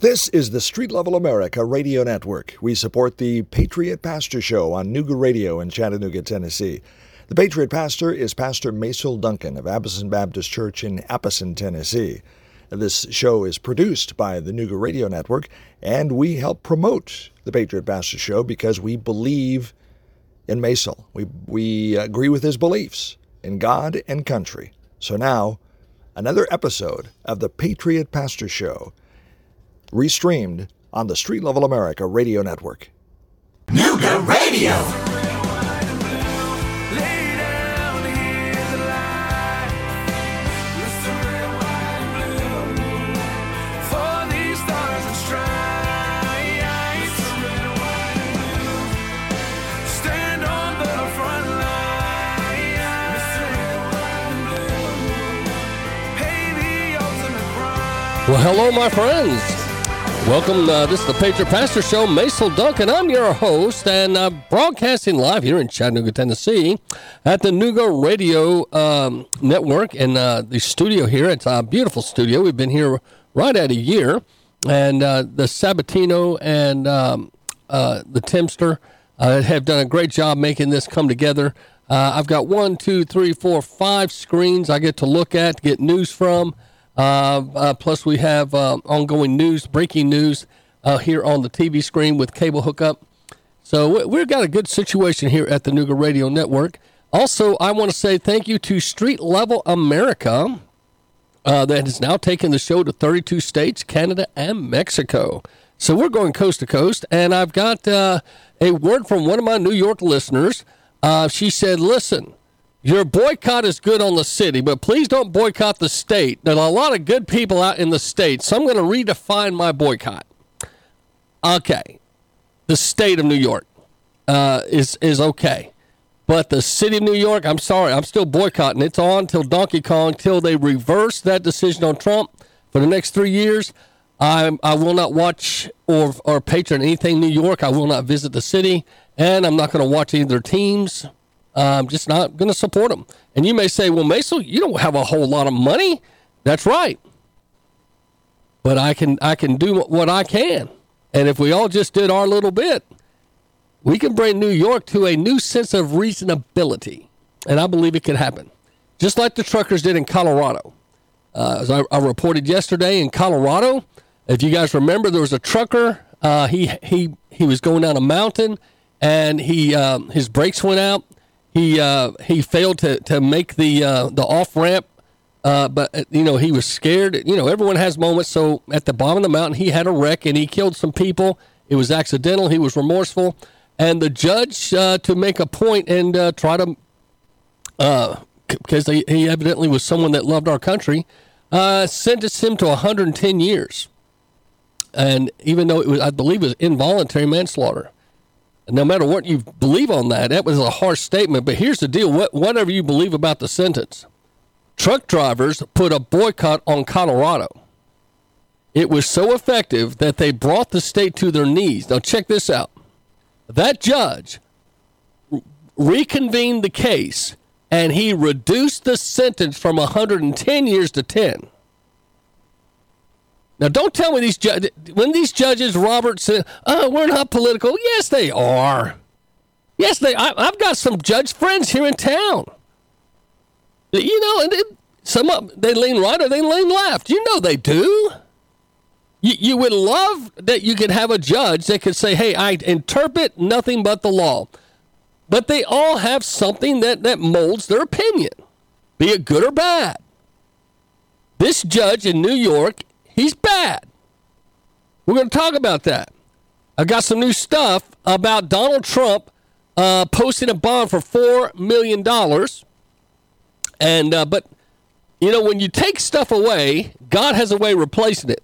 This is the Street Level America Radio Network. We support the Patriot Pastor Show on Nooga Radio in Chattanooga, Tennessee. The Patriot Pastor is Pastor Maysel Duncan of Abbison Baptist Church in Appleton, Tennessee. This show is produced by the Nooga Radio Network, and we help promote the Patriot Pastor Show because we believe in Maysel. We, we agree with his beliefs in God and country. So now, another episode of the Patriot Pastor Show restreamed on the Street Level America Radio Network. Nooga Radio. Well, hello, my friends. Welcome. Uh, this is the Patriot Pastor Show. Maysel Duncan. I'm your host and uh, broadcasting live here in Chattanooga, Tennessee, at the Nooga Radio um, Network and uh, the studio here. It's a beautiful studio. We've been here right at a year, and uh, the Sabatino and um, uh, the Timster uh, have done a great job making this come together. I've got one, two, three, four, five screens I get to look at, get news from. Uh, uh, plus, we have uh, ongoing news, breaking news uh, here on the TV screen with cable hookup. So we've got a good situation here at the Nooga Radio Network. Also, I want to say thank you to Street Level America uh, that has now taken the show to 32 states, Canada, and Mexico. So we're going coast to coast. And I've got uh, a word from one of my New York listeners. she said, listen, your boycott is good on the city, but please don't boycott the state. There are a lot of good people out in the state, so I'm going to redefine my boycott. Okay, the state of New York uh, is is okay, but the city of New York, I'm sorry, I'm still boycotting. It's on till Donkey Kong, till they reverse that decision on Trump for the next three years. I I will not watch or or patron anything New York. I will not visit the city, and I'm not going to watch either teams. I'm just not going to support them. And you may say, well, Maysel, you don't have a whole lot of money. That's right. But I can I can do what I can. And if we all just did our little bit, we can bring New York to a new sense of reasonability. And I believe it could happen. Just like the truckers did in Colorado. Uh, as I, I, reported yesterday in Colorado, if you guys remember, there was a trucker. Uh, he he he was going down a mountain, and he um, his brakes went out, he uh, he failed to, to make the uh, the off ramp, uh, but uh, you know he was scared. You know everyone has moments. So at the bottom of the mountain, he had a wreck and he killed some people. It was accidental. He was remorseful, and the judge uh, to make a point and uh, try to, because he, he evidently was someone that loved our country, sentenced him to 110 years. And even though it was, I believe, it was involuntary manslaughter no matter what you believe on that, that was a harsh statement. But here's the deal what, whatever you believe about the sentence, truck drivers put a boycott on Colorado. It was so effective that they brought the state to their knees. Now, check this out. That judge reconvened the case and he reduced the sentence from 110 years to 10. Now, don't tell me these judges, when these judges, Robert said, oh, we're not political. Yes, they are. Yes, they, I, have got some judge friends here in town. You know, and they, some of they lean right or they lean left. You know they do. You, you would love that you could have a judge that could say, hey, I interpret nothing but the law. But they all have something that, that molds their opinion, be it good or bad. This judge in New York He's bad. We're going to talk about that. I got some new stuff about Donald Trump uh, posting a bond for four million dollars. And uh, but you know when you take stuff away, God has a way of replacing it.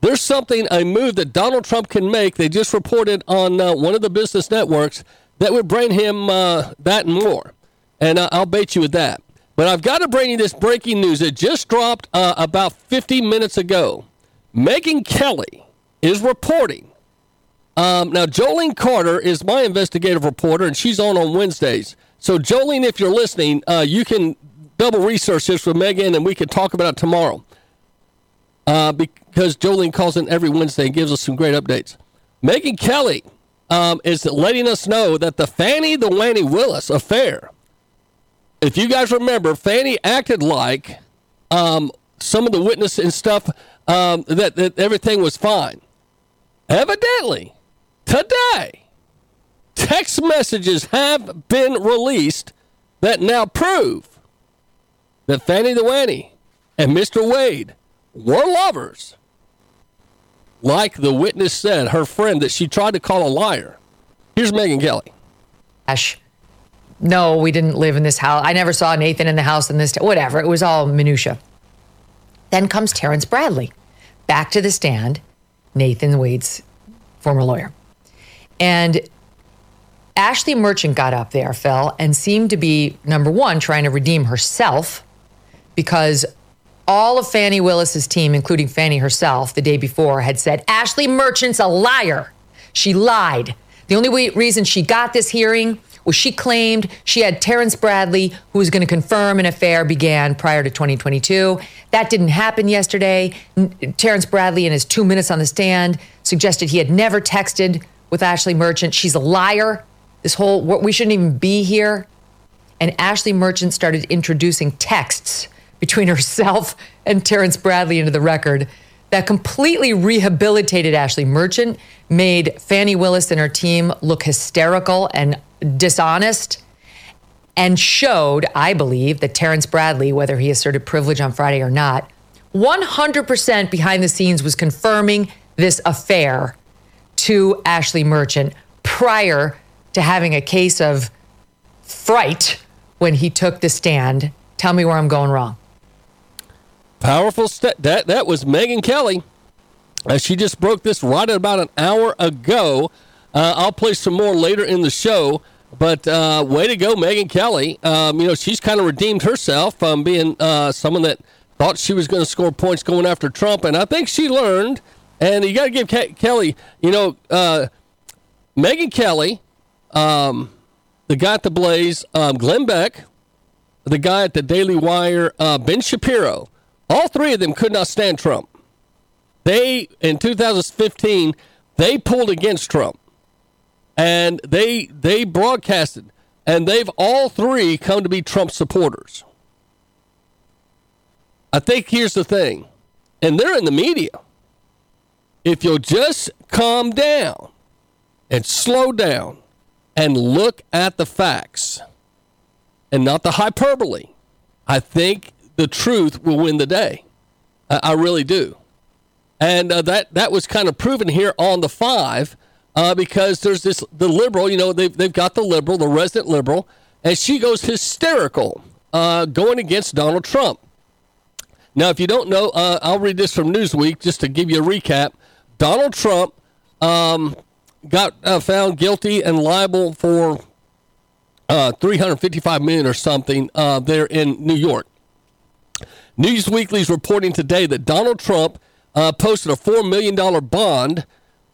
There's something a move that Donald Trump can make. They just reported on uh, one of the business networks that would bring him uh, that and more. And uh, I'll bait you with that. But I've got to bring you this breaking news. It just dropped uh, about 50 minutes ago. Megyn Kelly is reporting. Um, now, Jolene Carter is my investigative reporter, and she's on on Wednesdays. So, Jolene, if you're listening, uh, you can double research this with Megyn, and we can talk about it tomorrow. uh, because Jolene calls in every Wednesday and gives us some great updates. Megyn Kelly um, is letting us know that the Fani the Wanny Willis affair. If you guys remember, Fani acted like um, some of the witness and stuff um, that, that everything was fine. Evidently, today, text messages have been released that now prove that Fani the Wanny and Mr. Wade were lovers. Like the witness said, her friend that she tried to call a liar. Here's Megyn Kelly. Ash, no, we didn't live in this house. I never saw Nathan in the house in this, t- whatever. It was all minutia. Then comes Terrence Bradley back to the stand, Nathan Wade's former lawyer. And Ashley Merchant got up there, Phil, and seemed to be, number one, trying to redeem herself because all of Fani Willis's team, including Fani herself, the day before had said, Ashley Merchant's a liar. She lied. The only way, reason she got this hearing was she claimed she had Terrence Bradley, who was going to confirm an affair began prior to 2022. That didn't happen yesterday. Terrence Bradley, in his two minutes on the stand, suggested he had never texted with Ashley Merchant. She's a liar. This whole, we shouldn't even be here. And Ashley Merchant started introducing texts between herself and Terrence Bradley into the record that completely rehabilitated Ashley Merchant, made Fani Willis and her team look hysterical and dishonest, and showed, I believe, that Terrence Bradley, whether he asserted privilege on Friday or not, 100% behind the scenes was confirming this affair to Ashley Merchant prior to having a case of fright when he took the stand. Tell me where I'm going wrong. Powerful step. That that was Megyn Kelly. Uh, she just broke this right at about an hour ago. Uh, I'll play some more later in the show. But uh, way to go, Megyn Kelly. Um, you know, she's kind of redeemed herself from being uh, someone that thought she was going to score points going after Trump. And I think she learned. And you got to give Ke- Kelly, you know, uh, Megyn Kelly, um, the guy at the Blaze, um, Glenn Beck, the guy at the Daily Wire, uh, Ben Shapiro. All three of them could not stand Trump. They, in 2015, they pulled against Trump. And they they broadcasted. And they've all three come to be Trump supporters. I think here's the thing. And they're in the media. If you'll just calm down and slow down and look at the facts and not the hyperbole, I think the truth will win the day. I, I really do. And uh, that, that was kind of proven here on the five uh, because there's this, the liberal, you know, they've, they've got the liberal, the resident liberal, and she goes hysterical uh, going against Donald Trump. Now, if you don't know, uh, I'll read this from Newsweek just to give you a recap. Donald Trump um, got uh, found guilty and liable for uh, 355 million or something uh, there in New York. Newsweekly is reporting today that Donald Trump uh, posted a $4 million bond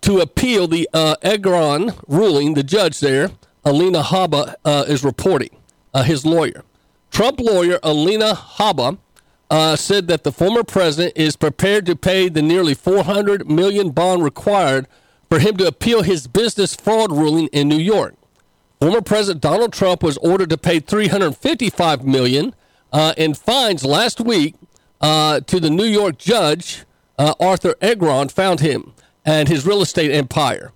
to appeal the uh, Engoron ruling. The judge there, Alina Habba, uh, is reporting, uh, his lawyer. Trump lawyer Alina Habba uh, said that the former president is prepared to pay the nearly 400 million bond required for him to appeal his business fraud ruling in New York. Former President Donald Trump was ordered to pay 355 million uh, in fines last week uh, to the New York judge, uh, Arthur Engoron, found him and his real estate empire.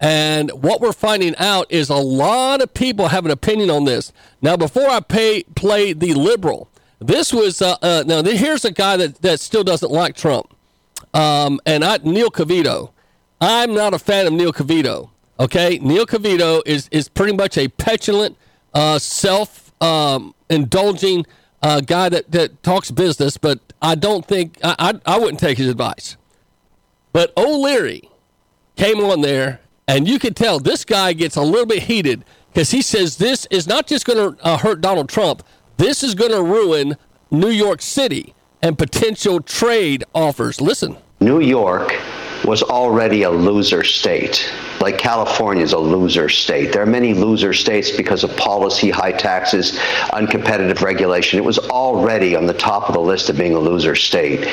And what we're finding out is a lot of people have an opinion on this. Now, before I pay, play the liberal, this was uh, uh, now here's a guy that, that still doesn't like Trump, um, and I, Neil Cavuto. I'm not a fan of Neil Cavuto. Okay, Neil Cavuto is is pretty much a petulant, uh, self um, indulging a guy that, that talks business, but I don't think I, I, I wouldn't take his advice. But O'Leary came on there, and you could tell this guy gets a little bit heated because he says this is not just going to uh, hurt Donald Trump. This is going to ruin New York City and potential trade offers. Listen. New York was already a loser state. Like California is a loser state. There are many loser states because of policy, high taxes, uncompetitive regulation. It was already on the top of the list of being a loser state.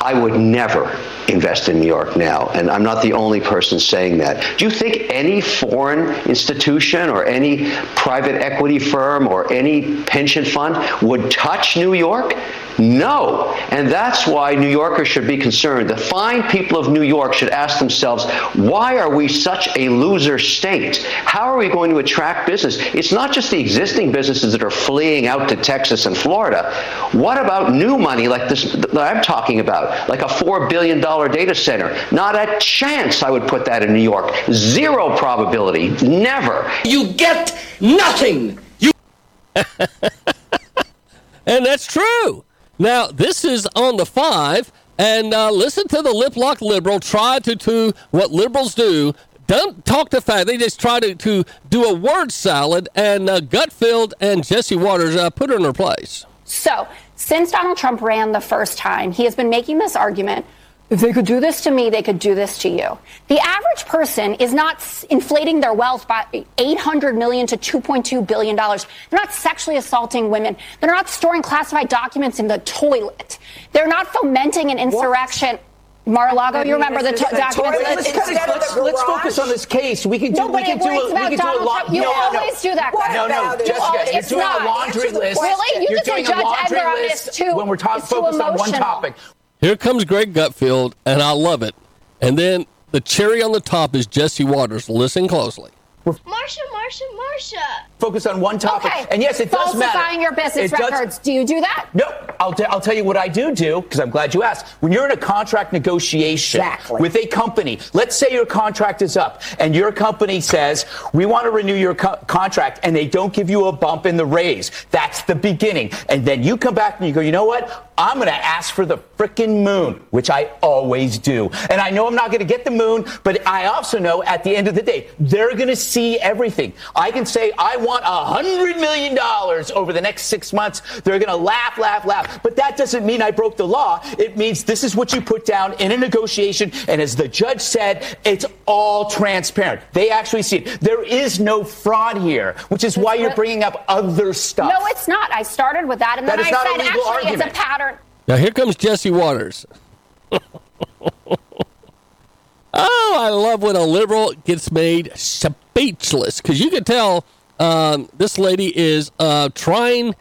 I would never invest in New York now, and I'm not the only person saying that. Do you think any foreign institution or any private equity firm or any pension fund would touch New York? No. And that's why New Yorkers should be concerned. The fine people of New York should ask themselves, why are we such a loser state? How are we going to attract business? It's not just the existing businesses that are fleeing out to Texas and Florida. What about new money like this that I'm talking about, like a $4 billion data center? Not a chance I would put that in New York. Zero probability. Never. You get nothing. You And that's true. Now, this is on the five, and uh, listen to the lip lock liberal try to do what liberals do. Don't talk to fact. They just try to, to do a word salad, and uh, Gutfeld and Jesse Watters uh, put her in her place. So, since Donald Trump ran the first time, he has been making this argument if they could do this to me, they could do this to you. The average person is not inflating their wealth by 800 million to 2.2 billion dollars. They're not sexually assaulting women. They're not storing classified documents in the toilet. They're not fomenting an insurrection. What? Mar-a-Lago, you remember the t- documents? Let's, let's, let's, focus on this case. We can do. No, we can do. A, we can do a lot. You no, always no. do that. No, no, Jessica, you're doing not. a laundry list. Really? You you're just doing Judge a laundry list too. when we're talking focused on one topic. Here comes Greg Gutfeld, and I love it. And then the cherry on the top is Jesse Watters. Listen closely. Marsha, Marsha, Marsha. Focus on one topic. Okay. And yes, it does Falsifying matter. Falsifying your business it records. Does, do you do that? No. I'll, t- I'll tell you what I do do, because I'm glad you asked. When you're in a contract negotiation exactly. with a company, let's say your contract is up, and your company says, we want to renew your co- contract, and they don't give you a bump in the raise. That's the beginning. And then you come back and you go, you know what? I'm going to ask for the frickin' moon, which I always do. And I know I'm not going to get the moon, but I also know at the end of the day, they're going to see everything. I can say, I want a hundred million dollars over the next six months. They're going to laugh, laugh, laugh. But that doesn't mean I broke the law. It means this is what you put down in a negotiation. And as the judge said, it's all transparent. They actually see it. There is no fraud here, which is why you're bringing up other stuff. No, it's not. I started with that, and that then I said, actually, argument. it's a pattern. Now here comes Jesse Watters. oh, I love when a liberal gets made speechless because you can tell um, this lady is uh, trying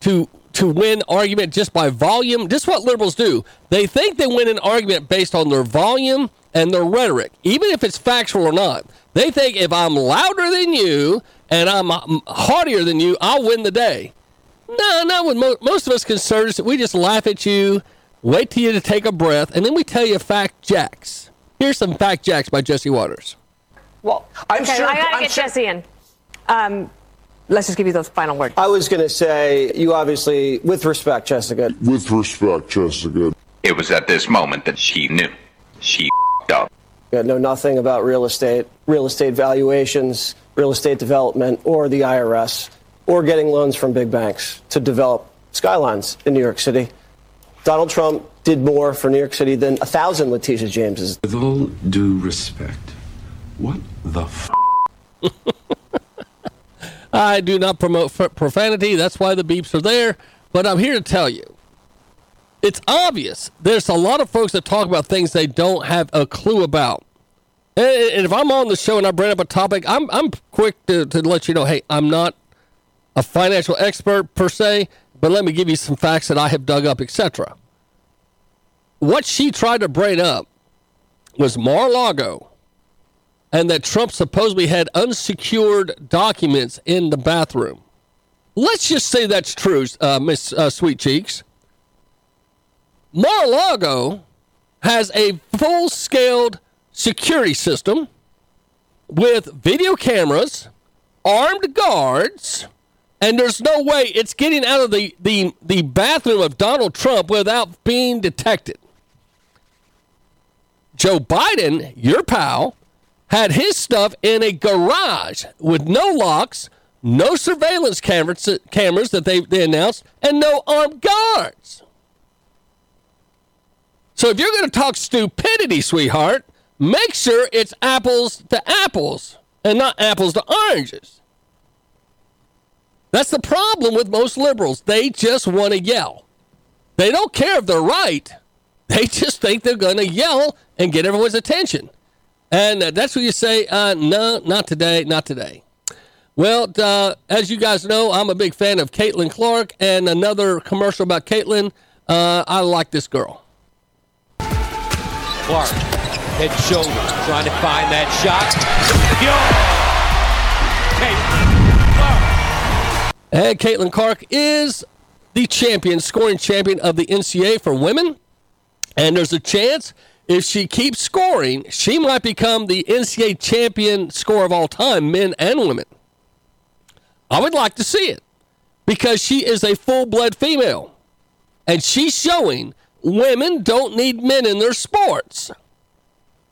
to to win argument just by volume. Just what liberals do. They think they win an argument based on their volume and their rhetoric, even if it's factual or not. They think if I'm louder than you and I'm haughtier than you, I'll win the day. No, not with mo- most of us conservatives. We just laugh at you, wait till you to take a breath, and then we tell you fact jacks. Here's some fact jacks by Jesse Watters. Well, I'm okay, sure. I gotta I'm get sure, Jesse in. Um, let's just give you those final words. I was going to say, you obviously, with respect, Jessica. With respect, Jessica. It was at this moment that she knew. She up. know nothing about real estate, real estate valuations, real estate development, or the IRS, or getting loans from big banks to develop skylines in New York City. Donald Trump did more for New York City than a thousand Letitia Jameses. With all due respect, what the f? I do not promote profanity. That's why the beeps are there. But I'm here to tell you it's obvious there's a lot of folks that talk about things they don't have a clue about. And if I'm on the show and I bring up a topic, I'm, I'm quick to, to let you know hey, I'm not a financial expert per se, but let me give you some facts that I have dug up, etc. What she tried to bring up was Mar-a-Lago and that Trump supposedly had unsecured documents in the bathroom. Let's just say that's true, uh, Miss uh, Sweet Cheeks. Mar-a-Lago has a full-scaled security system with video cameras, armed guards, and there's no way it's getting out of the, the, the bathroom of Donald Trump without being detected. Joe Biden, your pal, had his stuff in a garage with no locks, no surveillance cameras, cameras that they, they announced, and no armed guards. So if you're going to talk stupidity, sweetheart, make sure it's apples to apples and not apples to oranges. That's the problem with most liberals. They just want to yell. They don't care if they're right. They just think they're going to yell and get everyone's attention. And uh, that's what you say, uh, no, not today, not today. Well, uh, as you guys know, I'm a big fan of Caitlin Clark, and another commercial about Caitlin. Uh, I like this girl. Clark, head shoulder, trying to find that shot. Yo! Caitlin. And Caitlin Clark is the champion, scoring champion of the NCAA for women. And there's a chance if she keeps scoring, she might become the NCAA champion scorer of all time, men and women. I would like to see it because she is a full blood female. And she's showing women don't need men in their sports.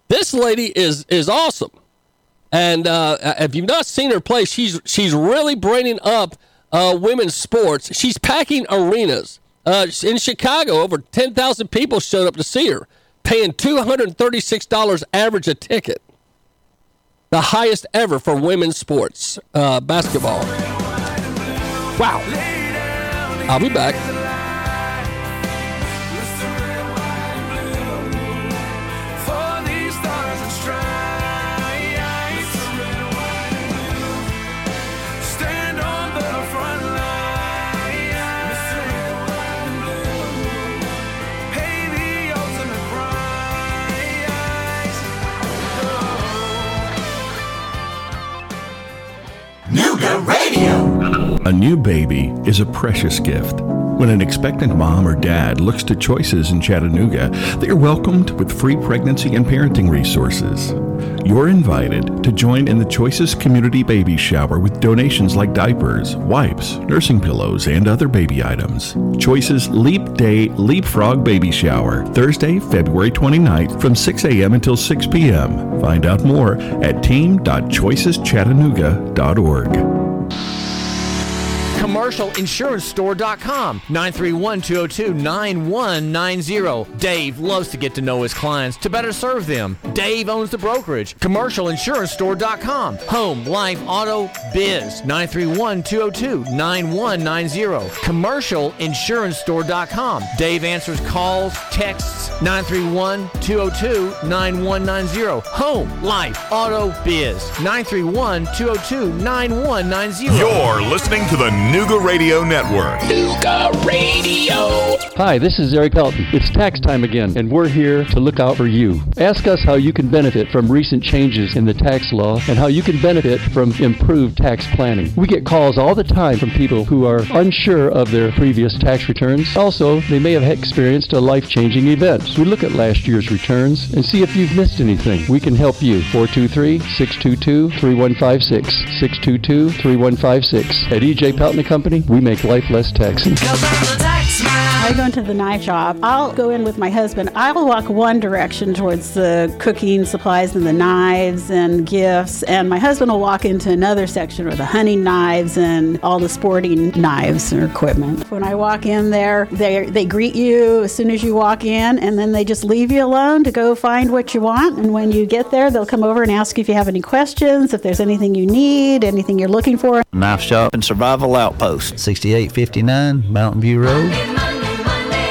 This lady is is awesome. And uh, if you've not seen her play, she's she's really bringing up uh, women's sports. She's packing arenas. Uh, in Chicago, over 10,000 people showed up to see her, paying $236 average a ticket the highest ever for women's sports uh, basketball. Wow. I'll be back. Nooga Radio. A new baby is a precious gift. When an expectant mom or dad looks to Choices in Chattanooga, they are welcomed with free pregnancy and parenting resources. You're invited to join in the Choices Community Baby Shower with donations like diapers, wipes, nursing pillows, and other baby items. Choices Leap Day Leapfrog Baby Shower, Thursday, February 29th from 6 a.m. until 6 p.m. Find out more at team.choiceschattanooga.org. CommercialInsuranceStore.com 931-202-9190. Dave loves to get to know his clients to better serve them. Dave owns the brokerage. CommercialInsuranceStore.com Home, life, auto, biz 931-202-9190. CommercialInsuranceStore.com Dave answers calls, texts 931-202-9190. Home, life, auto, biz 931-202-9190. You're listening to the Nooga Radio Network. Nooga Radio. Hi, this is Eric Helton. It's tax time again, and we're here to look out for you. Ask us how you can benefit from recent changes in the tax law and how you can benefit from improved tax planning. We get calls all the time from people who are unsure of their previous tax returns. Also, they may have experienced a life-changing event. We look at last year's returns and see if you've missed anything. We can help you. 423-622-3156. 622-3156. At EJ Pelton Company, we make life less taxing. I go into the knife shop. I'll go in with my husband. I'll walk one direction towards the cooking supplies and the knives and gifts, and my husband will walk into another section with the hunting knives and all the sporting knives and equipment. When I walk in there, they they greet you as soon as you walk in, and then they just leave you alone to go find what you want. And when you get there, they'll come over and ask you if you have any questions, if there's anything you need, anything you're looking for. Knife Shop and Survival Outpost, 6859 Mountain View Road.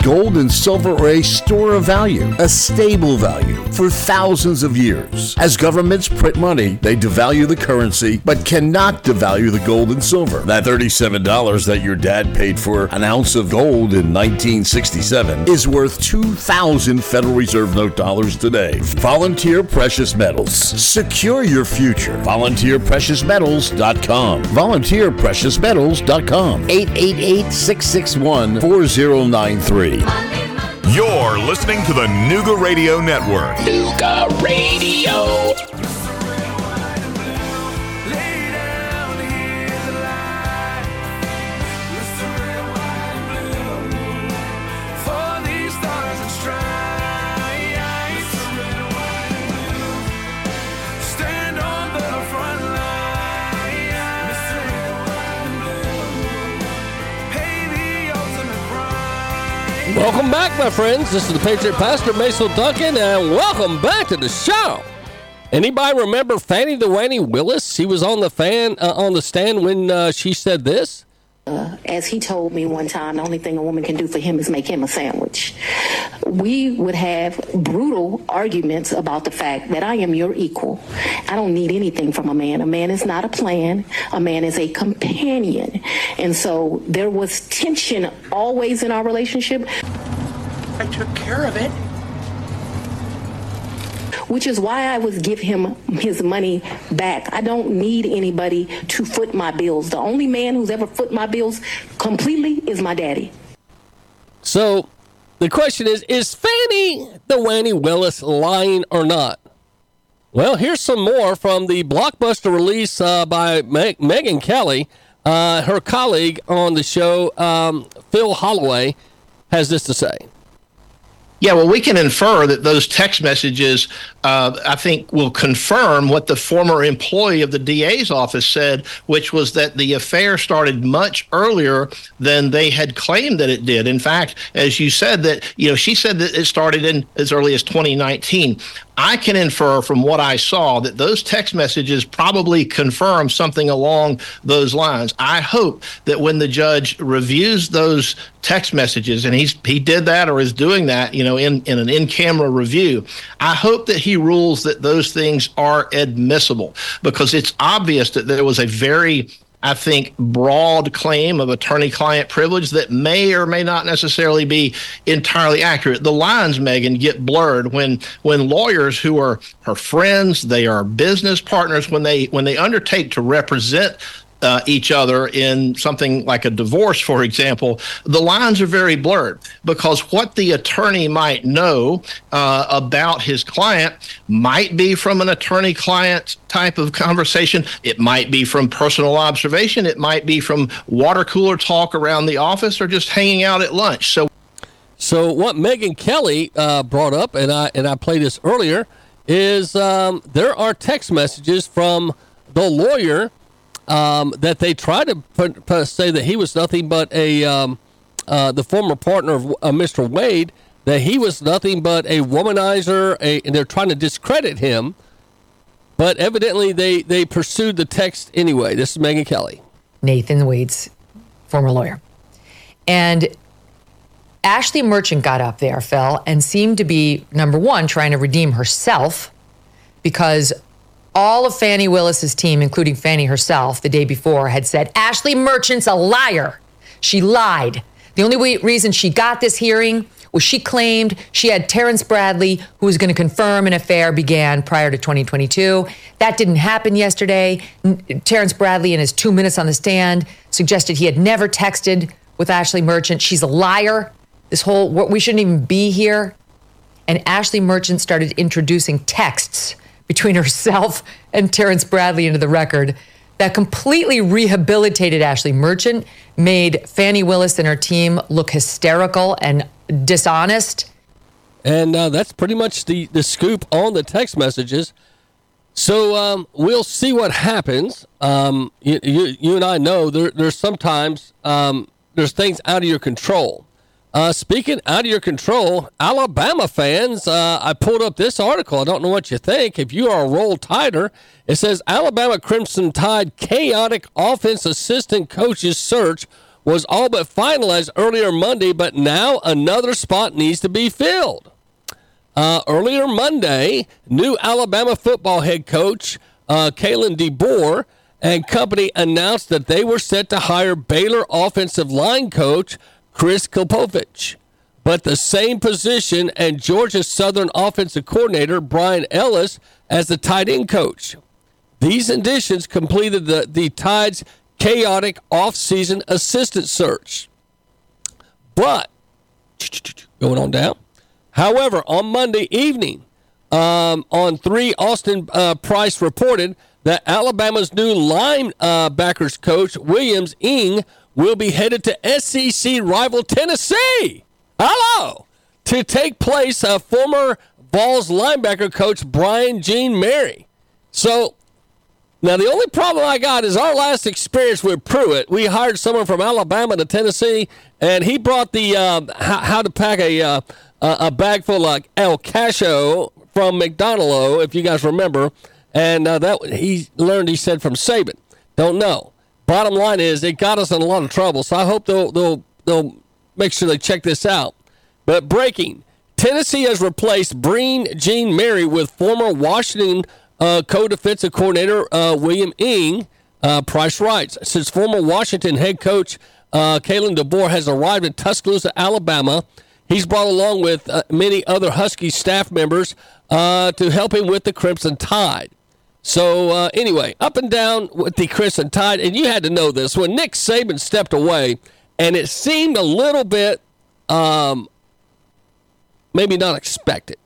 Gold and silver are a store of value, a stable value for thousands of years. As governments print money, they devalue the currency, but cannot devalue the gold and silver. That $37 that your dad paid for an ounce of gold in 1967 is worth 2,000 Federal Reserve note dollars today. Volunteer Precious Metals. Secure your future. VolunteerPreciousMetals.com. VolunteerPreciousMetals.com. 888 661 4093. You're listening to the Nooga Radio Network. Nooga Radio. Welcome back, my friends. This is the Patriot Pastor, Mason Duncan, and welcome back to the show. Anybody remember Fani the Wanny Willis? She was on the fan uh, on the stand when uh, she said this. Uh, as he told me one time, the only thing a woman can do for him is make him a sandwich. We would have brutal arguments about the fact that I am your equal. I don't need anything from a man. A man is not a plan, a man is a companion. And so there was tension always in our relationship. I took care of it. Which is why I would give him his money back. I don't need anybody to foot my bills. The only man who's ever foot my bills completely is my daddy. So the question is Is Fani the Wanny Willis lying or not? Well, here's some more from the blockbuster release uh, by Meg- Megyn Kelly. Uh, her colleague on the show, um, Phil Holloway, has this to say. Yeah, well, we can infer that those text messages, uh, I think, will confirm what the former employee of the DA's office said, which was that the affair started much earlier than they had claimed that it did. In fact, as you said, that you know, she said that it started in as early as 2019. I can infer from what I saw that those text messages probably confirm something along those lines. I hope that when the judge reviews those text messages, and he's he did that or is doing that, you know, in, in an in-camera review, I hope that he rules that those things are admissible because it's obvious that there was a very I think, broad claim of attorney client privilege that may or may not necessarily be entirely accurate. The lines, Megyn, get blurred when when lawyers who are her friends, they are business partners, when they when they undertake to represent uh, each other in something like a divorce, for example, the lines are very blurred because what the attorney might know uh, about his client might be from an attorney client type of conversation. It might be from personal observation. It might be from water cooler talk around the office or just hanging out at lunch. So, so what Megyn Kelly uh, brought up, and I and I played this earlier, is um, there are text messages from the lawyer um, that they tried to put, put, say that he was nothing but a um, uh, the former partner of uh, Mr. Wade, that he was nothing but a womanizer, a, and they're trying to discredit him. But evidently, they they pursued the text anyway. This is Megyn Kelly, Nathan Wade's former lawyer, and Ashley Merchant got up there, Phil, and seemed to be number one trying to redeem herself because all of Fani Willis's team, including Fani herself, the day before had said Ashley Merchant's a liar. She lied. The only way, reason she got this hearing was she claimed she had Terrence Bradley, who was going to confirm an affair began prior to 2022. That didn't happen yesterday. Terrence Bradley, in his two minutes on the stand, suggested he had never texted with Ashley Merchant. She's a liar. This whole, we shouldn't even be here. And Ashley Merchant started introducing texts between herself and Terrence Bradley into the record that completely rehabilitated Ashley Merchant, made Fani Willis and her team look hysterical and dishonest. And uh, that's pretty much the, the scoop on the text messages. So um, we'll see what happens. Um, you, you, you, and I know there, there's sometimes um, there's things out of your control. Uh, speaking out of your control, Alabama fans, uh, I pulled up this article. I don't know what you think. If you are a Roll Tider, it says Alabama Crimson Tide chaotic offense assistant coach's search was all but finalized earlier Monday, but now another spot needs to be filled. Uh, earlier Monday, new Alabama football head coach uh, Kalen DeBoer and company announced that they were set to hire Baylor offensive line coach Chris Kapilovic. But the same position and Georgia's Southern offensive coordinator Brian Ellis as the tight end coach. These additions completed the, the Tide's chaotic offseason assistant search. But, going on down. However, on Monday evening, um, on 3, Austin uh, Price reported that Alabama's new linebackers coach, Williams Inge, will be headed to SEC rival Tennessee. Hello. To take place of former Vols linebacker coach Brian Jean-Mary. So Now, the only problem I got is our last experience with Pruitt. We hired someone from Alabama to Tennessee, and he brought the uh, how, to pack a uh, a bag full of El Cacho from McDonald, if you guys remember, and uh, that he learned. He said from Saban. Don't know. Bottom line is, it got us in a lot of trouble. So I hope they'll they'll they'll make sure they check this out. But breaking. Tennessee has replaced Breen Jean Mary with former Washington uh, co-defensive coordinator uh, William Inge. Uh, Price writes, since former Washington head coach uh, Kalen DeBoer has arrived in Tuscaloosa, Alabama, he's brought along with uh, many other Husky staff members uh, to help him with the Crimson Tide. So uh, anyway, up and down with the Crimson Tide, and you had to know this when Nick Saban stepped away, and it seemed a little bit, um, maybe not expected.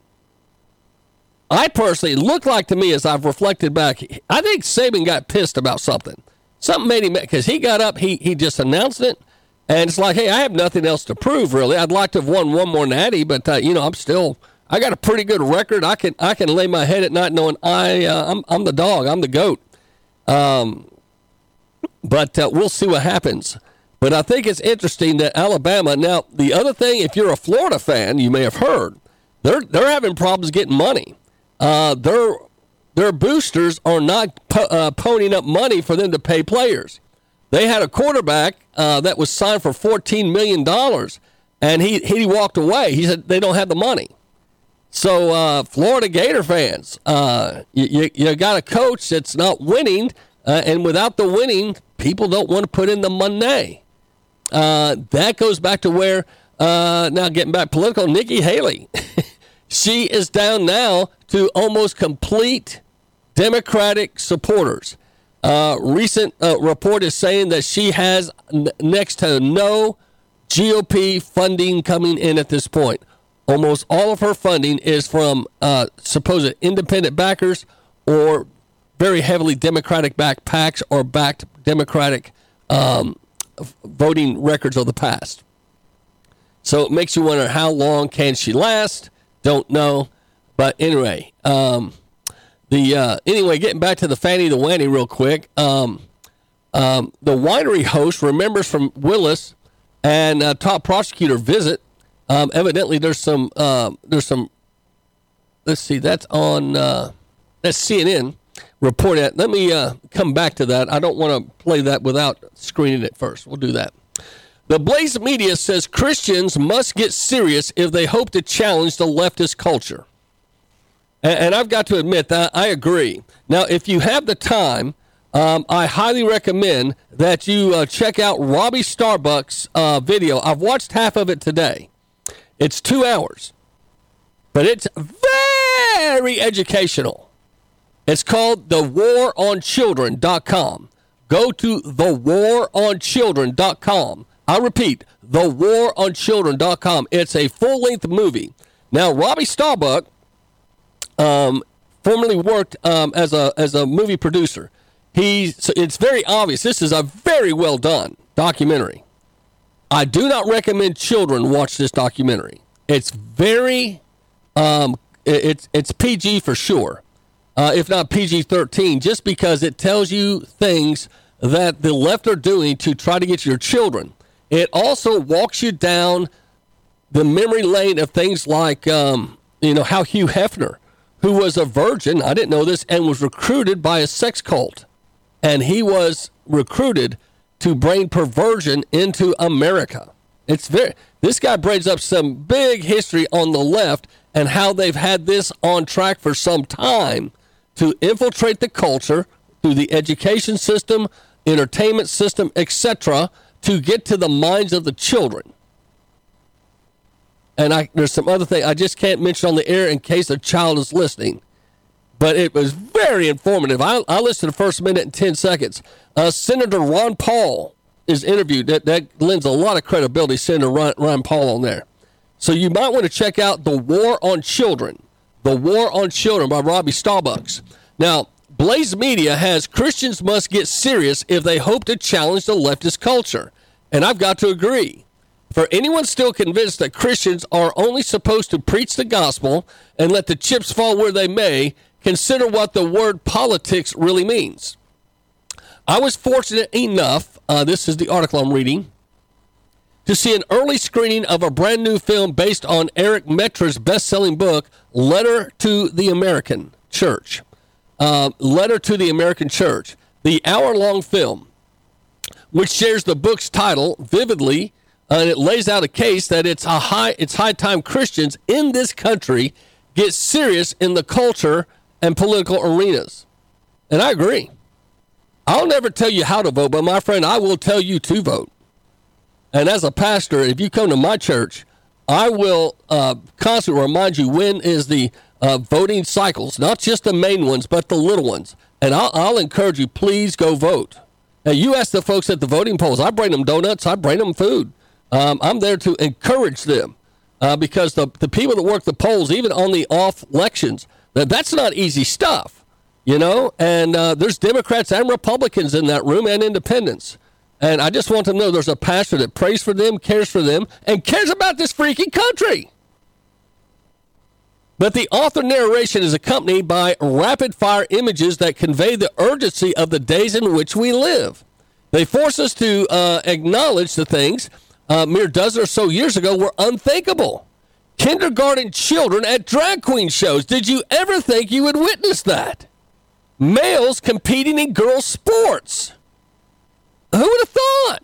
I personally looked like to me as I've reflected back. I think Saban got pissed about something. Something made him because he got up. He he just announced it, and it's like, hey, I have nothing else to prove really. I'd like to have won one more natty, but uh, you know, I'm still. I got a pretty good record. I can I can lay my head at night knowing I uh, I'm I'm the dog. I'm the goat. Um, but uh, we'll see what happens. But I think it's interesting that Alabama. Now, the other thing, if you're a Florida fan, you may have heard they're they're having problems getting money uh, their their boosters are not po- uh, ponying up money for them to pay players. They had a quarterback uh, that was signed for fourteen million dollars, and he he walked away. He said they don't have the money. So uh, Florida Gator fans, uh, you, you, got a coach that's not winning, uh, and without the winning, people don't want to put in the money. Uh, that goes back to where uh, now getting back political. Nikki Haley, she is down now to almost complete Democratic supporters. Uh, recent report is saying that she has n- next to no GOP funding coming in at this point. Almost all of her funding is from uh, supposed independent backers or very heavily Democratic backed PACs or backed Democratic um, voting records of the past. So it makes you wonder how long can she last? Don't know. But anyway, um, the uh, anyway, getting back to the Fani the Wanny real quick. Um, um, the winery host remembers from Willis and uh, top prosecutor visit. Um, evidently, there's some uh, there's some. Let's see, that's on uh, that's CNN report. At let me uh, come back to that. I don't want to play that without screening it first. We'll do that. The Blaze Media says Christians must get serious if they hope to challenge the leftist culture. And, and I've got to admit that I agree. Now, if you have the time, um, I highly recommend that you uh, check out Robbie Starbuck's uh, video. I've watched half of it today. It's two hours, but it's very educational. It's called thewaronchildren.com. Go to thewaronchildren.com. I repeat, thewaronchildren.com. It's a full length movie. Now, Robbie Starbuck um, formerly worked um, as a as a movie producer. He's so it's very obvious. This is a very well done documentary. I do not recommend children watch this documentary. It's very, um, it's it's PG for sure, uh, if not PG thirteen, just because it tells you things that the left are doing to try to get your children. It also walks you down the memory lane of things like, um, you know, how Hugh Hefner who was a virgin, I didn't know this, and was recruited by a sex cult. And he was recruited to bring perversion into America. It's very this guy brings up some big history on the left and how they've had this on track for some time to infiltrate the culture through the education system, entertainment system, etc., to get to the minds of the children and I, there's some other thing I just can't mention on the air in case a child is listening. But it was very informative. I, I listened to the first minute and 10 seconds. Uh, Senator Ron Paul is interviewed. That, that lends a lot of credibility, Senator Ron, Ron Paul, on there. So you might want to check out The War on Children. The War on Children by Robbie Starbucks. Now, Blaze Media has Christians must get serious if they hope to challenge the leftist culture. And I've got to agree. For anyone still convinced that Christians are only supposed to preach the gospel and let the chips fall where they may, consider what the word politics really means. I was fortunate enough, uh, this is the article I'm reading, to see an early screening of a brand new film based on Eric Metaxas's best selling book, Letter to the American Church. Uh, Letter to the American Church, the hour long film, which shares the book's title vividly. Uh, and it lays out a case that it's a high it's high time Christians in this country get serious in the culture and political arenas. And I agree. I'll never tell you how to vote, but my friend, I will tell you to vote. And as a pastor, if you come to my church, I will uh, constantly remind you when is the uh, voting cycles, not just the main ones, but the little ones. And I'll, I'll encourage you, please go vote. Now, you ask the folks at the voting polls. I bring them donuts. I bring them food. Um, I'm there to encourage them uh, because the, the people that work the polls, even on the off elections, that, that's not easy stuff, you know? And uh, there's Democrats and Republicans in that room and independents. And I just want to know there's a pastor that prays for them, cares for them, and cares about this freaking country. But the author narration is accompanied by rapid fire images that convey the urgency of the days in which we live. They force us to uh, acknowledge the things uh, mere dozen or so years ago were unthinkable. Kindergarten children at drag queen shows. Did you ever think you would witness that? Males competing in girls' sports. Who would have thought?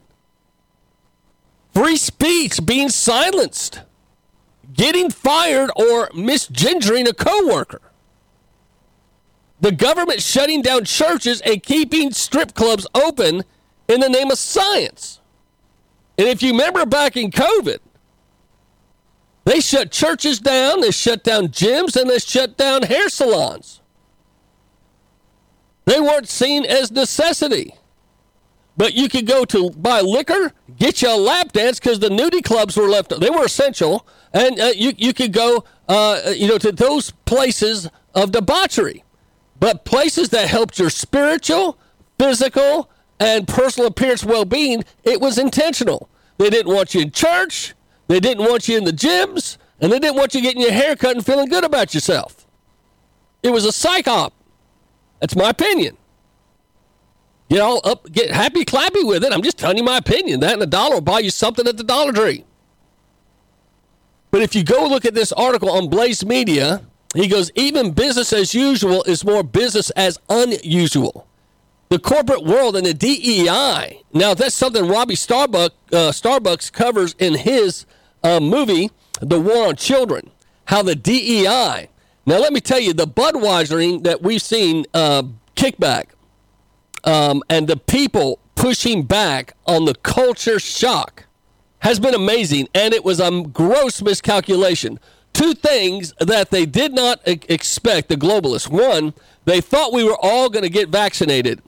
Free speech being silenced getting fired or misgendering a coworker. The government shutting down churches and keeping strip clubs open in the name of science. And if you remember back in COVID, they shut churches down, they shut down gyms, and they shut down hair salons. They weren't seen as necessity. But you could go to buy liquor, get you a lap dance because the nudie clubs were left. They were essential, and uh, you you could go, uh, you know, to those places of debauchery, but places that helped your spiritual, physical, and personal appearance well-being. It was intentional. They didn't want you in church. They didn't want you in the gyms, and they didn't want you getting your hair cut and feeling good about yourself. It was a psych op. That's my opinion. Get all up, get happy clappy with it. I'm just telling you my opinion. That and a dollar will buy you something at the Dollar Tree. But if you go look at this article on Blaze Media, he goes, even business as usual is more business as unusual. The corporate world and the DEI. Now, that's something Robbie Starbuck, uh, Starbucks covers in his uh, movie, The War on Children. How the DEI. Now, let me tell you, the Budweisering that we've seen uh, kickback um, and the people pushing back on the culture shock has been amazing, and it was a gross miscalculation. Two things that they did not expect, the globalists. One, they thought we were all going to get vaccinated.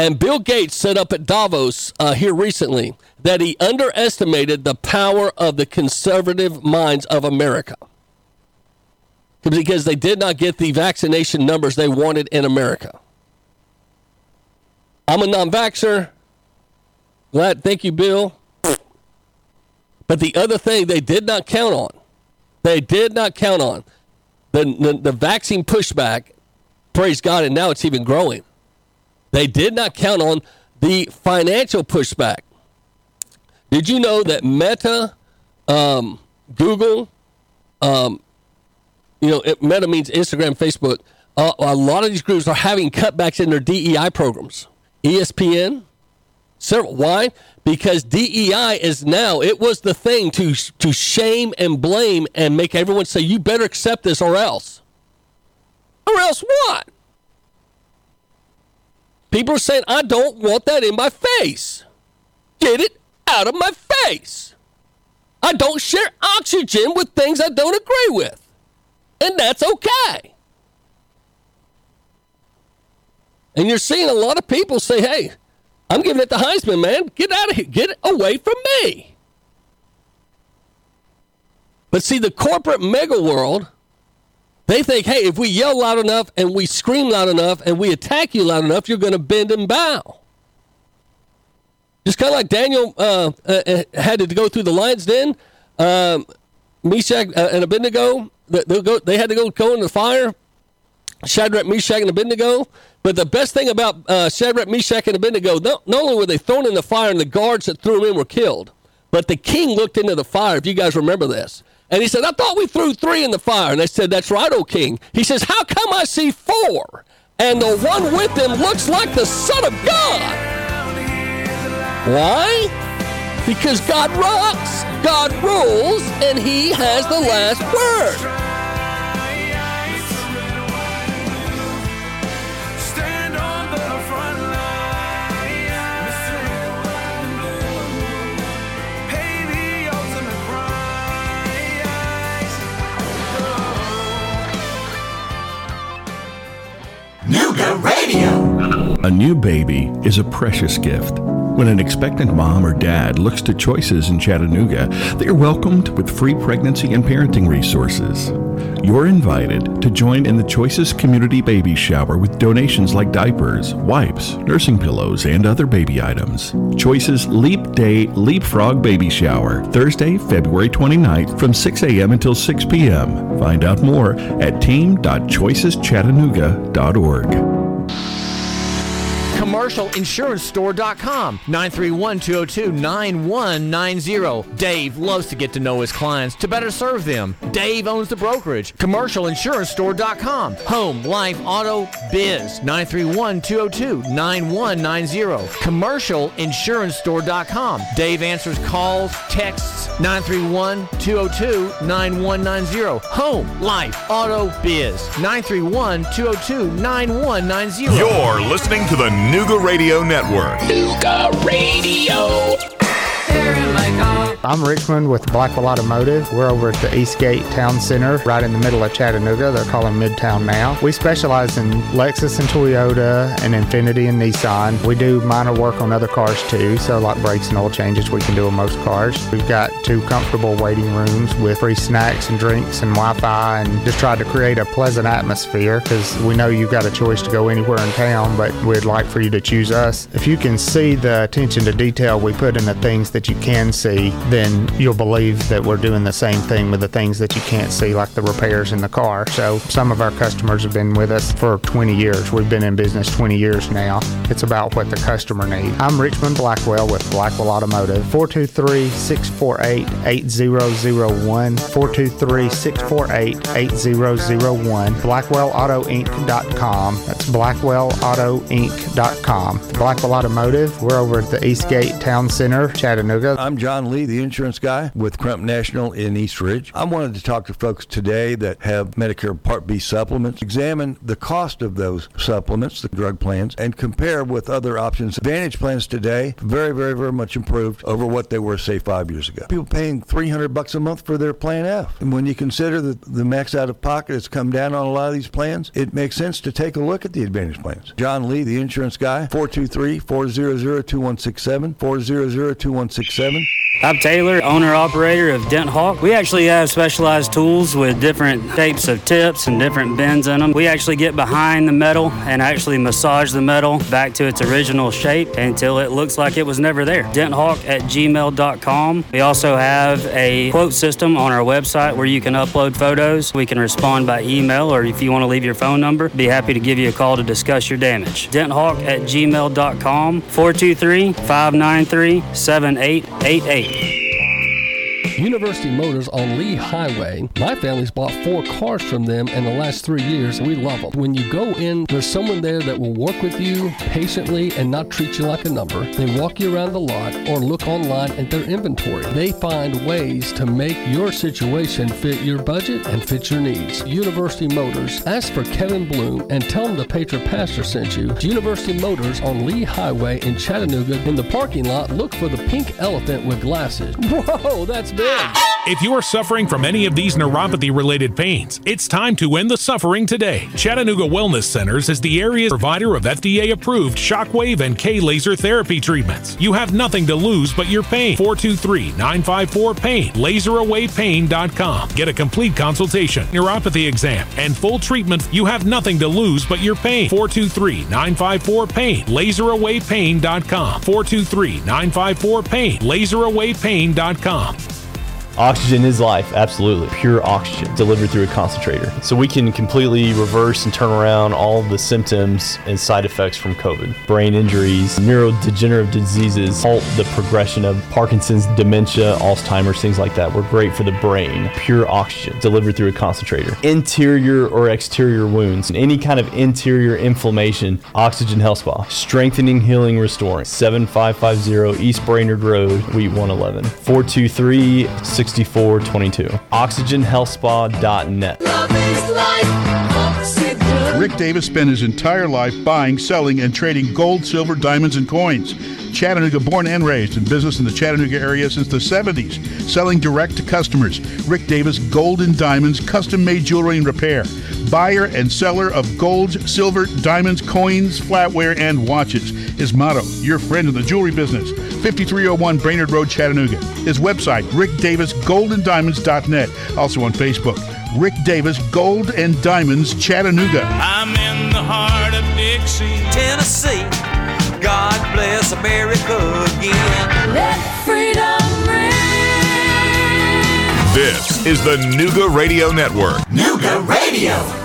And Bill Gates said up at Davos uh, here recently that he underestimated the power of the conservative minds of America because they did not get the vaccination numbers they wanted in America. I'm a non vaxxer. Glad, thank you, Bill. But the other thing they did not count on, they did not count on the, the, the vaccine pushback, praise God, and now it's even growing. They did not count on the financial pushback. Did you know that Meta, um, Google, um, you know, it, Meta means Instagram, Facebook, uh, a lot of these groups are having cutbacks in their DEI programs. ESPN. Several, why? Because DEI is now, it was the thing to, to shame and blame and make everyone say, you better accept this or else. Or else what? People are saying, I don't want that in my face. Get it out of my face. I don't share oxygen with things I don't agree with. And that's okay. And you're seeing a lot of people say, hey, I'm giving it to Heisman, man. Get out of here. Get away from me. But see, the corporate mega world, they think, hey, if we yell loud enough and we scream loud enough and we attack you loud enough, you're going to bend and bow. Just kind of like Daniel uh, uh, uh, had to go through the lion's den. Um, Meshach uh, and Abednego, they, go, they had to go go in the fire Shadrach, Meshach, and Abednego. But the best thing about uh, Shadrach, Meshach, and Abednego, not, not only were they thrown in the fire and the guards that threw them in were killed, but the king looked into the fire, if you guys remember this. And he said, I thought we threw three in the fire. And they said, That's right, O king. He says, How come I see four? And the one with them looks like the Son of God. Why? Because God rocks, God rules, and he has the last word. Nooga Radio. A new baby is a precious gift. When an expectant mom or dad looks to choices in Chattanooga, they are welcomed with free pregnancy and parenting resources. You're invited to join in the Choices Community Baby Shower with donations like diapers, wipes, nursing pillows, and other baby items. Choices Leap Day Leapfrog Baby Shower, Thursday, February 29th from 6 a.m. until 6 p.m. Find out more at team.choiceschattanooga.org. CommercialInsuranceStore.com 931-202-9190. Dave loves to get to know his clients to better serve them. Dave owns the brokerage. CommercialInsuranceStore.com Home, life, auto, biz 931-202-9190. CommercialInsuranceStore.com Dave answers calls, texts 931-202-9190. Home, life, auto, biz 931-202-9190. You're listening to the Nooga Radio Network. Nooga Radio. I'm Richmond with Blackwell Automotive. We're over at the Eastgate Town Center, right in the middle of Chattanooga. They're calling Midtown now. We specialize in Lexus and Toyota and Infiniti and Nissan. We do minor work on other cars too, so like brakes and oil changes we can do on most cars. We've got two comfortable waiting rooms with free snacks and drinks and Wi-Fi and just tried to create a pleasant atmosphere because we know you've got a choice to go anywhere in town, but we'd like for you to choose us. If you can see the attention to detail we put in the things that you can see, then you'll believe that we're doing the same thing with the things that you can't see, like the repairs in the car. So some of our customers have been with us for 20 years. We've been in business 20 years now. It's about what the customer needs. I'm Richmond Blackwell with Blackwell Automotive. 423-648-8001. 423-648-8001. BlackwellAutoInc.com. That's BlackwellAutoInc.com. Blackwell Automotive. We're over at the Eastgate Town Center, Chattanooga. I'm John Lee, the insurance guy with Crump National in East Ridge. I wanted to talk to folks today that have Medicare Part B supplements, examine the cost of those supplements, the drug plans, and compare with other options. Advantage plans today, very, very, very much improved over what they were, say, five years ago. People paying 300 bucks a month for their Plan F. And when you consider the, the max out of pocket has come down on a lot of these plans, it makes sense to take a look at the Advantage plans. John Lee, the insurance guy, 423 400 2167, 400 2167. I'm Taylor, owner operator of Dent Hawk. We actually have specialized tools with different shapes of tips and different bends in them. We actually get behind the metal and actually massage the metal back to its original shape until it looks like it was never there. DentHawk at gmail.com. We also have a quote system on our website where you can upload photos. We can respond by email or if you want to leave your phone number, be happy to give you a call to discuss your damage. DentHawk at gmail.com 423 593 7888 you. University Motors on Lee Highway. My family's bought four cars from them in the last three years, we love them. When you go in, there's someone there that will work with you patiently and not treat you like a number. They walk you around the lot or look online at their inventory. They find ways to make your situation fit your budget and fit your needs. University Motors. Ask for Kevin Bloom and tell him the Patriot Pastor sent you. University Motors on Lee Highway in Chattanooga. In the parking lot, look for the pink elephant with glasses. Whoa, that's big. If you are suffering from any of these neuropathy related pains, it's time to end the suffering today. Chattanooga Wellness Centers is the area's provider of FDA approved shockwave and K laser therapy treatments. You have nothing to lose but your pain. 423 954 PAIN. LaserAwayPain.com. Get a complete consultation, neuropathy exam, and full treatment. You have nothing to lose but your pain. 423 954 PAIN. LaserAwayPain.com. 423 954 PAIN. LaserAwayPain.com. Oxygen is life, absolutely. Pure oxygen delivered through a concentrator. So we can completely reverse and turn around all the symptoms and side effects from COVID. Brain injuries, neurodegenerative diseases, halt the progression of Parkinson's, dementia, Alzheimer's, things like that. We're great for the brain. Pure oxygen delivered through a concentrator. Interior or exterior wounds, any kind of interior inflammation, Oxygen Health Spa. Strengthening, healing, restoring. 7550 East Brainerd Road, Suite 111. 423 6422. OxygenHealthSpa.net. Rick Davis spent his entire life buying, selling, and trading gold, silver, diamonds, and coins. Chattanooga born and raised in business in the Chattanooga area since the 70s, selling direct to customers. Rick Davis Gold and Diamonds, custom made jewelry and repair. Buyer and seller of gold, silver, diamonds, coins, flatware, and watches. His motto, your friend in the jewelry business. 5301 Brainerd Road, Chattanooga. His website, rickdavisgoldanddiamonds.net. Also on Facebook, Rick Davis Gold and Diamonds, Chattanooga. I'm in the heart of Dixie, Tennessee. God bless America again. Let freedom ring. This is the Nooga Radio Network. Nooga Radio.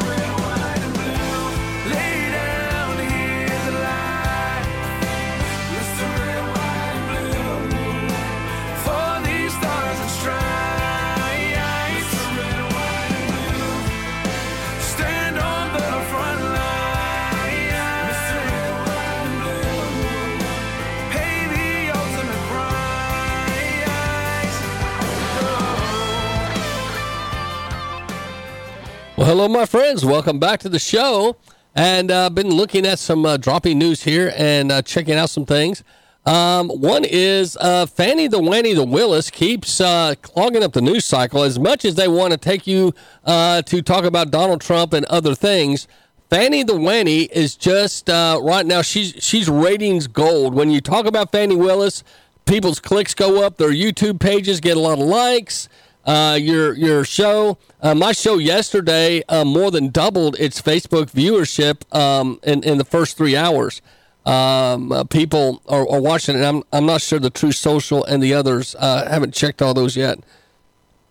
Well, hello, my friends. Welcome back to the show. And I've uh, been looking at some uh, dropping news here and uh, checking out some things. Um, one is uh, Fanny the Wanny the Willis keeps uh, clogging up the news cycle as much as they want to take you uh, to talk about Donald Trump and other things. Fanny the Wanny is just right now. She's she's ratings gold. When you talk about Fani Willis, people's clicks go up. Their YouTube pages get a lot of likes uh, your your show. Uh, my show yesterday uh, more than doubled its Facebook viewership um, in in the first three hours. Um, uh, people are, are, watching it. I'm I'm not sure the True Social and the others uh, haven't checked all those yet.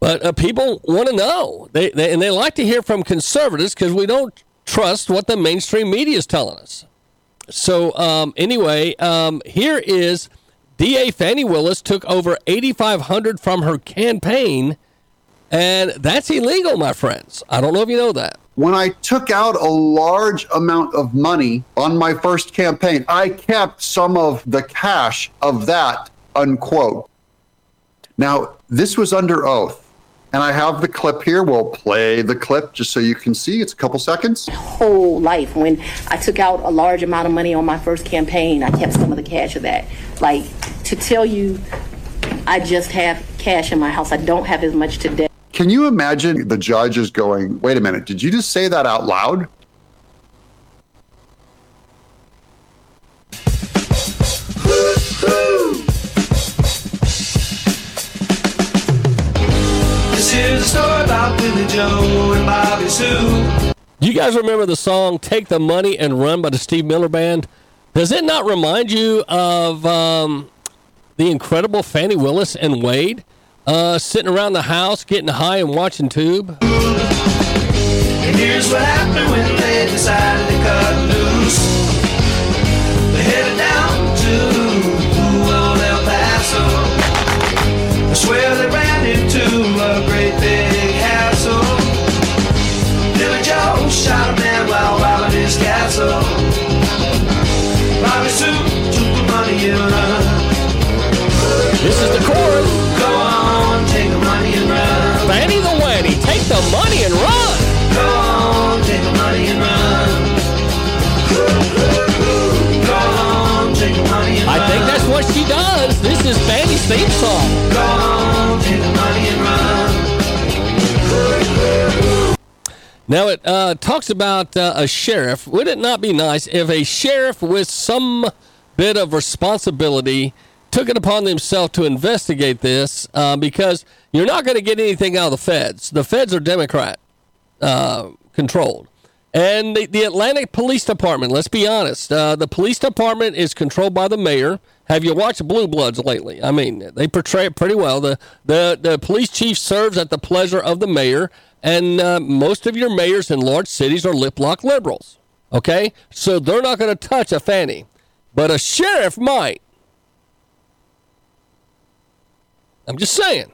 But people want to know, they, they and they like to hear from conservatives because we don't trust what the mainstream media is telling us. So um, anyway, um, here is DA Fani Willis took over 8,500 from her campaign and that's illegal, my friends. I don't know if you know that. When I took out a large amount of money on my first campaign, I kept some of the cash of that, unquote. Now, this was under oath. And I have the clip here. We'll play the clip just so you can see. It's a couple seconds. Whole life, when I took out a large amount of money on my first campaign, I kept some of the cash of that. Like to tell you, I just have cash in my house. I don't have as much today. Can you imagine the judge is going, wait a minute, did you just say that out loud? This is a story about Billy Joe and Bobby Sue. You guys remember the song Take the Money and Run by the Steve Miller Band? Does it not remind you of um, the incredible Fani Willis and Wade? Uh, sitting around the house, getting high and watching tube. And here's what happened when they decided to cut loose. They headed down to old El Paso. I swear they ran into a great big hassle. Billy Joe shot a man while robbing his castle. Bobby Sue took the money and run. This is the chorus. Take the money and run. Go on, take the money and run. Go on, take the money and I think that's what she does. This is Fanny's theme song. Go on, take the money and run. Now it uh, talks about uh, a sheriff. Would it not be nice if a sheriff with some bit of responsibility took it upon themselves to investigate this? Uh, because you're not going to get anything out of the feds. The feds are Democrat uh, controlled. And the, the Atlanta Police Department, let's be honest, uh, the police department is controlled by the mayor. Have you watched Blue Bloods lately? I mean, they portray it pretty well. The, the, the police chief serves at the pleasure of the mayor, and uh, most of your mayors in large cities are lip lock liberals. Okay? So they're not going to touch a fanny, but a sheriff might. I'm just saying.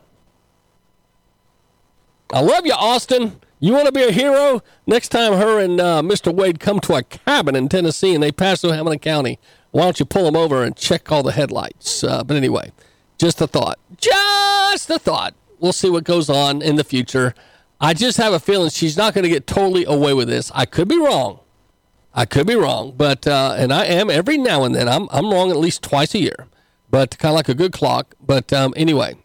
I love you, Austin. You want to be a hero? Next time her and uh, Mr. Wade come to a cabin in Tennessee and they pass through Hamilton County, why don't you pull them over and check all the headlights? Uh, but anyway, just a thought. Just a thought. We'll see what goes on in the future. I just have a feeling she's not going to get totally away with this. I could be wrong. I could be wrong, but uh, and I am every now and then. I'm I'm wrong at least twice a year, but kind of like a good clock. But um, anyway,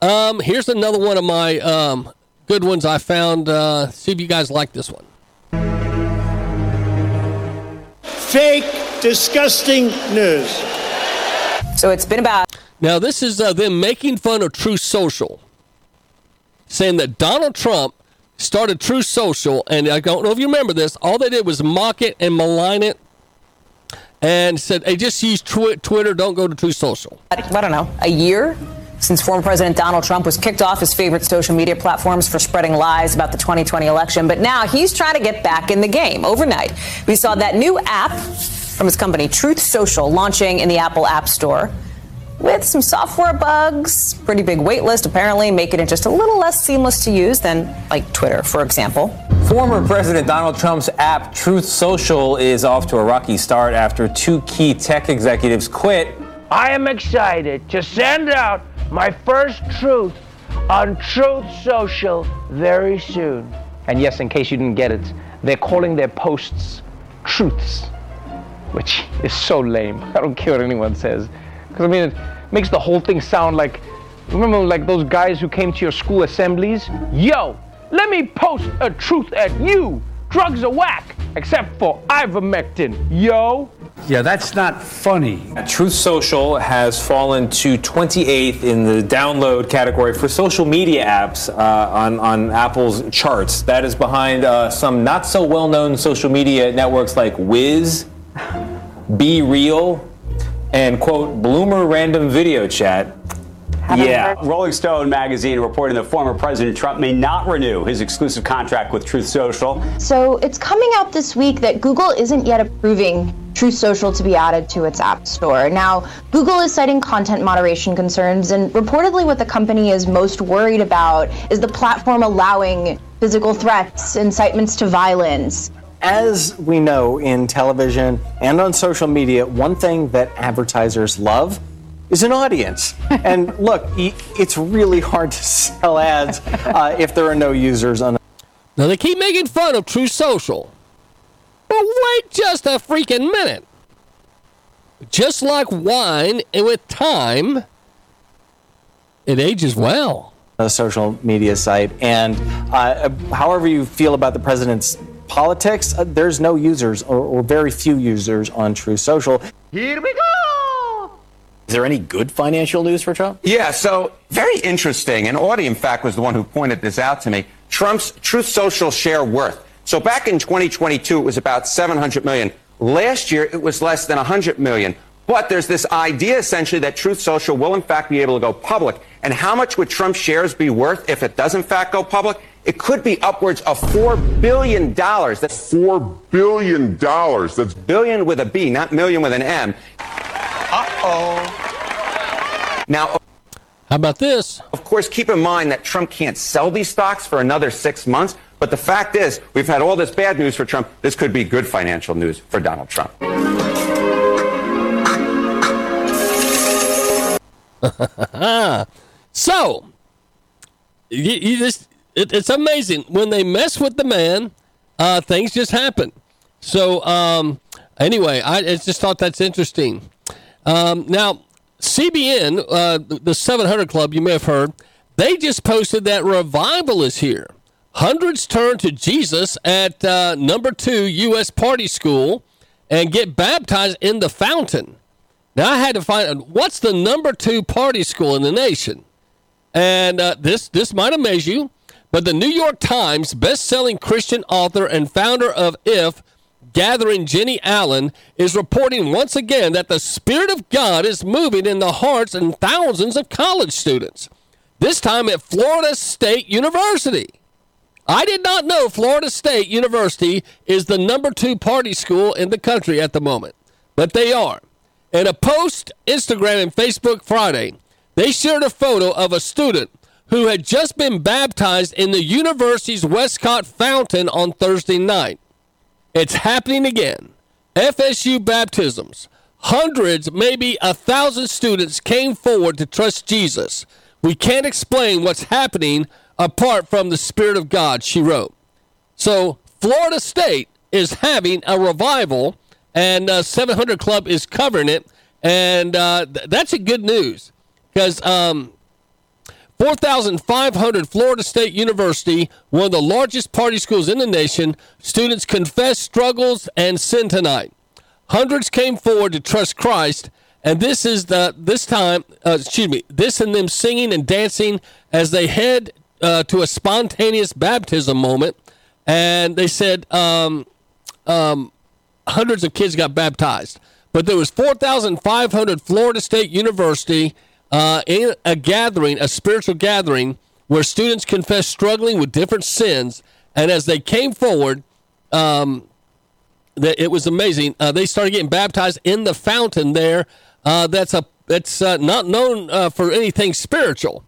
um, here's another one of my um, good ones I found. Uh, see if you guys like this one. Fake, disgusting news. So it's been about. Now, this is uh, them making fun of True Social, saying that Donald Trump started True Social, and I don't know if you remember this. All they did was mock it and malign it, and said, "Hey, just use twi- Twitter. Don't go to True Social." I don't know, a year since former President Donald Trump was kicked off his favorite social media platforms for spreading lies about the 2020 election. But now he's trying to get back in the game. Overnight, we saw that new app from his company, Truth Social, launching in the Apple App Store with some software bugs, pretty big wait list apparently, making it just a little less seamless to use than like Twitter, for example. Former President Donald Trump's app Truth Social is off to a rocky start after two key tech executives quit. I am excited to send out my first truth on Truth Social very soon. And yes, in case you didn't get it, they're calling their posts truths, which is so lame. I don't care what anyone says. Because, I mean, it makes the whole thing sound like remember, like those guys who came to your school assemblies? Yo, let me post a truth at you. Drugs are whack, except for ivermectin. Yo. Yeah, that's not funny. Truth Social has fallen to 28th in the download category for social media apps uh, on, on Apple's charts. That is behind uh, some not so well known social media networks like Wiz, Be Real, and quote, Bloomer Random Video Chat. Yeah, Rolling Stone magazine reporting that former President Trump may not renew his exclusive contract with Truth Social. So it's coming out this week that Google isn't yet approving Truth Social to be added to its App Store. Now, Google is citing content moderation concerns, and reportedly, what the company is most worried about is the platform allowing physical threats, incitements to violence. As we know in television and on social media, one thing that advertisers love is an audience. and look, it's really hard to sell ads uh, if there are no users on. Now they keep making fun of True Social. But wait just a freaking minute. Just like wine, and with time, it ages well. A social media site, and uh, however you feel about the president's politics, uh, there's no users or, or very few users on True Social. Here we go. Is there any good financial news for Trump? Yeah, so very interesting. And Audie, in fact, was the one who pointed this out to me. Trump's Truth Social share worth. So back in 2022, it was about 700 million. Last year, it was less than 100 million. But there's this idea essentially that Truth Social will in fact be able to go public. And how much would Trump shares be worth if it does in fact go public? It could be upwards of $4 billion. That's $4 billion. That's billion with a B, not million with an M. Uh-oh. Now, how about this? Of course, keep in mind that Trump can't sell these stocks for another six months. But the fact is, we've had all this bad news for Trump. This could be good financial news for Donald Trump. so, you, you just, it, it's amazing. When they mess with the man, uh, things just happen. So, um, anyway, I, I just thought that's interesting. Um, now, CBN, uh, the 700 Club, you may have heard, they just posted that revival is here. Hundreds turn to Jesus at uh, number two U.S. Party School and get baptized in the fountain. Now I had to find what's the number two party school in the nation, and uh, this this might amaze you, But the New York Times best-selling Christian author and founder of If Gathering Jennie Allen is reporting once again that the Spirit of God is moving in the hearts and thousands of college students. This time at Florida State University. I did not know Florida State University is the number two party school in the country at the moment, but they are. In a post, Instagram and Facebook Friday, they shared a photo of a student who had just been baptized in the university's Westcott fountain on Thursday night. It's happening again. FSU baptisms. Hundreds, maybe a thousand students came forward to trust Jesus. We can't explain what's happening apart from the Spirit of God, she wrote. So, Florida State is having a revival, and uh, 700 Club is covering it. And uh, th- that's a good news because um, 4,500 Florida State University, one of the largest party schools in the nation, students confessed struggles and sin tonight. Hundreds came forward to trust Christ, and this is the this time, uh, excuse me, this and them singing and dancing as they head uh, to a spontaneous baptism moment. And they said um, um, hundreds of kids got baptized, but there was 4,500 Florida State University uh, in a gathering, a spiritual gathering, where students confessed struggling with different sins. And as they came forward, um, it was amazing. Uh, they started getting baptized in the fountain there. Uh, that's a that's uh, not known uh, for anything spiritual,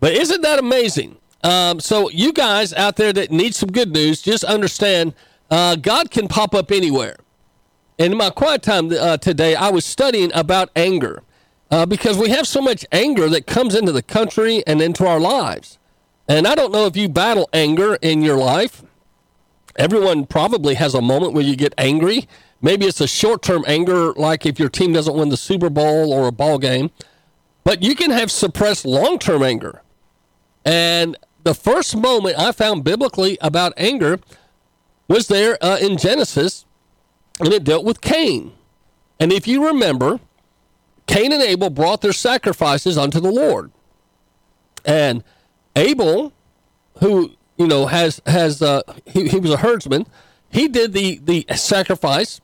but isn't that amazing? Um, so you guys out there that need some good news, just understand uh, God can pop up anywhere. And in my quiet time uh, today, I was studying about anger uh, because we have so much anger that comes into the country and into our lives. And I don't know if you battle anger in your life. Everyone probably has a moment where you get angry. Maybe it's a short term anger, like if your team doesn't win the Super Bowl or a ball game. But you can have suppressed long term anger. And the first moment I found biblically about anger was there uh, in Genesis, and it dealt with Cain. And if you remember, Cain and Abel brought their sacrifices unto the Lord. And Abel, who, you know, has, has uh, he, he was a herdsman, he did the, the sacrifice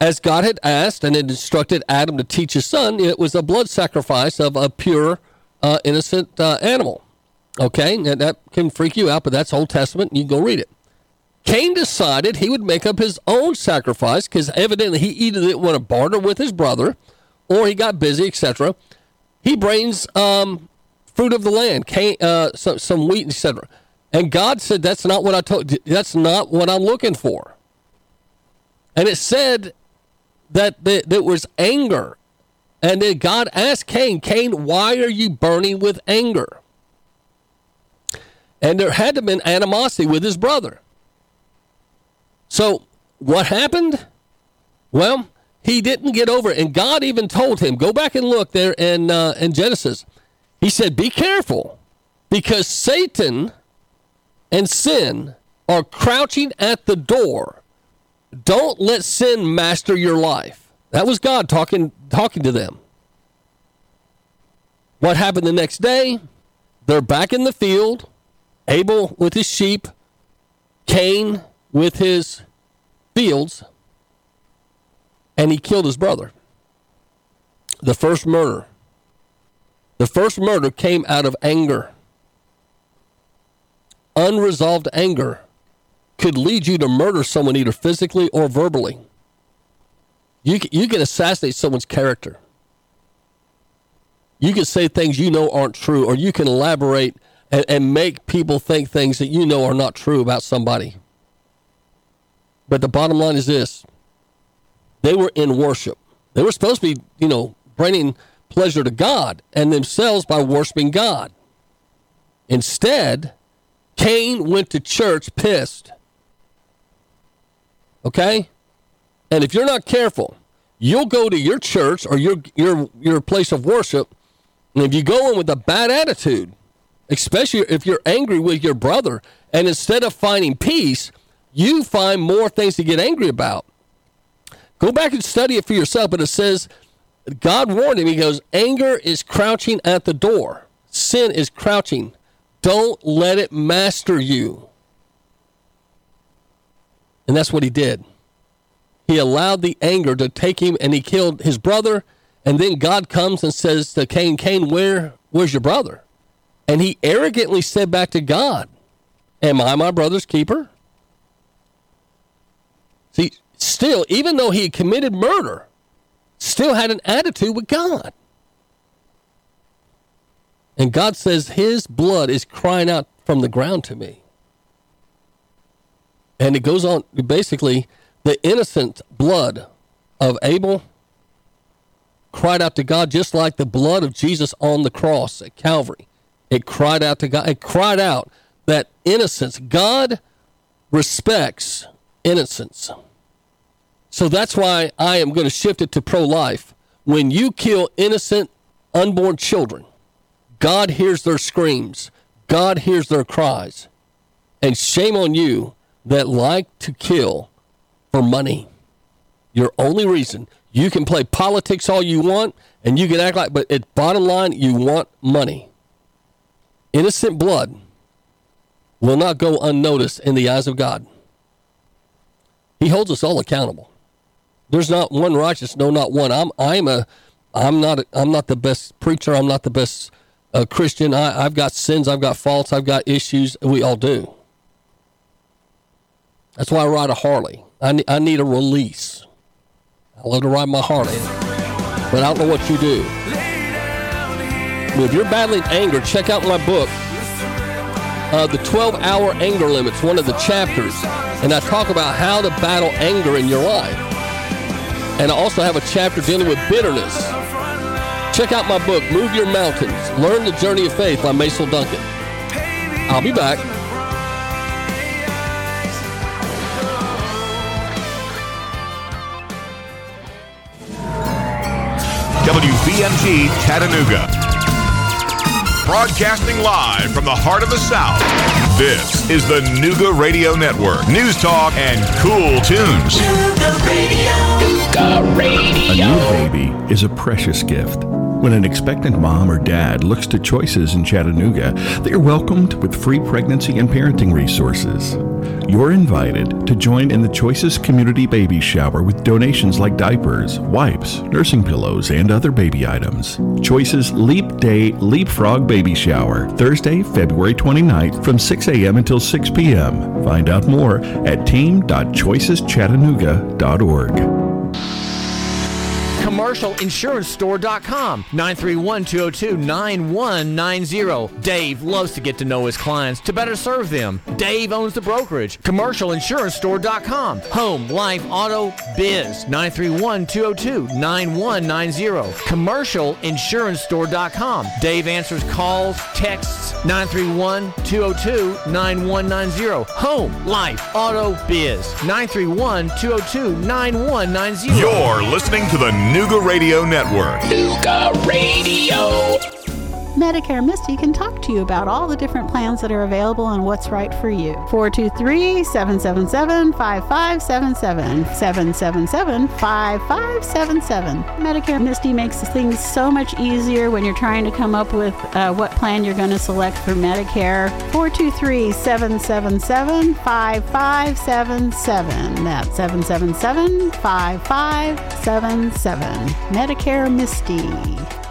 as God had asked and had instructed Adam to teach his son. It was a blood sacrifice of a pure, uh, innocent uh, animal. Okay, now that can freak you out, but that's Old Testament. You can go read it. Cain decided he would make up his own sacrifice because evidently he either didn't want to barter with his brother or he got busy, etc. He brings um, fruit of the land, Cain, uh, some, some wheat, etc. And God said, "That's not what I told. That's not what I'm looking for." And it said that there was anger, and then God asked Cain, "Cain, why are you burning with anger?" And there had to been animosity with his brother. So what happened? Well, he didn't get over it. And God even told him, go back and look there in, uh, in Genesis. He said, be careful because Satan and sin are crouching at the door. Don't let sin master your life. That was God talking, talking to them. What happened the next day? They're back in the field. Abel with his sheep, Cain with his fields and he killed his brother. The first murder. The first murder came out of anger. Unresolved anger could lead you to murder someone either physically or verbally. You you can assassinate someone's character. You can say things you know aren't true, or you can elaborate and, and make people think things that you know are not true about somebody. But the bottom line is this they were in worship. They were supposed to be, you know, bringing pleasure to God and themselves by worshiping God. Instead, Cain went to church pissed. Okay? And if you're not careful, you'll go to your church or your your your place of worship, and if you go in with a bad attitude, especially if you're angry with your brother, and instead of finding peace, you find more things to get angry about. Go back and study it for yourself. But it says, God warned him. He goes, Anger is crouching at the door, sin is crouching. Don't let it master you. And that's what he did. He allowed the anger to take him and he killed his brother. And then God comes and says to Cain, Cain, where, where's your brother? And he arrogantly said back to God, Am I my brother's keeper? Still, even though he had committed murder, still had an attitude with God. And God says, His blood is crying out from the ground to me. And it goes on, basically, the innocent blood of Abel cried out to God just like the blood of Jesus on the cross at Calvary. It cried out to God. It cried out that innocence. God respects innocence. So that's why I am going to shift it to pro life. When you kill innocent, unborn children, God hears their screams, God hears their cries. And shame on you that like to kill for money. Your only reason. You can play politics all you want and you can act like, but at bottom line, you want money. Innocent blood will not go unnoticed in the eyes of God. He holds us all accountable. There's not one righteous, no, not one. I'm, I'm a, I'm not, a, I'm not the best preacher. I'm not the best uh, Christian. I, I've got sins. I've got faults. I've got issues. We all do. That's why I ride a Harley. I, ne- I need a release. I love to ride my Harley, but I don't know what you do. If you're battling anger, check out my book, uh, The 12 Hour Anger Limits, one of the chapters. And I talk about how to battle anger in your life. And I also have a chapter dealing with bitterness. Check out my book, Move Your Mountains Learn the Journey of Faith by Maysel Duncan. I'll be back. WBMG Chattanooga. Broadcasting live from the heart of the South. This is the Nooga Radio Network. News talk and cool tunes. A new baby is a precious gift. When an expectant mom or dad looks to Choices in Chattanooga, they are welcomed with free pregnancy and parenting resources. You're invited to join in the Choices Community Baby Shower with donations like diapers, wipes, nursing pillows, and other baby items. Choices Leap Day Leapfrog Baby Shower, Thursday, February 29th from 6 a.m. until 6 p.m. Find out more at team.choiceschattanooga.org. CommercialInsuranceStore.com 931-202-9190. Dave loves to get to know his clients to better serve them. Dave owns the brokerage. CommercialInsuranceStore.com Home, life, auto, biz 931-202-9190. CommercialInsuranceStore.com Dave answers calls, texts 931-202-9190. Home, life, auto, biz 931-202-9190. You're listening to the Nooga Radio Network. Nooga Radio. Medicare Misty can talk to you about all the different plans that are available and what's right for you. 423 777 5577. 777 5577. Medicare Misty makes things so much easier when you're trying to come up with uh, what plan you're going to select for Medicare. 423 777 5577. That's 777 5577. Medicare Misty.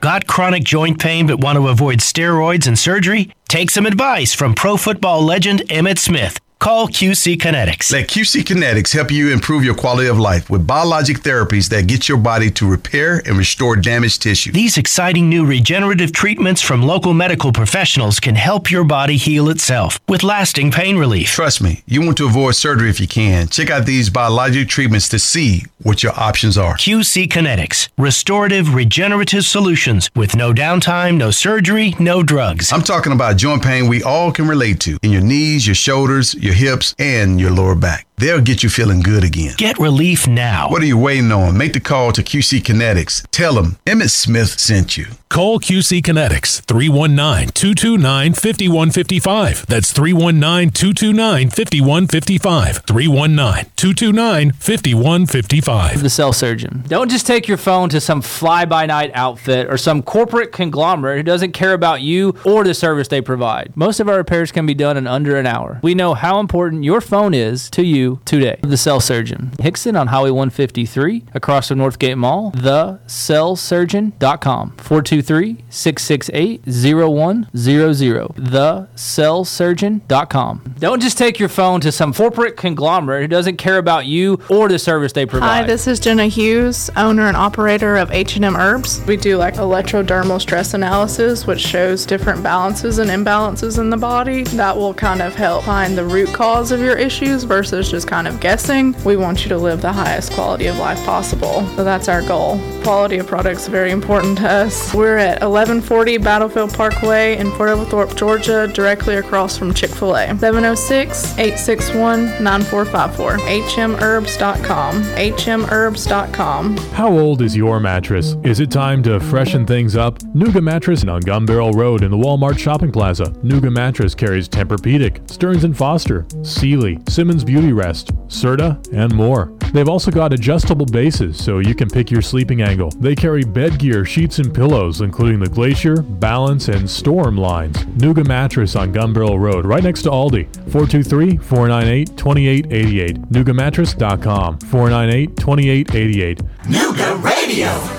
Got chronic joint pain but want to avoid steroids and surgery? Take some advice from pro football legend Emmitt Smith. Call QC Kinetics. Let QC Kinetics help you improve your quality of life with biologic therapies that get your body to repair and restore damaged tissue. These exciting new regenerative treatments from local medical professionals can help your body heal itself with lasting pain relief. Trust me, you want to avoid surgery if you can. Check out these biologic treatments to see what your options are. QC Kinetics, restorative regenerative solutions with no downtime, no surgery, no drugs. I'm talking about joint pain we all can relate to in your knees, your shoulders, your hips, and your lower back. They'll get you feeling good again. Get relief now. What are you waiting on? Make the call to QC Kinetics. Tell them Emmitt Smith sent you. Call QC Kinetics 319 229 5155. That's 319 229 5155. 319 229 5155. The cell surgeon. Don't just take your phone to some fly by night outfit or some corporate conglomerate who doesn't care about you or the service they provide. Most of our repairs can be done in under an hour. We know how important your phone is to you today. The Cell Surgeon. Hixson on Highway 153 across from Northgate Mall. TheCellSurgeon.com. 423 668 0100. TheCellSurgeon.com. Don't just take your phone to some corporate conglomerate who doesn't care about you or the service they provide. Hi, this is Jenna Hughes, owner and operator of H&M Herbs. We do like electrodermal stress analysis, which shows different balances and imbalances in the body. That will kind of help find the root cause of your issues versus just kind of guessing. We want you to live the highest quality of life possible. So that's our goal. Quality of products very important to us. We're at 1140 Battlefield Parkway in Fort Oglethorpe, Georgia, directly across from Chick-fil-A. 706-861-9454. hmherbs.com. hmherbs.com. How old is your mattress? Is it time to freshen things up? Nooga Mattress on Gun Barrel Road in the Walmart Shopping Plaza. Nooga Mattress carries Tempur-Pedic, Stearns & Foster, Sealy, Simmons Beauty Rest, Serta, and more. They've also got adjustable bases so you can pick your sleeping angle. They carry bed gear, sheets, and pillows, including the Glacier, Balance, and Storm lines. Nooga Mattress on Gun Barrel Road, right next to Aldi. 423-498-2888. NoogaMattress.com. 498-2888. Nooga Radio.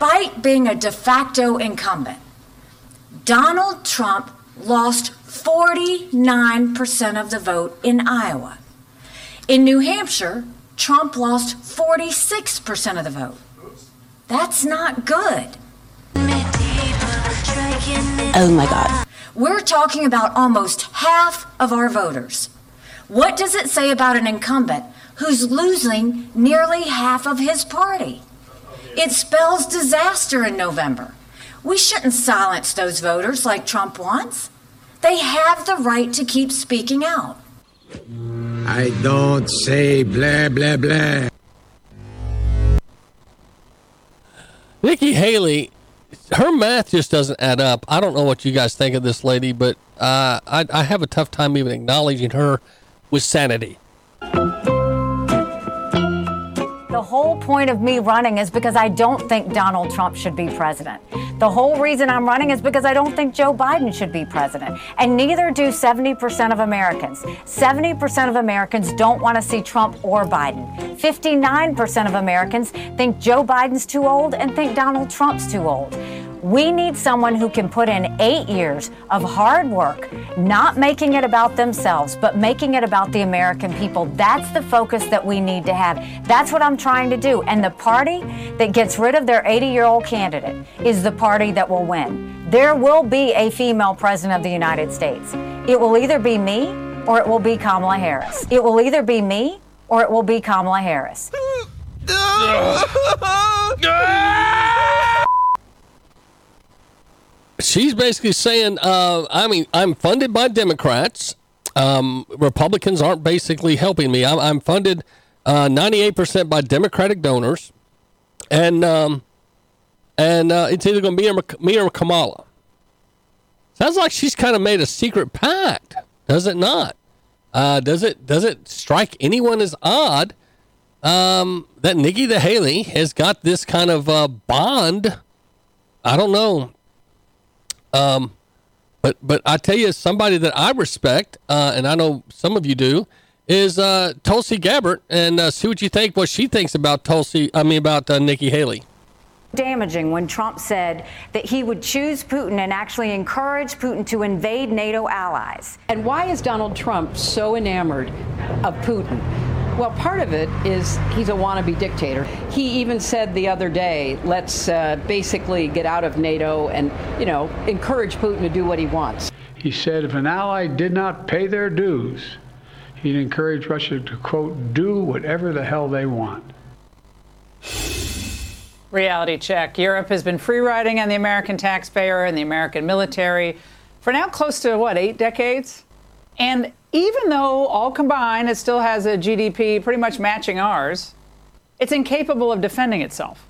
Despite being a de facto incumbent, Donald Trump lost 49% of the vote in Iowa. In New Hampshire, Trump lost 46% of the vote. That's not good. Oh my God. We're talking about almost half of our voters. What does it say about an incumbent who's losing nearly half of his party? It spells disaster in November. We shouldn't silence those voters like Trump wants. They have the right to keep speaking out. I don't say blah, blah, blah. Nikki Haley, her math just doesn't add up. I don't know what you guys think of this lady, but uh, I, I have a tough time even acknowledging her with sanity. The whole point of me running is because I don't think Donald Trump should be president. The whole reason I'm running is because I don't think Joe Biden should be president. And neither do 70% of Americans. 70% of Americans don't want to see Trump or Biden. 59% of Americans think Joe Biden's too old and think Donald Trump's too old. We need someone who can put in eight years of hard work, not making it about themselves, but making it about the American people. That's the focus that we need to have. That's what I'm trying to do. And the party that gets rid of their 80 year old candidate is the party that will win. There will be a female president of the United States. It will either be me or it will be Kamala Harris. It will either be me or it will be Kamala Harris. She's basically saying, uh, I mean, I'm funded by Democrats. Um, Republicans aren't basically helping me. I'm, I'm funded uh, 98% by Democratic donors, and um, and uh, it's either going to be me me or Kamala. Sounds like she's kind of made a secret pact, does it not? Uh, does it does it strike anyone as odd um, that Nikki the Haley has got this kind of uh, bond? I don't know. Um, but but I tell you, somebody that I respect, uh, and I know some of you do, is uh, Tulsi Gabbard, and uh, see what you think. What she thinks about Tulsi. I mean about uh, Nikki Haley. Damaging when Trump said that he would choose Putin and actually encourage Putin to invade NATO allies. And why is Donald Trump so enamored of Putin? Well, part of it is he's a wannabe dictator. He even said the other day, let's uh, basically get out of NATO and, you know, encourage Putin to do what he wants. He said if an ally did not pay their dues, he'd encourage Russia to, quote, do whatever the hell they want. Reality check. Europe has been free riding on the American taxpayer and the American military for now close to, what, eight decades? And even though all combined it still has a GDP pretty much matching ours, it's incapable of defending itself.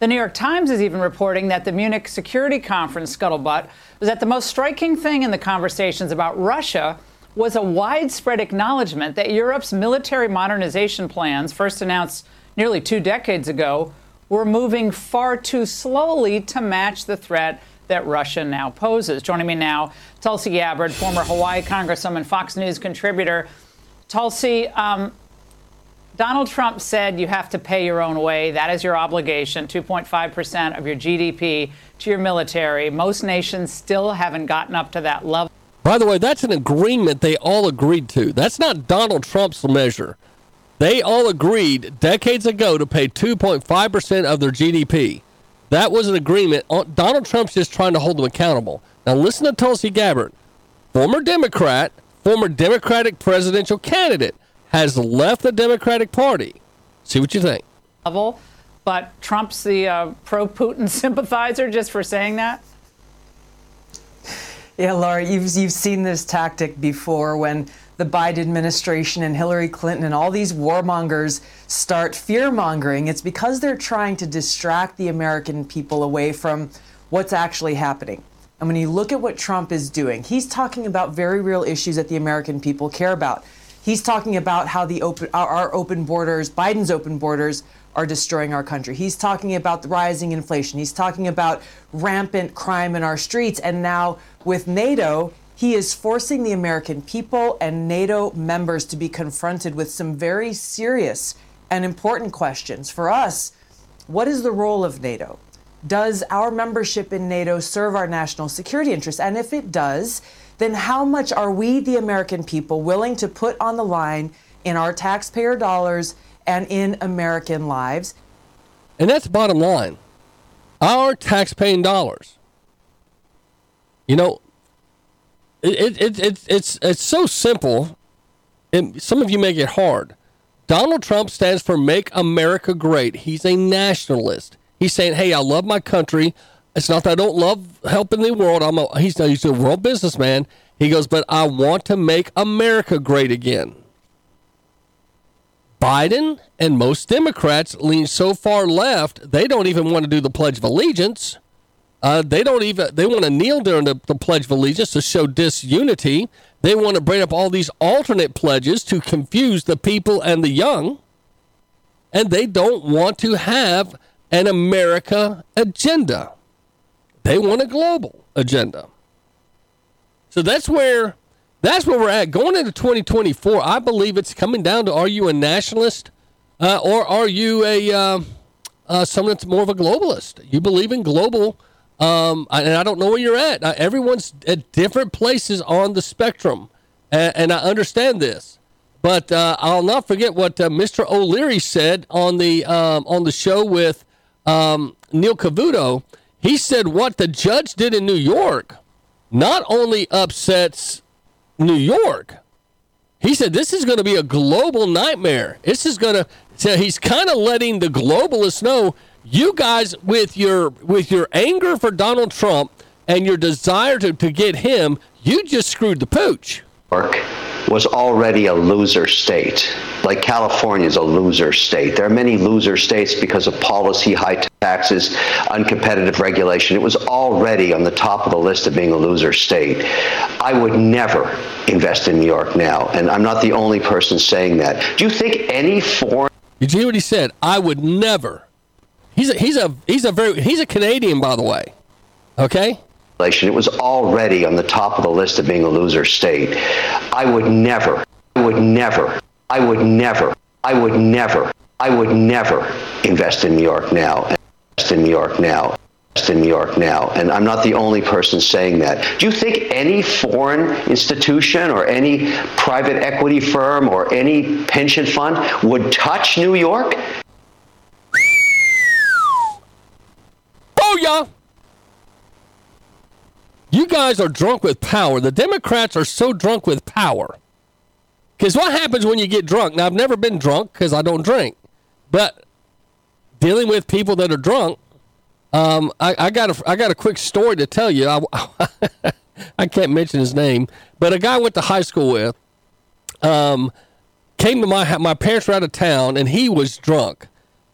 The New York Times is even reporting that the Munich Security Conference scuttlebutt was that the most striking thing in the conversations about Russia was a widespread acknowledgement that Europe's military modernization plans, first announced nearly two decades ago, were moving far too slowly to match the threat that Russia now poses. Joining me now, Tulsi Gabbard, former Hawaii Congresswoman, Fox News contributor. Tulsi, um, Donald Trump said you have to pay your own way. That is your obligation, 2.5% of your GDP to your military. Most nations still haven't gotten up to that level. By the way, that's an agreement they all agreed to. That's not Donald Trump's measure. They all agreed decades ago to pay 2.5% of their GDP. That was an agreement. Donald Trump's just trying to hold them accountable. Now, listen to Tulsi Gabbard, former Democrat, former Democratic presidential candidate, has left the Democratic Party. See what you think. But Trump's the uh, pro Putin sympathizer just for saying that? Yeah, Laura, you've, you've seen this tactic before when the Biden administration and Hillary Clinton and all these warmongers start fear mongering. It's because they're trying to distract the American people away from what's actually happening. And when you look at what Trump is doing, he's talking about very real issues that the American people care about. He's talking about how the open, our, our open borders, Biden's open borders, are destroying our country. He's talking about the rising inflation. He's talking about rampant crime in our streets. And now with NATO, he is forcing the American people and NATO members to be confronted with some very serious and important questions. For us, what is the role of NATO? Does our membership in NATO serve our national security interests? And if it does, then how much are we, the American people, willing to put on the line in our taxpayer dollars and in American lives? And that's bottom line our taxpaying dollars. You know, it, it, it, it's, it's so simple. And some of you make it hard. Donald Trump stands for Make America Great. He's a nationalist. He's saying, hey, I love my country. It's not that I don't love helping the world. I'm a, he's, he's a world businessman. He goes, but I want to make America great again. Biden and most Democrats lean so far left, they don't even want to do the Pledge of Allegiance. Uh, they don't even they want to kneel during the, the Pledge of Allegiance to show disunity. They want to bring up all these alternate pledges to confuse the people and the young. And they don't want to have an America agenda. They want a global agenda. So that's where that's where we're at going into 2024. I believe it's coming down to: Are you a nationalist, uh, or are you a uh, uh, someone that's more of a globalist? You believe in global um, and I don't know where you're at. Uh, everyone's at different places on the spectrum, and, and I understand this. But uh, I'll not forget what uh, Mr. O'Leary said on the um, on the show with um, Neil Cavuto. He said what the judge did in New York not only upsets New York. He said this is going to be a global nightmare. This is going to. So he's kind of letting the globalists know you guys with your with your anger for Donald Trump and your desire to, to get him, you just screwed the pooch. York was already a loser state, like California is a loser state. There are many loser states because of policy, high taxes, uncompetitive regulation. It was already on the top of the list of being a loser state. I would never invest in New York now, and I'm not the only person saying that. Do you think any foreign? You hear what he said? I would never He's a, he's a he's a very he's a Canadian, by the way. Okay. It was already on the top of the list of being a loser state. I would never, I would never, I would never, I would never, I would never invest in New York now. Invest in New York now. Invest in New York now, and I'm not the only person saying that. Do you think any foreign institution or any private equity firm or any pension fund would touch New York? Oh, yeah. You guys are drunk with power. The Democrats are so drunk with power. Because what happens when you get drunk? Now, I've never been drunk because I don't drink. But dealing with people that are drunk, um, I, I, got a, I got a quick story to tell you. I, I can't mention his name, but a guy I went to high school with um, came to my my parents were out of town, and he was drunk.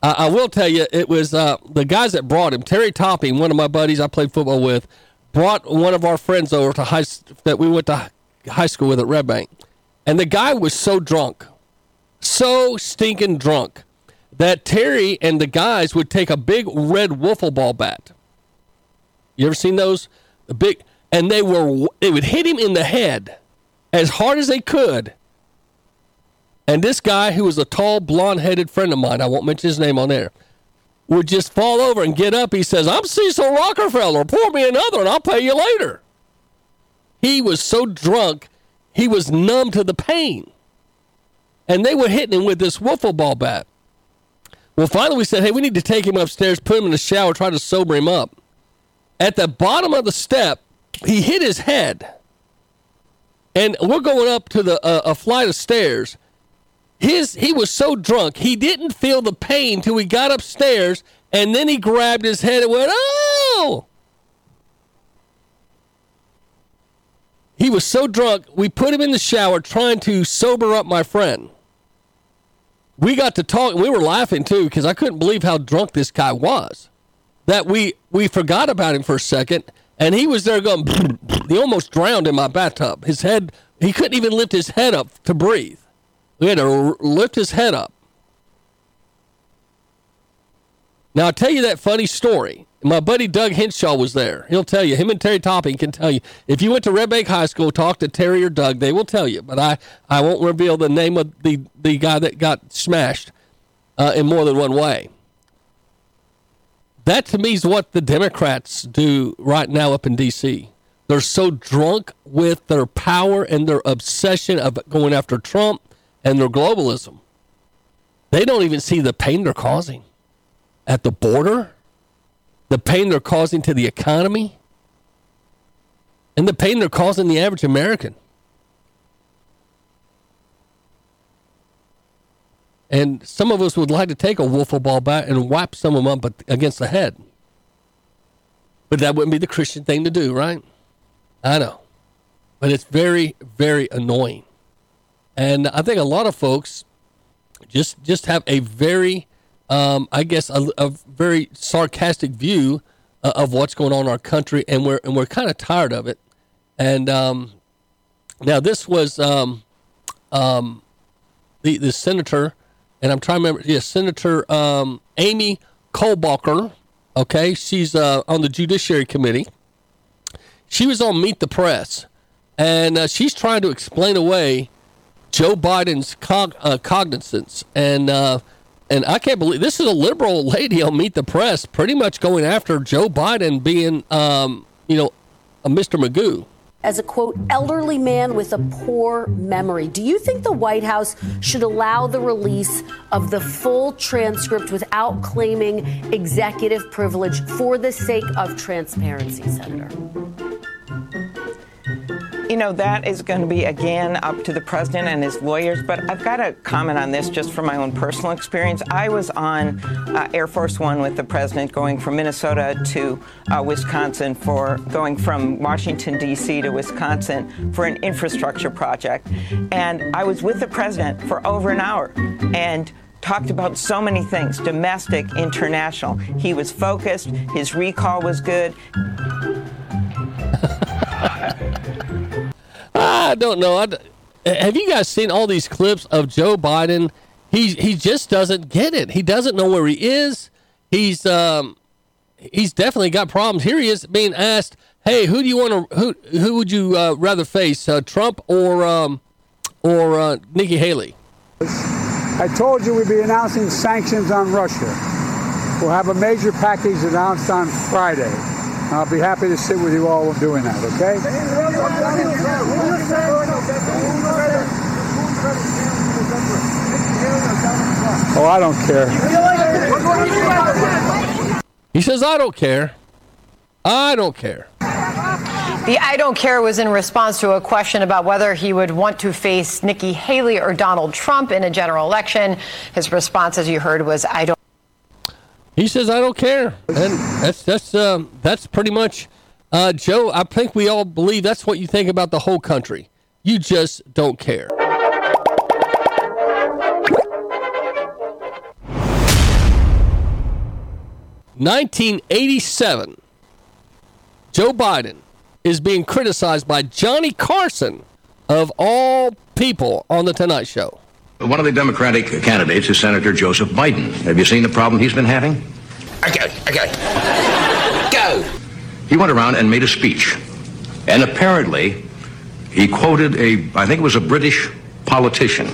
I will tell you, it was uh, the guys that brought him. Terry Topping, one of my buddies I played football with, brought one of our friends over to high that we went to high school with at Red Bank, and the guy was so drunk, so stinking drunk, that Terry and the guys would take a big red wiffle ball bat. You ever seen those? The big, and they were they would hit him in the head as hard as they could. And this guy, who was a tall, blonde-headed friend of mine, I won't mention his name on there, would just fall over and get up. He says, "I'm Cecil Rockefeller. Pour me another, and I'll pay you later." He was so drunk, he was numb to the pain, and they were hitting him with this wiffle ball bat. Well, finally, we said, hey, we need to take him upstairs, put him in the shower, try to sober him up. At the bottom of the step, he hit his head. And we're going up to the uh, a flight of stairs. His he was so drunk he didn't feel the pain till he got upstairs, and then he grabbed his head and went, "Oh!" He was so drunk, we put him in the shower trying to sober up my friend we got to talk. We were laughing too because I couldn't believe how drunk this guy was. That we we forgot about him for a second, and he was there going. he almost drowned in my bathtub. His head. He couldn't even lift his head up to breathe. We had to lift his head up. Now I'll tell you that funny story. My buddy Doug Henshaw was there. He'll tell you. Him and Terry Topping can tell you. If you went to Red Bank High School, talk to Terry or Doug, they will tell you. But I, I won't reveal the name of the, the guy that got smashed uh, in more than one way. That to me is what the Democrats do right now up in D.C. They're so drunk with their power and their obsession of going after Trump and their globalism. They don't even see the pain they're causing at the border the pain they're causing to the economy, and the pain they're causing the average American. And some of us would like to take a wiffle ball bat and whap some of them up against the head. But that wouldn't be the Christian thing to do, right? I know. But it's very, very annoying. And I think a lot of folks just just have a very um, I guess, a, a, very sarcastic view uh, of what's going on in our country, and we're and we're kind of tired of it. And um, now this was um, um, the the senator, and I'm trying to remember. Yes, Senator um, Amy Klobuchar. Okay, she's uh, on the Judiciary Committee. She was on Meet the Press, and uh, she's trying to explain away Joe Biden's cog- uh, cognizance and uh, and I can't believe this is a liberal lady on Meet the Press, pretty much going after Joe Biden being, um, you know, a Mr. Magoo. As a quote, elderly man with a poor memory. Do you think the White House should allow the release of the full transcript without claiming executive privilege for the sake of transparency, Senator? You know, that is going to be, again, up to the president and his lawyers. But I've got to comment on this just from my own personal experience. I was on uh, Air Force One with the president going from Minnesota to uh, Wisconsin for going from Washington, D.C. to Wisconsin for an infrastructure project. And I was with the president for over an hour. And talked about so many things domestic, international. He was focused, his recall was good. I don't know. I, have you guys seen all these clips of Joe Biden? He he just doesn't get it. He doesn't know where he is. He's um he's definitely got problems. Here he is being asked, "Hey, who do you want to who who would you uh, rather face, uh, Trump or um or uh, Nikki Haley?" I told you we'd be announcing sanctions on Russia. We'll have a major package announced on Friday. I'll be happy to sit with you all doing that, okay? Oh, I don't care. He says, I don't care. I don't care. The I don't care was in response to a question about whether he would want to face Nikki Haley or Donald Trump in a general election. His response, as you heard, was I don't. He says, I don't care. And that's, that's, um, that's pretty much, uh, Joe, I think we all believe that's what you think about the whole country. You just don't care. Nineteen eighty-seven. Joe Biden is being criticized by Johnny Carson, of all people, on the Tonight Show. One of the Democratic candidates is Senator Joseph Biden. Have you seen the problem he's been having? Okay, okay. Go. He went around and made a speech. And apparently, he quoted a, I think it was a British politician,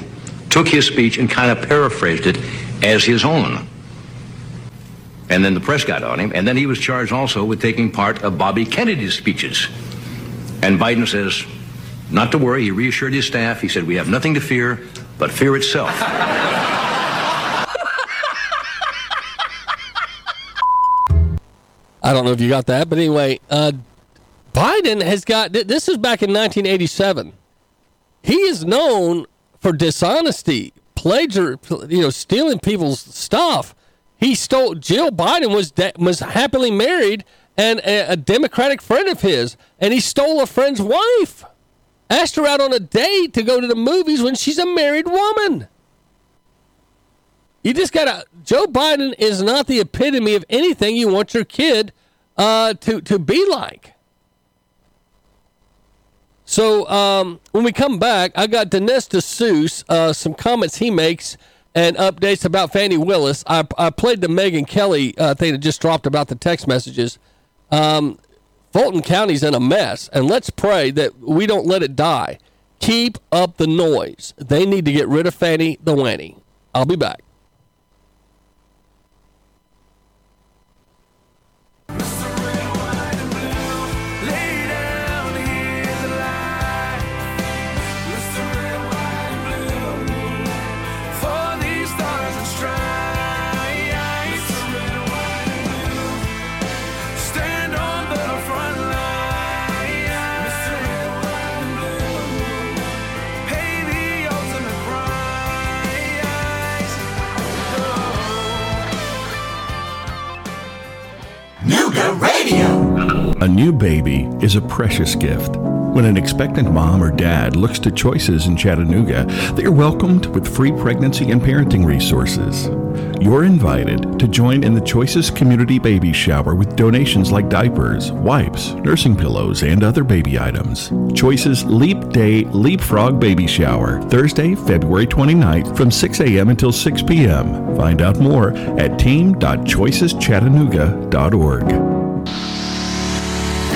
took his speech and kind of paraphrased it as his own. And then the press got on him. And then he was charged also with taking part of Bobby Kennedy's speeches. And Biden says, not to worry. He reassured his staff. He said, we have nothing to fear but fear itself. I don't know if you got that, but anyway, uh, Biden has got this is back in 1987. He is known for dishonesty, plagiar, you know, stealing people's stuff. He stole. Jill Biden was de- was happily married and a, a Democratic friend of his, and he stole a friend's wife. Asked her out on a date to go to the movies when she's a married woman. You just gotta. Joe Biden is not the epitome of anything you want your kid uh, to to be like. So um, when we come back, I got Dinesh D'Souza, uh, some comments he makes and updates about Fani Willis. I, I played the Megyn Kelly uh, thing that just dropped about the text messages. Um, Fulton County's in a mess, and let's pray that we don't let it die. Keep up the noise. They need to get rid of Fani the Wanny. I'll be back. A new baby is a precious gift. When an expectant mom or dad looks to Choices in Chattanooga, they are welcomed with free pregnancy and parenting resources. You're invited to join in the Choices Community Baby Shower with donations like diapers, wipes, nursing pillows, and other baby items. Choices Leap Day Leapfrog Baby Shower, Thursday, February 29th from 6 a.m. until 6 p.m. Find out more at team.choiceschattanooga.org.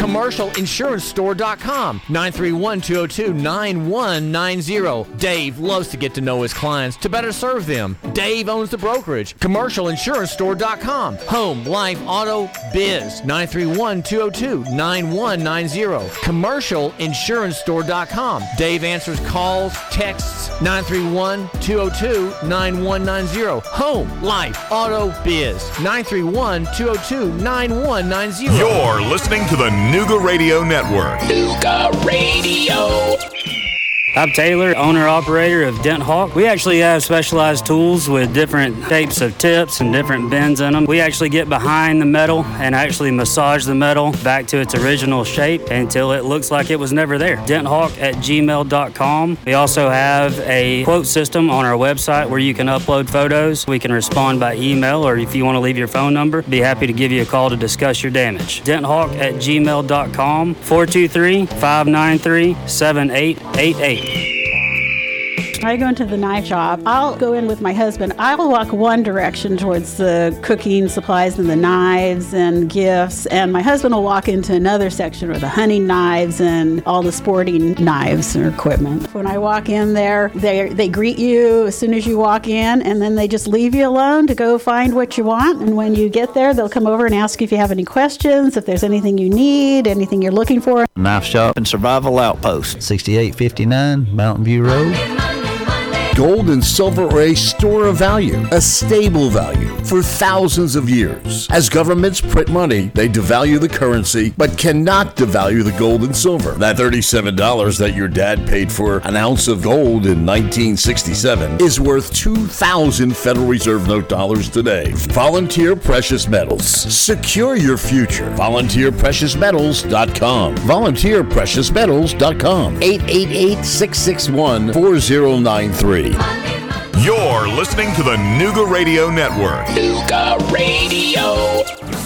CommercialInsuranceStore.com 931-202-9190. Dave loves to get to know his clients to better serve them. Dave owns the brokerage. CommercialInsuranceStore.com Home, life, auto, biz 931-202-9190. CommercialInsuranceStore.com Dave answers calls, texts 931-202-9190. Home, life, auto, biz 931-202-9190. You're listening to the Nooga Radio Network. Nooga Radio. I'm Taylor, owner operator of Dent Hawk. We actually have specialized tools with different shapes of tips and different bends in them. We actually get behind the metal and actually massage the metal back to its original shape until it looks like it was never there. DentHawk at gmail.com. We also have a quote system on our website where you can upload photos. We can respond by email or if you want to leave your phone number, be happy to give you a call to discuss your damage. DentHawk at gmail.com 423 593 7888 you I go into the knife shop. I'll go in with my husband. I'll walk one direction towards the cooking supplies and the knives and gifts, and my husband will walk into another section with the hunting knives and all the sporting knives and equipment. When I walk in there, they they greet you as soon as you walk in, and then they just leave you alone to go find what you want. And when you get there, they'll come over and ask you if you have any questions, if there's anything you need, anything you're looking for. Knife Shop and Survival Outpost, 6859 Mountain View Road. Gold and silver are a store of value, a stable value for thousands of years. As governments print money, they devalue the currency, but cannot devalue the gold and silver. That $37 that your dad paid for an ounce of gold in 1967 is worth 2,000 Federal Reserve note dollars today. Volunteer Precious Metals. Secure your future. VolunteerPreciousMetals.com. VolunteerPreciousMetals.com. 888 661 4093. You're listening to the Nooga Radio Network. Nooga Radio.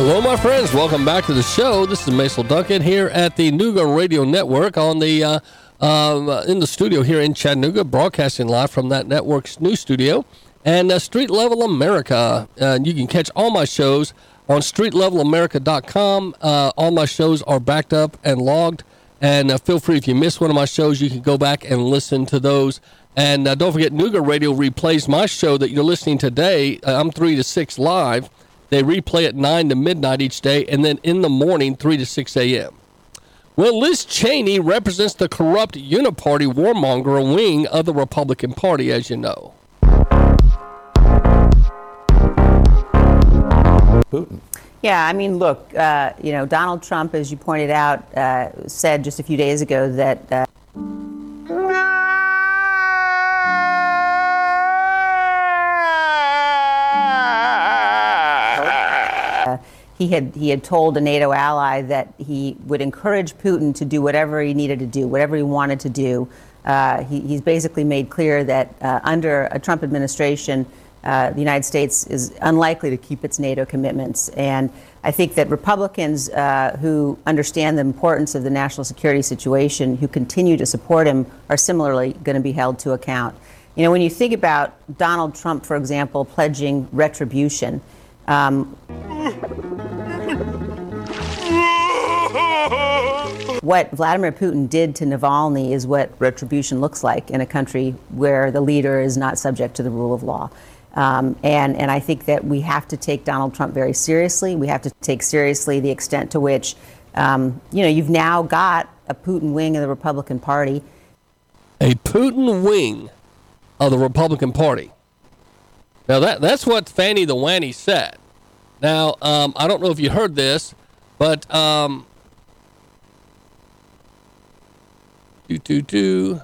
Hello, my friends. Welcome back to the show. This is Mason Duncan here at the Nooga Radio Network on the uh, um, uh, in the studio here in Chattanooga, broadcasting live from that network's new studio and uh, Street Level America. Uh, you can catch all my shows on StreetLevelAmerica.com. Uh, all my shows are backed up and logged. And uh, feel free if you miss one of my shows, you can go back and listen to those. And uh, don't forget, Nooga Radio replays my show that you're listening today. Uh, I'm three to six live. They replay at 9 to midnight each day, and then in the morning, 3 to 6 a.m. Well, Liz Cheney represents the corrupt uniparty warmonger wing of the Republican Party, as you know. Putin. Yeah, I mean, look, uh, you know, Donald Trump, as you pointed out, uh, said just a few days ago that. Uh, Uh, he had he had told a NATO ally that he would encourage Putin to do whatever he needed to do, whatever he wanted to do. Uh, he, he's basically made clear that uh, under a Trump administration, uh, the United States is unlikely to keep its NATO commitments. And I think that Republicans uh, who understand the importance of the national security situation, who continue to support him, are similarly going to be held to account. You know, when you think about Donald Trump, for example, pledging retribution, um, what Vladimir Putin did to Navalny is what retribution looks like in a country where the leader is not subject to the rule of law. Um, and, and I think that we have to take Donald Trump very seriously. We have to take seriously the extent to which, um, you know, you've now got a Putin wing of the Republican Party. A Putin wing of the Republican Party. Now that that's what Fani the Wanny said. Now um, I don't know if you heard this, but um, do do do.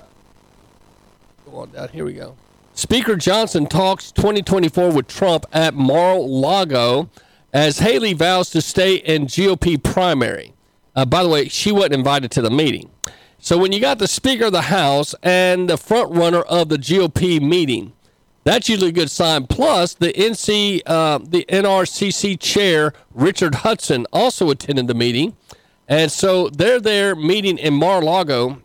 Go on down. Here we go. Speaker Johnson talks 2024 with Trump at Mar-a-Lago as Haley vows to stay in GOP primary. Uh, by the way, she wasn't invited to the meeting. So when you got the Speaker of the House and the front runner of the GOP meeting, that's usually a good sign. Plus, the NC, uh, the NRCC chair Richard Hudson also attended the meeting, and so they're there meeting in Mar-a-Lago.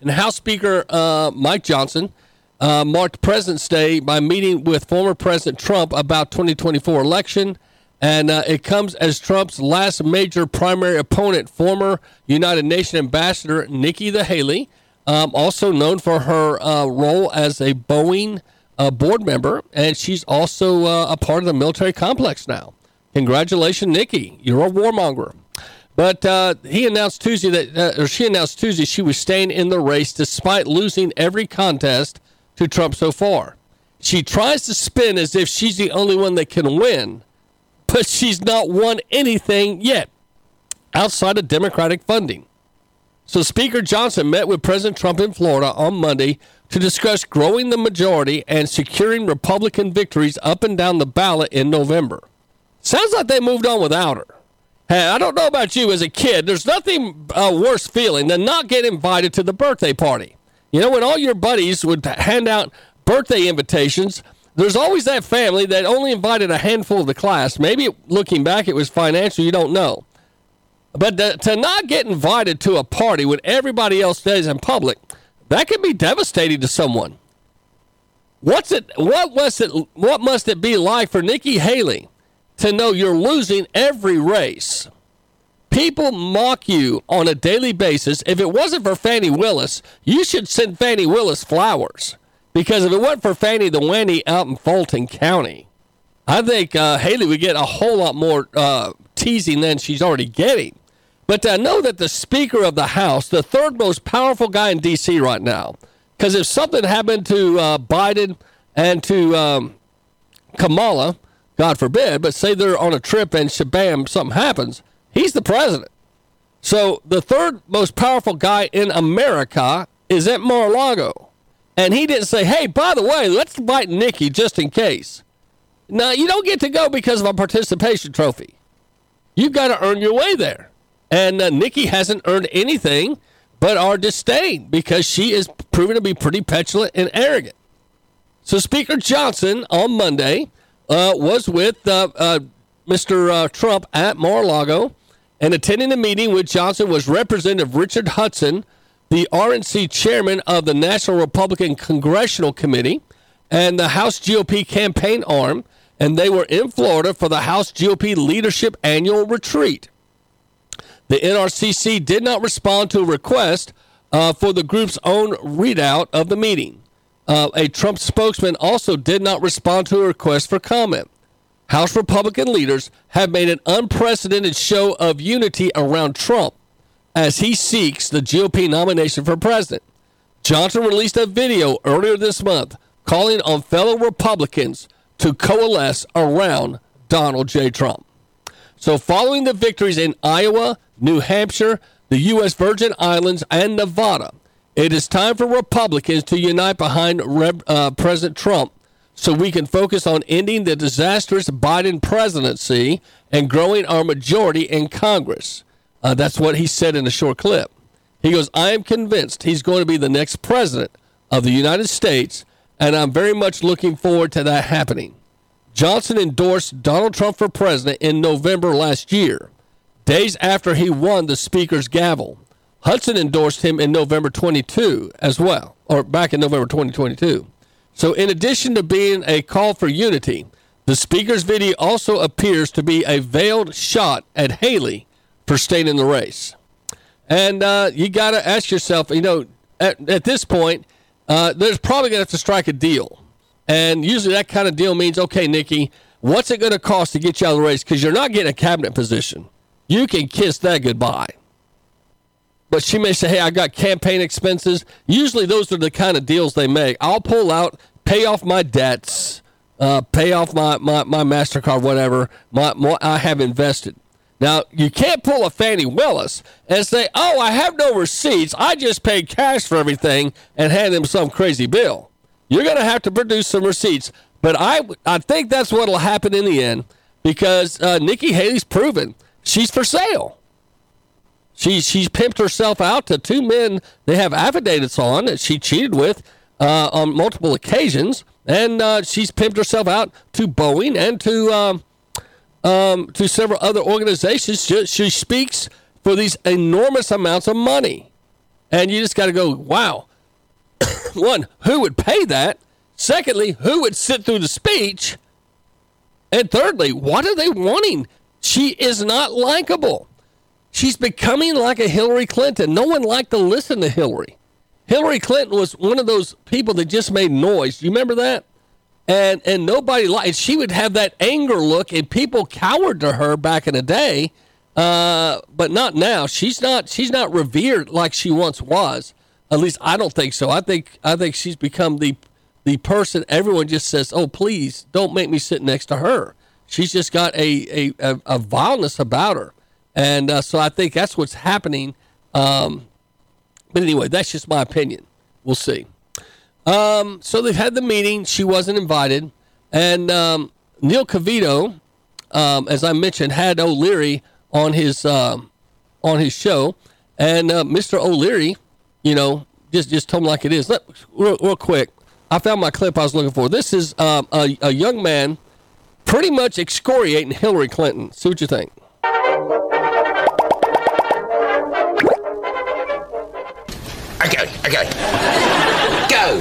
And House Speaker uh, Mike Johnson uh, marked President's Day by meeting with former President Trump about 2024 election. And uh, it comes as Trump's last major primary opponent, former United Nations Ambassador Nikki the Haley, um, also known for her uh, role as a Boeing uh, board member, and she's also uh, a part of the military complex now. Congratulations, Nikki! You're a warmonger. But uh, he announced Tuesday that, uh, or she announced Tuesday, she was staying in the race despite losing every contest to Trump so far. She tries to spin as if she's the only one that can win, but she's not won anything yet outside of Democratic funding. So Speaker Johnson met with President Trump in Florida on Monday to discuss growing the majority and securing Republican victories up and down the ballot in November. Sounds like they moved on without her. Hey, I don't know about you as a kid. There's nothing uh, worse feeling than not getting invited to the birthday party. You know, when all your buddies would hand out birthday invitations, there's always that family that only invited a handful of the class. Maybe looking back, it was financial. You don't know. But to, to not get invited to a party when everybody else does in public, that can be devastating to someone. What's it? What must it? What must it be like for Nikki Haley to know you're losing every race? People mock you on a daily basis. If it wasn't for Fani Willis, you should send Fani Willis flowers. Because if it wasn't for Fani the Wanny out in Fulton County, I think uh, Haley would get a whole lot more uh, teasing than she's already getting. But I know that the Speaker of the House, the third most powerful guy in D.C. right now, because if something happened to uh, Biden and to um, Kamala, God forbid, but say they're on a trip and shabam, something happens, he's the president. So the third most powerful guy in America is at Mar-a-Lago. And he didn't say, hey, by the way, let's invite Nikki just in case. Now, you don't get to go because of a participation trophy. You've got to earn your way there. And uh, Nikki hasn't earned anything but our disdain because she is proven to be pretty petulant and arrogant. So Speaker Johnson on Monday uh, was with uh, uh Mr. Uh, Trump at Mar-a-Lago and attending the meeting with Johnson was Representative Richard Hudson, the RNC chairman of the National Republican Congressional Committee and the House GOP campaign arm, and they were in Florida for the House GOP Leadership Annual Retreat. The NRCC did not respond to a request uh, for the group's own readout of the meeting. Uh, a Trump spokesman also did not respond to a request for comment. House Republican leaders have made an unprecedented show of unity around Trump as he seeks the GOP nomination for president. Johnson released a video earlier this month calling on fellow Republicans to coalesce around Donald J. Trump. So, following the victories in Iowa, New Hampshire, the U.S. Virgin Islands, and Nevada, it is time for Republicans to unite behind uh, President Trump so we can focus on ending the disastrous Biden presidency and growing our majority in Congress. Uh, that's what he said in a short clip. He goes, I am convinced he's going to be the next president of the United States, and I'm very much looking forward to that happening. Johnson endorsed Donald Trump for president in November last year, days after he won the Speaker's gavel. Hudson endorsed him in November 22 as well, or back in November 2022. So, in addition to being a call for unity, the Speaker's video also appears to be a veiled shot at Haley for staying in the race. And uh, you got to ask yourself, you know, at, at this point, uh, there's probably going to have to strike a deal. And usually that kind of deal means, okay, Nikki, what's it going to cost to get you out of the race? Because you're not getting a cabinet position. You can kiss that goodbye. But she may say, hey, I got campaign expenses. Usually those are the kind of deals they make. I'll pull out, pay off my debts, uh, pay off my, my, my MasterCard, whatever my, my, I have invested. Now, you can't pull a Fani Willis and say, oh, I have no receipts. I just paid cash for everything and hand them some crazy bill. You're going to have to produce some receipts. But I, I think that's what will happen in the end because uh, Nikki Haley's proven she's for sale. She, she's pimped herself out to two men they have affidavits on that she cheated with uh, on multiple occasions. And uh, she's pimped herself out to Boeing and to um, um, to several other organizations. She, she speaks for these enormous amounts of money. And you just got to go, wow. One, who would pay that? Secondly, who would sit through the speech? And thirdly, what are they wanting? She is not likable. She's becoming like a Hillary Clinton. No one liked to listen to Hillary. Hillary Clinton was one of those people that just made noise. You remember that? And and nobody liked. She would have that anger look, and people cowered to her back in the day. Uh, but not now. She's not. She's not revered like she once was. At least I don't think so. I think I think she's become the the person everyone just says, "Oh, please don't make me sit next to her." She's just got a a, a, vileness about her, and uh, so I think that's what's happening um, But anyway, that's just my opinion. We'll see. Um, so they've had the meeting. She wasn't invited. And um, Neil Cavuto, um, as I mentioned, had O'Leary on his um, on his show, and uh, Mr. O'Leary, you know, just just told him like it is. Let, real, real quick, I found my clip I was looking for. This is um, a, a young man pretty much excoriating Hillary Clinton. See what you think. Okay, okay.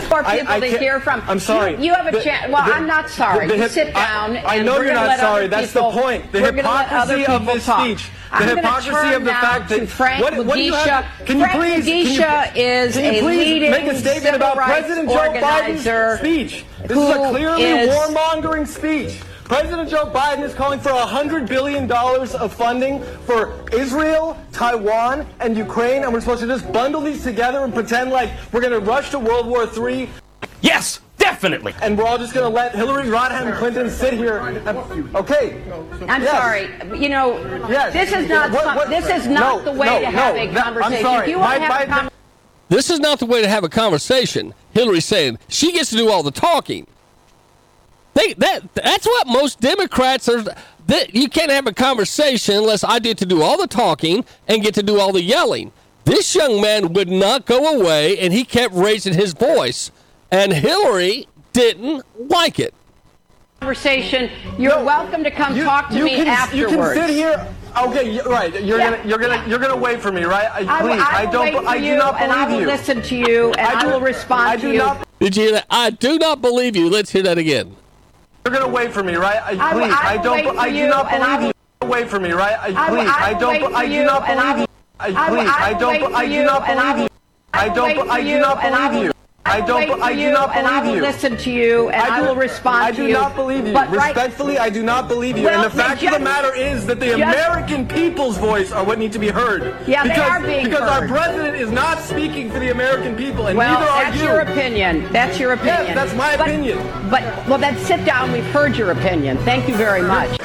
For people to hear from. I'm sorry. You, you have a chance. Well, the- I'm not sorry. the- the you sit I- down. I and know you're not sorry. That's the point. The we're gonna let other hypocrisy of this talk. speech. The I'm hypocrisy of the fact that- Frank what- what do you have- can you Frank please- can you- is can you please make a statement about President Joe Biden's speech? This is a clearly warmongering speech. President Joe Biden is calling for $100 billion of funding for Israel, Taiwan, and Ukraine, and we're supposed to just bundle these together and pretend like we're going to rush to World War III. Yes, definitely. And we're all just going to let Hillary Rodham Clinton sit here. And, okay. I'm Yes. sorry. You know, Yes. this is not What- what- this is not No, the way no, to have no, a that- I'm conversation. sorry. If you want My- to have my- a conversation. This is not the way to have a conversation. Hillary's saying she gets to do all the talking. They that that's what most Democrats are. That you can't have a conversation unless I get to do all the talking and get to do all the yelling. This young man would not go away, and he kept raising his voice, and Hillary didn't like it. conversation. You're welcome to come talk to you me can, afterwards. You can sit here. Okay, right. You're Yeah, gonna you're gonna you're gonna wait for me, right? I, I will- please, I don't. wait for I do you, not and I believe will you. listen to you, and I do- will respond I to you. Not, Did you hear that? I do not believe you. Let's hear that again. You're gonna wait for me, right? I, please, I I, don't. I do not believe you. Wait for me, right? I, please, I don't. I do not believe you. Please, I don't. wait be- for I do not believe you. I don't. wait be- for I do not believe you. I I don't. I do you, not and I believe will you. listen to you, and I, do- will respond I to do you. not believe you. But right- Respectfully, I do not believe you. Well, and the fact just- of the matter is that the just- American people's voice are what need to be heard. Yeah, they because, are being because our president is not speaking for the American people, and well, neither are you. that's your opinion. That's your opinion. Yes, that's my But- opinion. But well, then sit down. We've heard your opinion. Thank you very much.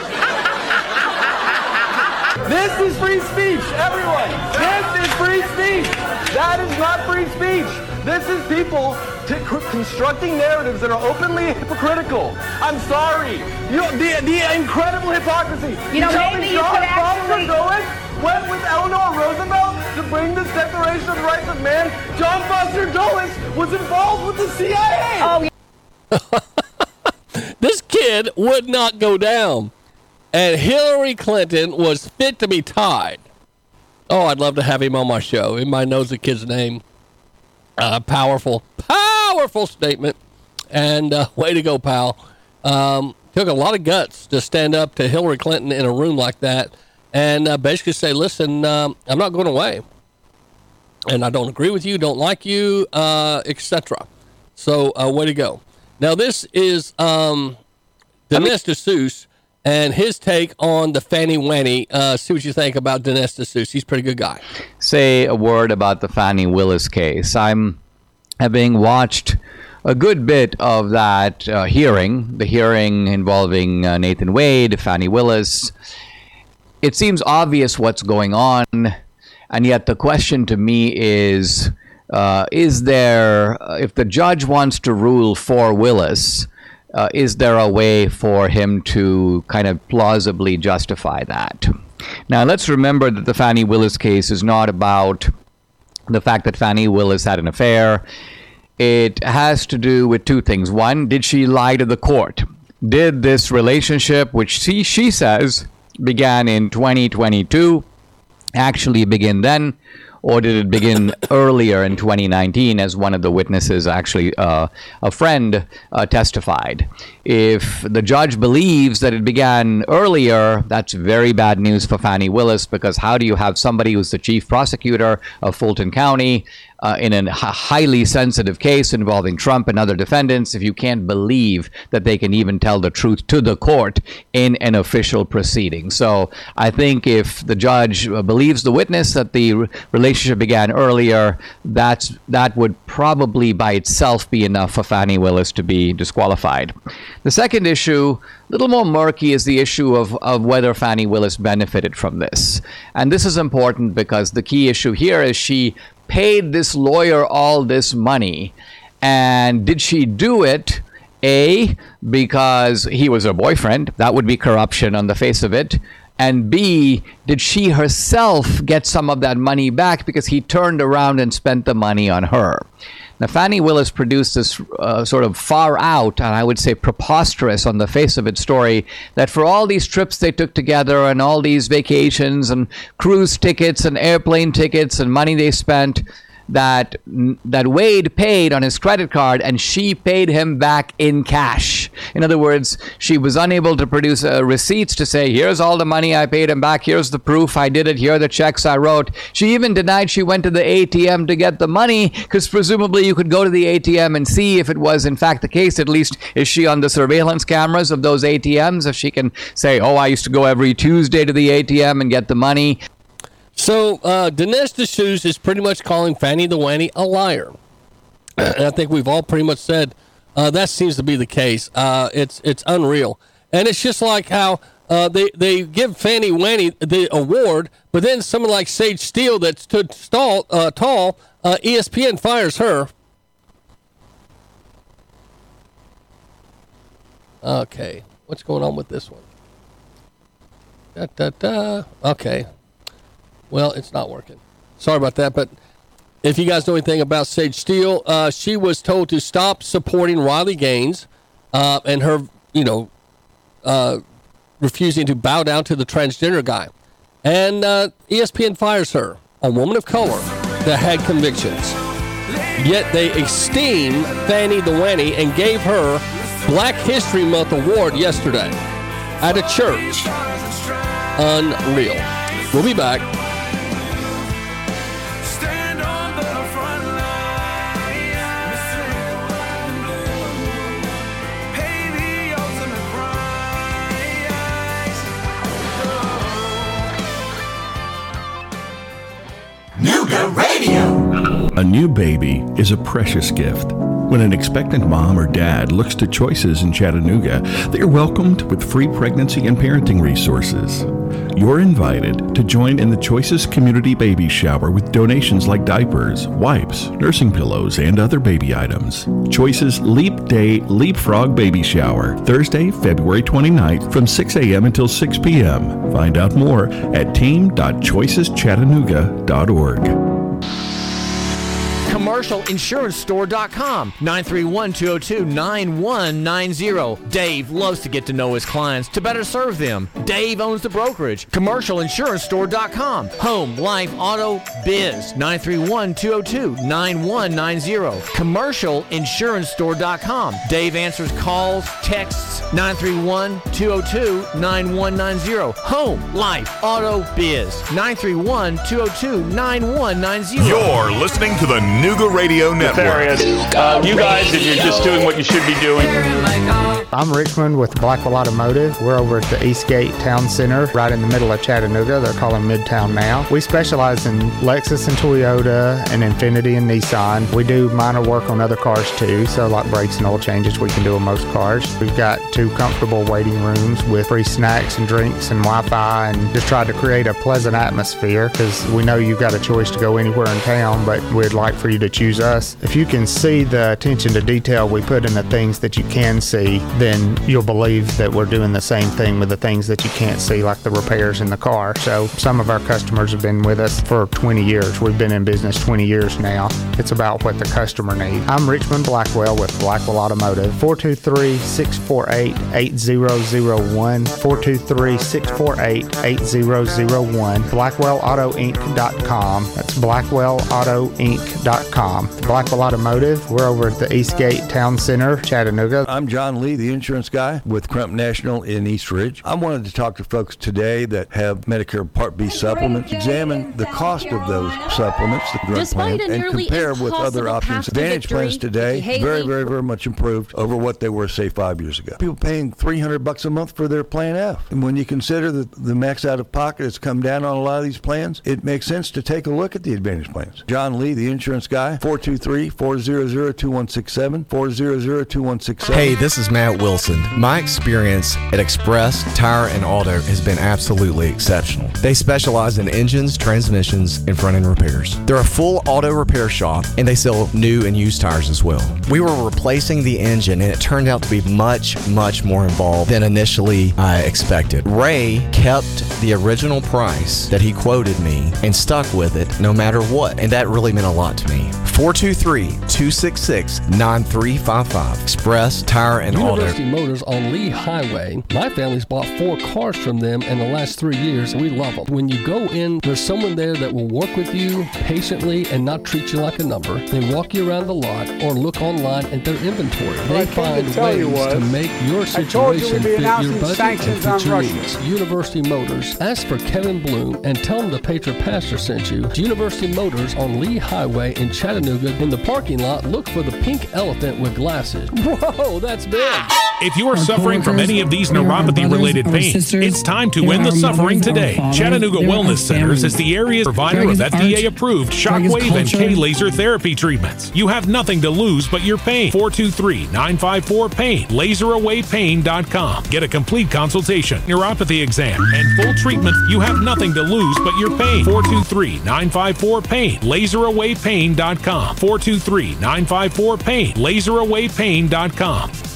This is free speech, everyone. This is free speech. That is not free speech. This is people t- c- constructing narratives that are openly hypocritical. I'm sorry. You, the, the incredible hypocrisy. You know, tell maybe me you John could Foster actually- Dulles went with Eleanor Roosevelt to bring this Declaration of the Rights of Man. John Foster Dulles was involved with the CIA. Oh, yeah. This kid would not go down. And Hillary Clinton was fit to be tied. Oh, I'd love to have him on my show. Everybody knows the kid's name. Uh, powerful, powerful statement. And uh, way to go, pal. Um, took a lot of guts to stand up to Hillary Clinton in a room like that and uh, basically say, listen, um, I'm not going away. And I don't agree with you, don't like you, uh, etc. So, uh, way to go. Now, this is um, Dinesh D'Souza and his take on the Fanny Wanny. Uh, see what you think about Dinesh D'Souza. He's a pretty good guy. say a word about the Fani Willis case. I'm having watched a good bit of that uh, hearing, the hearing involving uh, Nathan Wade, Fannie Willis. It seems obvious what's going on, and yet the question to me is uh, is there, uh, if the judge wants to rule for Willis, uh, is there a way for him to kind of plausibly justify that? Now, let's remember that the Fani Willis case is not about the fact that Fani Willis had an affair. It has to do with two things. One, did she lie to the court? Did this relationship, which she, she says began in 2022, actually begin then? Or did it begin earlier in 2019, as one of the witnesses, actually uh, a friend, uh, testified? If the judge believes that it began earlier, that's very bad news for Fani Willis because how do you have somebody who's the chief prosecutor of Fulton County uh, in a highly sensitive case involving Trump and other defendants if you can't believe that they can even tell the truth to the court in an official proceeding? So I think if the judge uh, believes the witness that the relationship began earlier, that's that would probably by itself be enough for Fani Willis to be disqualified. The second issue, a little more murky, is the issue of, of whether Fani Willis benefited from this. And this is important because the key issue here is she paid this lawyer all this money? And did she do it? A, because he was her boyfriend. That would be corruption on the face of it. And B, did she herself get some of that money back because he turned around and spent the money on her? Now, Fani Willis produced this uh, sort of far out, and I would say preposterous on the face of it story that for all these trips they took together and all these vacations and cruise tickets and airplane tickets and money they spent, that that Wade paid on his credit card and she paid him back in cash. In other words, she was unable to produce uh, receipts to say, "Here's all the money I paid him back. Here's the proof I did it. Here are the checks I wrote." She even denied she went to the ATM to get the money because presumably you could go to the ATM and see if it was in fact the case. At least is she on the surveillance cameras of those ATMs? If she can say, "Oh, I used to go every Tuesday to the ATM and get the money." So uh, Dinesh D'Souza is pretty much calling Fanny the Wanny a liar, and I think we've all pretty much said uh, that seems to be the case. Uh, it's it's unreal, and it's just like how uh, they they give Fanny Wanny the award, but then someone like Sage Steele that stood stall, uh, tall, uh, ESPN fires her. Okay, what's going on with this one? Da, da, da. Okay, well, it's not working. Sorry about that. But if you guys know anything about Sage Steele, uh, she was told to stop supporting Riley Gaines uh, and her, you know, uh, refusing to bow down to the transgender guy. And uh, ESPN fires her, a woman of color that had convictions. Yet they esteem Fanny the Wanny and gave her Black History Month award yesterday at a church. Unreal. We'll be back. Nooga Radio. A new baby is a precious gift. When an expectant mom or dad looks to choices in Chattanooga, they are welcomed with free pregnancy and parenting resources. You're invited to join in the Choices Community Baby Shower with donations like diapers, wipes, nursing pillows, and other baby items. Choices Leap Day Leapfrog Baby Shower, Thursday, February 29th from 6 a.m. until 6 p.m. Find out more at team.choiceschattanooga.org. CommercialInsuranceStore.com 931-202-9190. Dave loves to get to know his clients to better serve them. Dave owns the brokerage. CommercialInsuranceStore.com Home, life, auto, biz 931-202-9190. CommercialInsuranceStore.com Dave answers calls, texts 931-202-9190. Home, life, auto, biz 931-202-9190. You're listening to the Nooga Radio Network. Uh, you guys, if you're just doing what you should be doing. I'm Richmond with Blackwell Automotive. We're over at the Eastgate Town Center, right in the middle of Chattanooga. They're calling Midtown now. We specialize in Lexus and Toyota and Infiniti and Nissan. We do minor work on other cars too, so like brakes and oil changes we can do on most cars. We've got two comfortable waiting rooms with free snacks and drinks and Wi-Fi and just try to create a pleasant atmosphere because we know you've got a choice to go anywhere in town, but we'd like for you to choose us. If you can see the attention to detail we put in the things that you can see, then you'll believe that we're doing the same thing with the things that you can't see, like the repairs in the car. So some of our customers have been with us for 20 years. We've been in business 20 years now. It's about what the customer needs. I'm Richmond Blackwell with Blackwell Automotive. 423 648 8001. 423 648 8001. BlackwellAutoInc.com. That's BlackwellAutoInc.com. Blackwell Automotive. We're over at the Eastgate Town Center, Chattanooga. I'm John Lee, the insurance guy with Crump National in East Ridge. I wanted to talk to folks today that have Medicare Part B supplements, examine the cost of those supplements, the drug Despite plan, a and compare with other options. Advantage victory, plans today, very, very, very much improved over what they were, say, five years ago. People paying 300 bucks a month for their Plan F. And when you consider the, the max out of pocket has come down on a lot of these plans, it makes sense to take a look at the Advantage plans. John Lee, the insurance guy, 423-400-2167, 400-2167. Hey, this is Matt Wilson. My experience at Express Tire and Auto has been absolutely exceptional. They specialize in engines, transmissions, and front end repairs. They're a full auto repair shop and they sell new and used tires as well. We were replacing the engine and it turned out to be much, much more involved than initially I expected. Ray kept the original price that he quoted me and stuck with it no matter what, and that really meant a lot to me. 423 266 9355. Express Tire and Auto. University Motors on Lee Highway. My family's bought four cars from them in the last three years. We love them. When you go in, there's someone there that will work with you patiently and not treat you like a number. They walk you around the lot or look online at their inventory. They I to find ways was, to make your I told you situation fit your budget and sanctions fit your needs. University Motors. Ask for Kevin Bloom and tell him the Patriot Pastor sent you. University Motors on Lee Highway in Chattanooga. In the parking lot, look for the pink elephant with glasses. Whoa, that's big. If you are suffering from any of these neuropathy related pains, it's time to end the suffering today. Chattanooga Wellness Centers is the area's provider of FDA approved shockwave and K laser therapy treatments. You have nothing to lose but your pain. 423 954 PAIN. LaserAwayPain.com. Get a complete consultation, neuropathy exam, and full treatment. You have nothing to lose but your pain. 423 954 PAIN. LaserAwayPain.com. 423 954 PAIN. LaserAwayPain.com.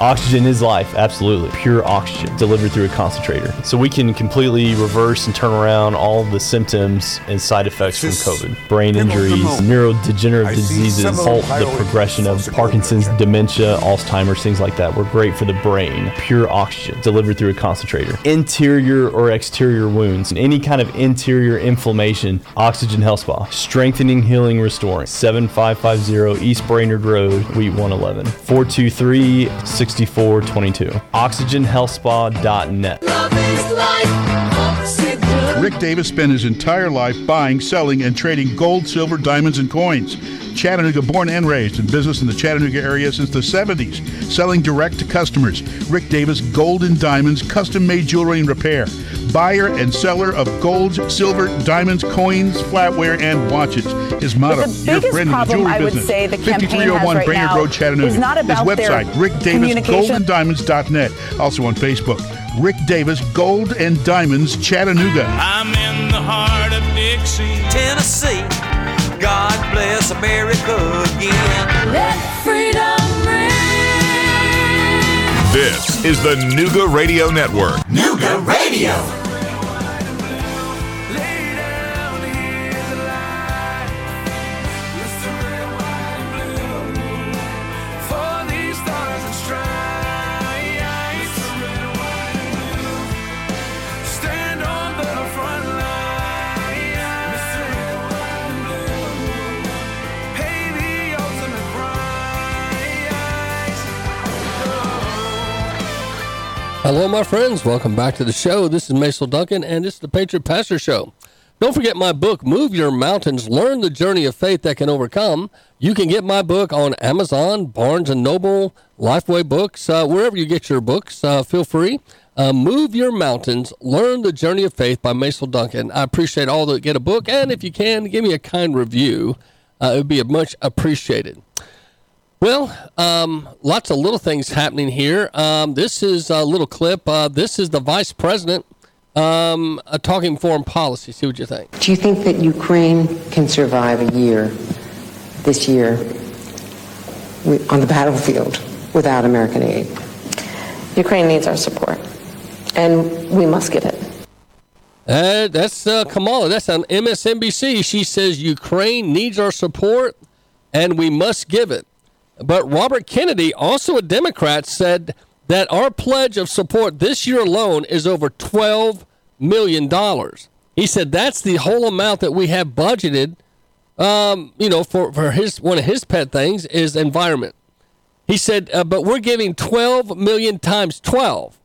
Oxygen is life, absolutely. Pure oxygen delivered through a concentrator. So we can completely reverse and turn around all the symptoms and side effects from COVID. Brain injuries, neurodegenerative diseases, halt the progression of Parkinson's, dementia, Alzheimer's, things like that. We're great for the brain. Pure oxygen delivered through a concentrator. Interior or exterior wounds, any kind of interior inflammation, Oxygen Health Spa. Strengthening, healing, restoring. 7550 East Brainerd Road, Suite 111. 423 6422. OxygenHealthSpa.net. Rick Davis spent his entire life buying, selling, and trading gold, silver, diamonds, and coins. Chattanooga, born and raised in business in the Chattanooga area since the 70s, selling direct to customers. Rick Davis Gold and Diamonds, custom made jewelry and repair. Buyer and seller of gold, silver, diamonds, coins, flatware, and watches. His motto, But the your biggest friend in the problem jewelry I would business. say the campaign has 5301 right Brainerd Road, Chattanooga. is not about His website, Rick Davis communication. GoldandDiamonds.net. Also on Facebook, Rick Davis Gold and Diamonds, Chattanooga. I'm in the heart of Dixie, Tennessee. God bless America again. Let freedom ring. This is the Nooga Radio Network. Nooga Radio. Hello, my friends. Welcome back to the show. This is Maisel Duncan, and this is the Patriot Pastor Show. Don't forget my book, Move Your Mountains, Learn the Journey of Faith That Can Overcome. You can get my book on Amazon, Barnes & Noble, Lifeway Books, uh, wherever you get your books. Uh, feel free. Uh, Move Your Mountains, Learn the Journey of Faith by Maisel Duncan. I appreciate all that get a book, and if you can, give me a kind review. Uh, it would be much appreciated. Well, um, lots of little things happening here. Um, this is a little clip. Uh, this is the vice president um, uh, talking foreign policy. See what you think. Do you think that Ukraine can survive a year, this year, on the battlefield without American aid? Ukraine needs our support, and we must give it. Uh, that's uh, Kamala. That's on MSNBC. She says Ukraine needs our support, and we must give it. But Robert Kennedy, also a Democrat, said that our pledge of support this year alone is over $12 million. He said that's the whole amount that we have budgeted, um, you know, for, for his one of his pet things is environment. He said, uh, but we're giving 12 million times 12.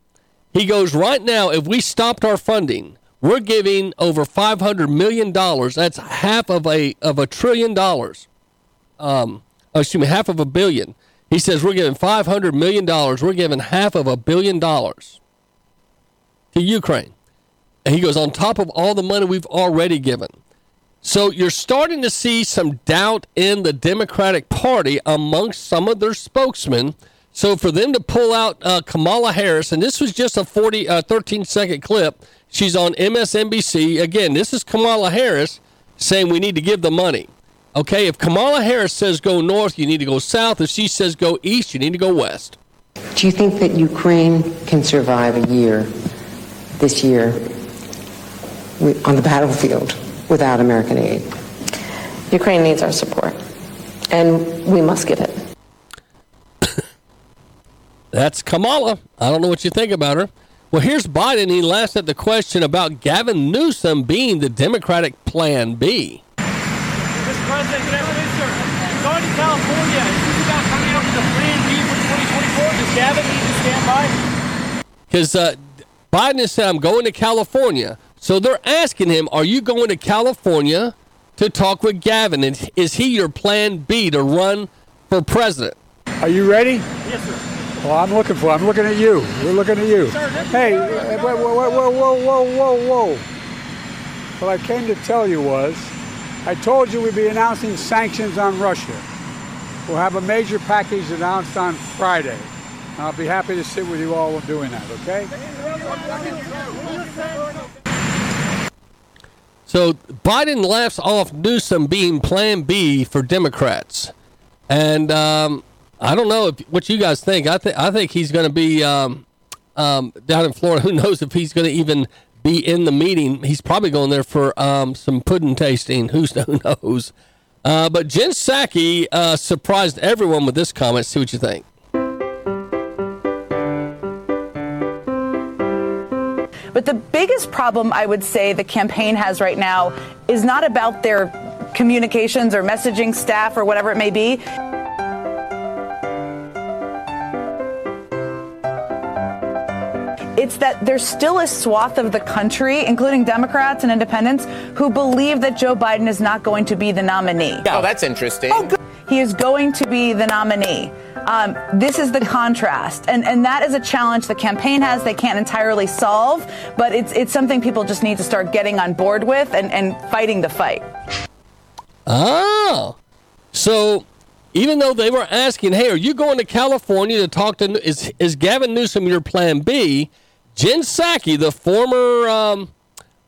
He goes, right now, if we stopped our funding, we're giving over 500 million dollars. That's half of a of a trillion dollars. Um, oh, excuse me, half of a billion. He says we're giving 500 million dollars. We're giving half of a billion dollars to Ukraine. And he goes on top of all the money we've already given. So you're starting to see some doubt in the Democratic Party amongst some of their spokesmen. So for them to pull out uh, Kamala Harris, and this was just a 40, uh, 13 second clip. She's on MSNBC. Again, this is Kamala Harris saying we need to give the money. Okay, if Kamala Harris says go north, you need to go south. If she says go east, you need to go west. Do you think that Ukraine can survive a year, this year, on the battlefield without American aid? Ukraine needs our support, and we must give it. That's Kamala. I don't know what you think about her. Well, here's Biden. He laughs at the question about Gavin Newsom being the Democratic Plan B. Mr. President, good afternoon, sir. Going to California, is this about coming up with a plan B for 2024? Does Gavin need to stand by? Because uh, Biden has said, I'm going to California. So they're asking him, Are you going to California to talk with Gavin? And is he your plan B to run for president? Are you ready? Yes, sir. Well, I'm looking for. I'm looking at you. We're looking at you. Hey, uh, whoa, whoa, whoa, whoa, whoa, whoa, whoa. What I came to tell you was, I told you we'd be announcing sanctions on Russia. We'll have a major package announced on Friday. And I'll be happy to sit with you all doing that. Okay? So Biden laughs off Newsom being Plan B for Democrats, and um, I don't know if, what you guys think. I think I think he's going to be um, um, down in Florida. Who knows if he's going to even be in the meeting? He's probably going there for um, some pudding tasting. Who's who knows? Uh, but Jen Psaki uh, surprised everyone with this comment. See what you think. But the biggest problem I would say the campaign has right now is not about their communications or messaging staff or whatever it may be. It's that there's still a swath of the country, including Democrats and independents, who believe that Joe Biden is not going to be the nominee. Oh, that's interesting. Oh, good. He is going to be the nominee. Um, this is the contrast, and and that is a challenge the campaign has. They can't entirely solve, but it's it's something people just need to start getting on board with and and fighting the fight. Oh, so even though they were asking, "Hey, are you going to California to talk to? Is is Gavin Newsom your Plan B?" Jen Psaki, the former um,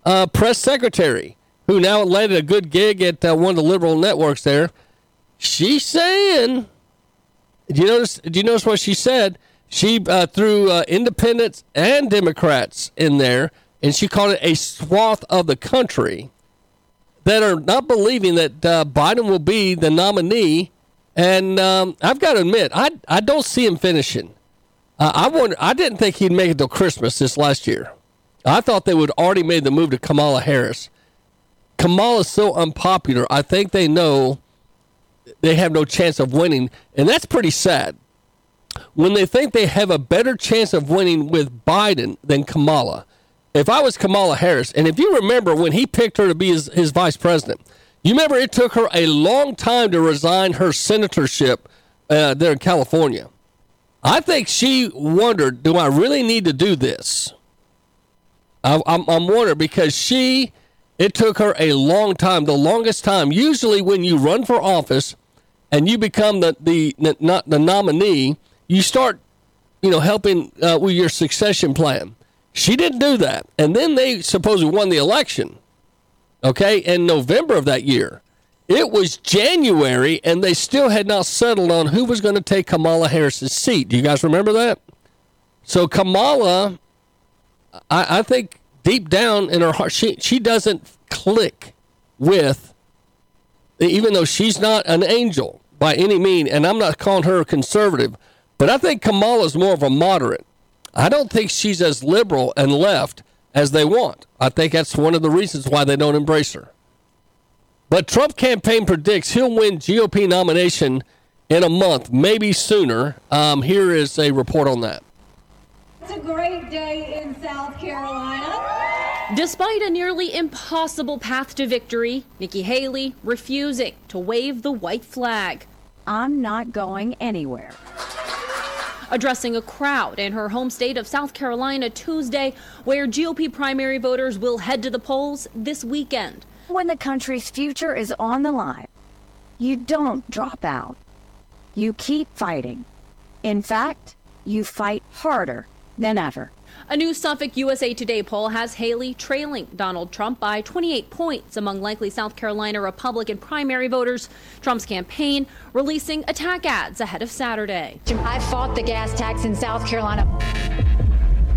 uh, press secretary, who now landed a good gig at uh, one of the liberal networks there, she's saying, "Do you notice? Do you notice what she said? She uh, threw uh, independents and Democrats in there, and she called it a swath of the country." that are not believing that uh, Biden will be the nominee. And um, I've got to admit, I I don't see him finishing. Uh, I wonder. I didn't think he'd make it till Christmas this last year. I thought they would already made the move to Kamala Harris. Kamala's so unpopular. I think they know they have no chance of winning, and that's pretty sad. When they think they have a better chance of winning with Biden than Kamala, if I was Kamala Harris, and if you remember when he picked her to be his, his vice president, you remember it took her a long time to resign her senatorship uh, there in California. I think she wondered, do I really need to do this? I, I'm, I'm wondering because she, it took her a long time, the longest time. Usually, when you run for office and you become the the not the nominee, you start, you know, helping uh, with your succession plan. She didn't do that, and then they supposedly won the election. Okay, in November of that year, it was January, and they still had not settled on who was going to take Kamala Harris's seat. Do you guys remember that? So Kamala, I, I think deep down in her heart, she she doesn't click with, even though she's not an angel by any mean, and I'm not calling her a conservative, but I think Kamala's more of a moderate. I don't think she's as liberal and left as they want. I think that's one of the reasons why they don't embrace her. But Trump campaign predicts he'll win GOP nomination in a month, maybe sooner. Um, here is a report on that. It's a great day in South Carolina. Despite a nearly impossible path to victory, Nikki Haley refusing to wave the white flag. I'm not going anywhere. Addressing a crowd in her home state of South Carolina Tuesday, where GOP primary voters will head to the polls this weekend. When the country's future is on the line, you don't drop out. You keep fighting. In fact, you fight harder than ever. A new Suffolk USA Today poll has Haley trailing Donald Trump by 28 points among likely South Carolina Republican primary voters. Trump's campaign releasing attack ads ahead of Saturday. I fought the gas tax in South Carolina.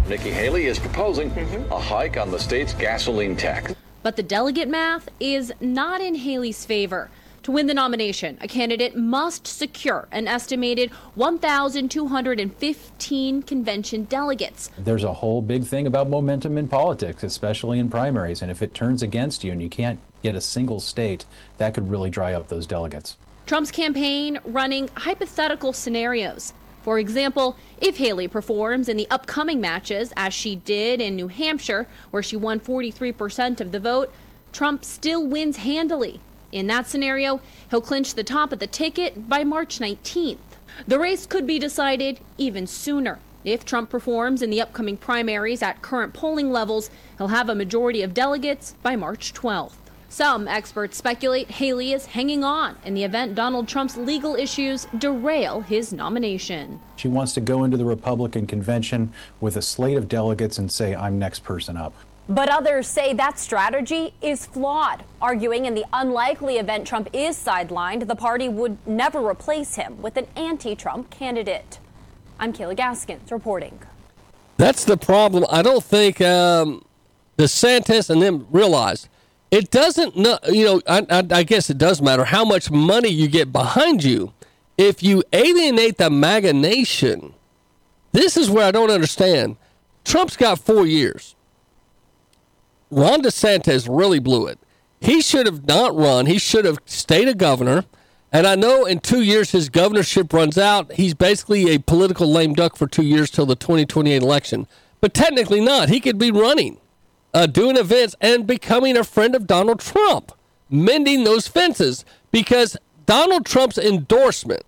Nikki Haley is proposing mm-hmm. a hike on the state's gasoline tax. But the delegate math is not in Haley's favor. To win the nomination, a candidate must secure an estimated 1,215 convention delegates. There's a whole big thing about momentum in politics, especially in primaries. And if it turns against you and you can't get a single state, that could really dry up those delegates. Trump's campaign running hypothetical scenarios. For example, if Haley performs in the upcoming matches, as she did in New Hampshire, where she won 43% of the vote, Trump still wins handily. In that scenario, he'll clinch the top of the ticket by March 19th. The race could be decided even sooner. If Trump performs in the upcoming primaries at current polling levels, he'll have a majority of delegates by March 12th. Some experts speculate Haley is hanging on in the event Donald Trump's legal issues derail his nomination. She wants to go into the Republican convention with a slate of delegates and say, I'm next person up. But others say that strategy is flawed, arguing in the unlikely event Trump is sidelined, the party would never replace him with an anti Trump candidate. I'm Kayla Gaskins reporting. That's the problem. I don't think um, DeSantis and them realize it doesn't. You know, I, I, I guess it does matter how much money you get behind you. If you alienate the MAGA nation, this is where I don't understand. Trump's got four years. Ron DeSantis really blew it. He should have not run. He should have stayed a governor. And I know in two years his governorship runs out. He's basically a political lame duck for two years till the 2028 election. But technically not. He could be running, uh, doing events, and becoming a friend of Donald Trump, mending those fences. Because Donald Trump's endorsement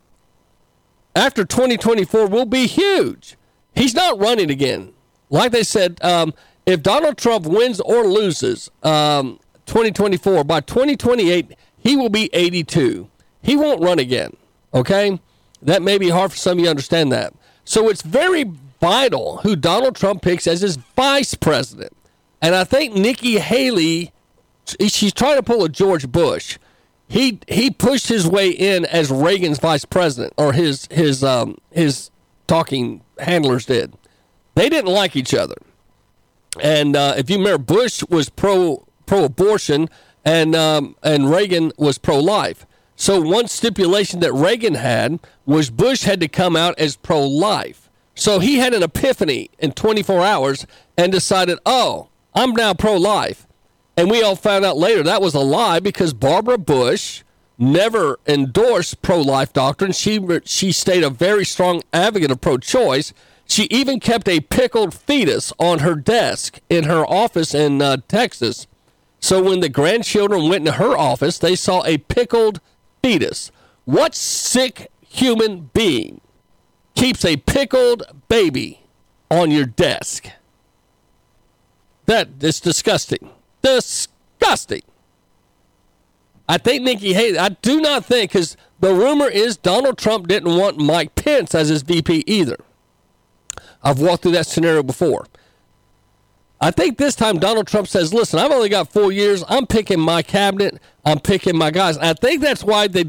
after 2024 will be huge. He's not running again. Like they said, um, if Donald Trump wins or loses um, 2024, by 2028, he will be 82. He won't run again. Okay? That may be hard for some of you to understand that. So it's very vital who Donald Trump picks as his vice president. And I think Nikki Haley, she's trying to pull a George Bush. He he pushed his way in as Reagan's vice president, or his his um, his talking handlers did. They didn't like each other. And uh, if you remember, Bush was pro pro abortion, and um, and Reagan was pro life. So one stipulation that Reagan had was Bush had to come out as pro life. So he had an epiphany in 24 hours and decided, oh, I'm now pro life. And we all found out later that was a lie because Barbara Bush never endorsed pro life doctrine. She she stayed a very strong advocate of pro choice. She even kept a pickled fetus on her desk in her office in uh, Texas. So when the grandchildren went into her office, they saw a pickled fetus. What sick human being keeps a pickled baby on your desk? That is disgusting. Disgusting. I think Nikki Haley, I do not think, because the rumor is Donald Trump didn't want Mike Pence as his VP either. I've walked through that scenario before. I think this time Donald Trump says, "Listen, I've only got four years. I'm picking my cabinet. I'm picking my guys." I think that's why they.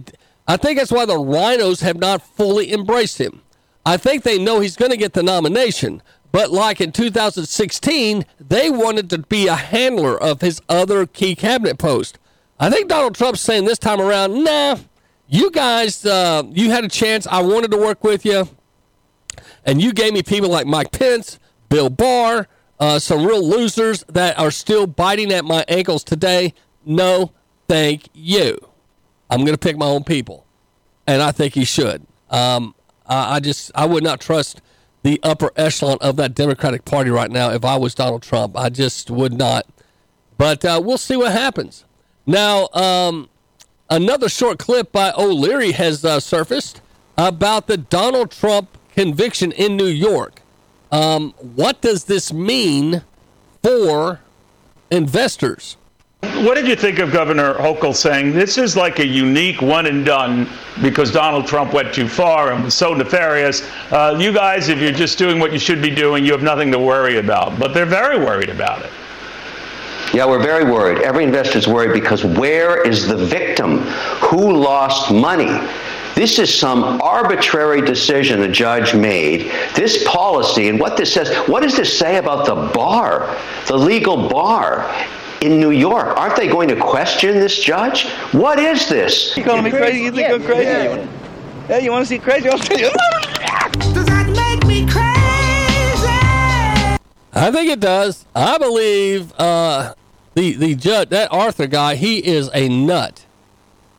I think that's why the RINOs have not fully embraced him. I think they know he's going to get the nomination, but like in 2016, they wanted to be a handler of his other key cabinet post. I think Donald Trump's saying this time around, "Nah, you guys, uh, you had a chance. I wanted to work with you, and you gave me people like Mike Pence, Bill Barr." uh, some real losers that are still biting at my ankles today. No, thank you. I'm going to pick my own people, and I think he should. Um, I, I just I would not trust the upper echelon of that Democratic Party right now if I was Donald Trump. I just would not. But uh, we'll see what happens. Now, um, another short clip by O'Leary has uh, surfaced about the Donald Trump conviction in New York. Um, what does this mean for investors? What did you think of Governor Hochul saying this is like a unique one and done because Donald Trump went too far and was so nefarious? Uh, you guys, if you're just doing what you should be doing, you have nothing to worry about. But they're very worried about it. Yeah, we're very worried. Every investor is worried because where is the victim? Who lost money? This is some arbitrary decision a judge made. This policy and what this says, what does this say about the bar, the legal bar? In New York. Aren't they going to question this judge? What is this? You calling me crazy? You think I'm crazy? Yeah. yeah, you want to see crazy? I'll tell you. Does that make me crazy? I think it does. I believe uh, the the judge, that Arthur guy, he is a nut,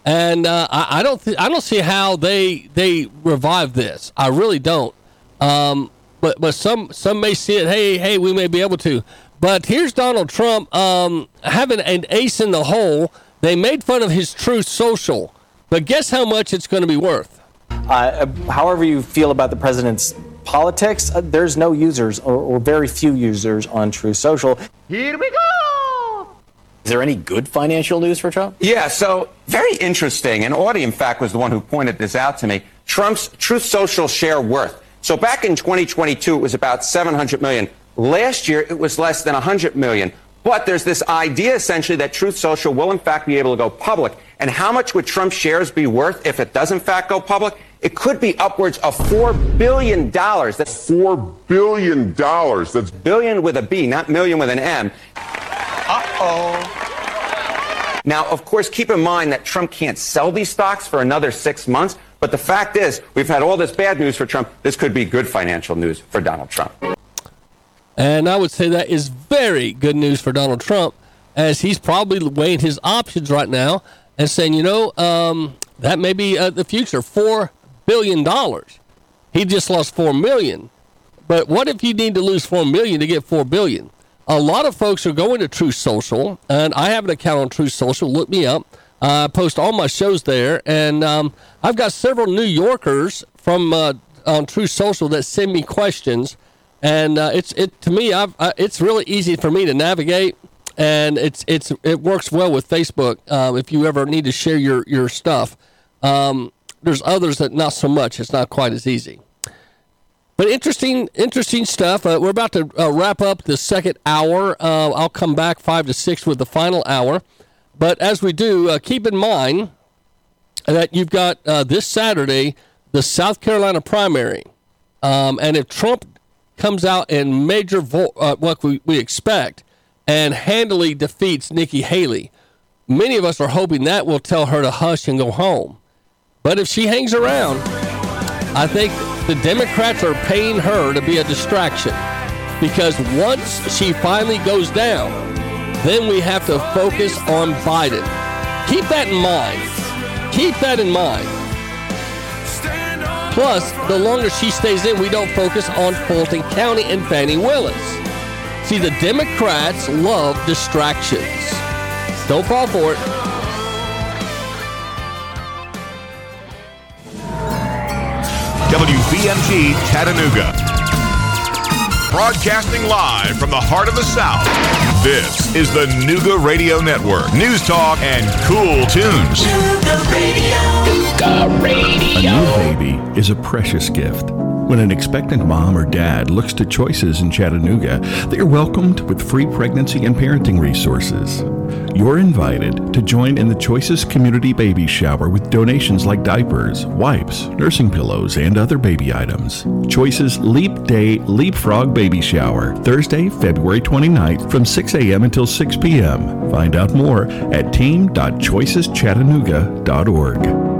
and uh, I, I, don't th- I don't see how they they revive this. I really don't. Um, but but some some may see it. Hey hey, we may be able to. But here's Donald Trump um, having an ace in the hole. They made fun of his Truth Social, but guess how much it's going to be worth? Uh, however, you feel about the president's politics, uh, there's no users or, or, very few users on Truth Social. Here we go. Is there any good financial news for Trump? Yeah, so very interesting. And Audie, in fact, was the one who pointed this out to me. Trump's Truth Social share worth. So back in 2022, it was about 700 million. Last year, it was less than 100 million. But there's this idea essentially that Truth Social will in fact be able to go public. And how much would Trump shares be worth if it does in fact go public? It could be upwards of $4 billion. That's $4 billion. That's billion with a B, not million with an M. Uh-oh. Now, of course, keep in mind that Trump can't sell these stocks for another six months. But the fact is, we've had all this bad news for Trump. This could be good financial news for Donald Trump. And I would say that is very good news for Donald Trump, as he's probably weighing his options right now and saying, you know, um, that may be uh, the future. Four billion dollars. He just lost four million. But what if you need to lose four million to get four billion? A lot of folks are going to True Social, and I have an account on True Social. Look me up. Uh, I post all my shows there, and um, I've got several New Yorkers from uh, on True Social that send me questions and uh, it's it to me. I've, uh, it's really easy for me to navigate, and it's it's it works well with Facebook. Uh, if you ever need to share your your stuff, um, there's others that not so much. It's not quite as easy. But interesting, interesting stuff. Uh, we're about to uh, wrap up the second hour. Uh, I'll come back five to six with the final hour. But as we do, keep in mind that you've got this Saturday the South Carolina primary. Um, and if Trump comes out in major vo- uh, what we, we expect and handily defeats Nikki Haley. Many of us are hoping that will tell her to hush and go home. But if she hangs around, I think the Democrats are paying her to be a distraction because once she finally goes down, then we have to focus on Biden. Keep that in mind. Keep that in mind. Plus, the longer she stays in, we don't focus on Fulton County and Fani Willis. See, the Democrats love distractions. Don't fall for it. WBMG Chattanooga. Broadcasting live from the heart of the South. This is the Nooga Radio Network. News talk and cool tunes. Nooga Radio. Nooga Radio. A new baby is a precious gift. When an expectant mom or dad looks to choices in Chattanooga, they are welcomed with free pregnancy and parenting resources. You're invited to join in the Choices Community Baby Shower with donations like diapers, wipes, nursing pillows, and other baby items. Choices Leap Day Leapfrog Baby Shower, Thursday, February 29th from 6 a.m. until 6 p.m. Find out more at team.choiceschattanooga.org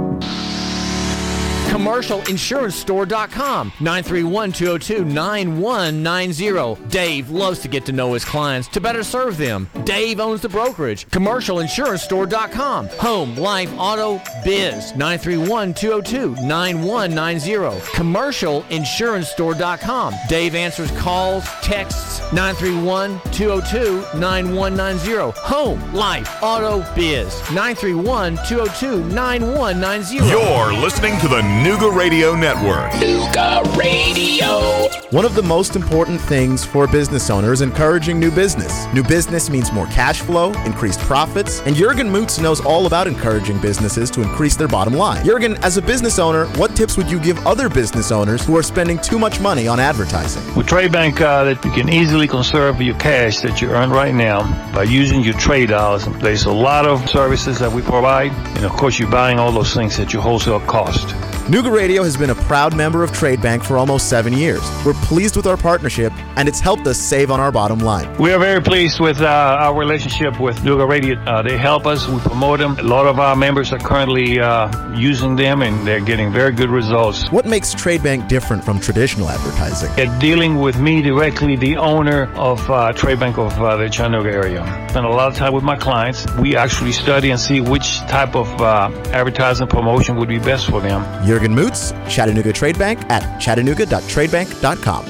commercialinsurancestore.com 931-202-9190. Dave loves to get to know his clients to better serve them. Dave owns the brokerage. commercialinsurancestore.com. Home, life, auto, biz 931-202-9190. commercialinsurancestore.com. Dave answers calls, texts 931-202-9190. Home, life, auto, biz 931-202-9190. You're listening to the Nooga Radio Network. Nooga Radio. One of the most important things for a business owner is encouraging new business. New business means more cash flow, increased profits, and Jurgen Moots knows all about encouraging businesses to increase their bottom line. Jurgen, as a business owner, what tips would you give other business owners who are spending too much money on advertising? With Trade Bank, uh, that you can easily conserve your cash that you earn right now by using your trade dollars. There's a lot of services that we provide, and of course, you're buying all those things at your wholesale cost. Nooga Radio has been a proud member of Trade Bank for almost seven years. We're pleased with our partnership, and it's helped us save on our bottom line. We are very pleased with uh, our relationship with Nooga Radio. Uh, they help us, we promote them. A lot of our members are currently uh, using them, and they're getting very good results. What makes Trade Bank different from traditional advertising? At dealing with me directly, the owner of uh, Trade Bank of uh, the Chattanooga area. Spend a lot of time with my clients. We actually study and see which type of uh, advertising promotion would be best for them. Jurgen Moots, Chattanooga Trade Bank at chattanooga.tradebank.com.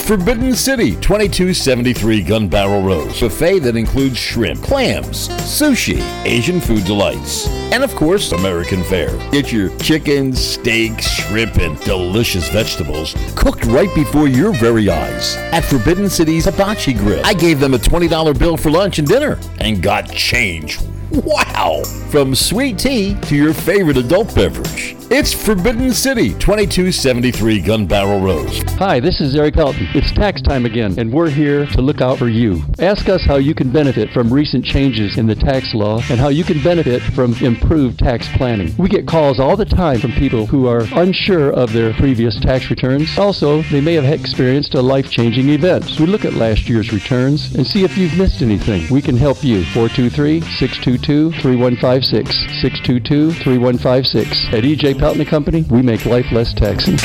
Forbidden City, 2273 Gun Barrel Road. Buffet that includes shrimp, clams, sushi, Asian food delights, and of course, American fare. Get your chicken, steak, shrimp, and delicious vegetables cooked right before your very eyes at Forbidden City's Hibachi Grill. I gave them a $20 bill for lunch and dinner and got change. Wow! From sweet tea to your favorite adult beverage. It's Forbidden City, 2273 Gun Barrel Road. Hi, this is Eric Helton. It's tax time again, and we're here to look out for you. Ask us how you can benefit from recent changes in the tax law and how you can benefit from improved tax planning. We get calls all the time from people who are unsure of their previous tax returns. Also, they may have experienced a life changing event. We look at last year's returns and see if you've missed anything. We can help you. 423 622 3156. 622 3156. At EJ Pelton Company, we make life less taxing.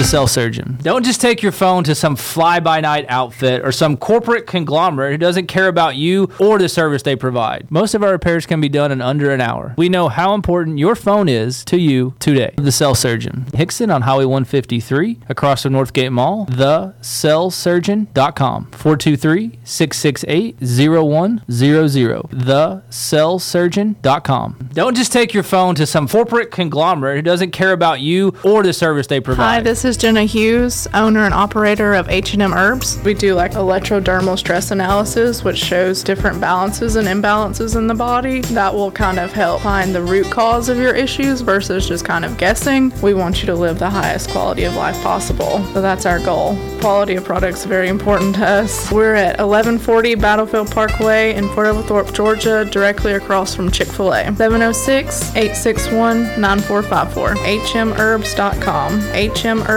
The cell surgeon. Don't just take your phone to some fly by night outfit or some corporate conglomerate who doesn't care about you or the service they provide. Most of our repairs can be done in under an hour. We know how important your phone is to you today. The cell surgeon. Hixson on Highway 153 across from Northgate Mall. TheCellSurgeon.com. 423 668 0100. TheCellSurgeon.com. Don't just take your phone to some corporate conglomerate who doesn't care about you or the service they provide. Hi, this is Jenna Hughes, owner and operator of H&M Herbs. We do like electrodermal stress analysis, which shows different balances and imbalances in the body. That will kind of help find the root cause of your issues versus just kind of guessing. We want you to live the highest quality of life possible. So that's our goal. Quality of products very important to us. We're at 1140 Battlefield Parkway in Fort Oglethorpe, Georgia, directly across from Chick-fil-A. 706-861-9454. hmherbs.com.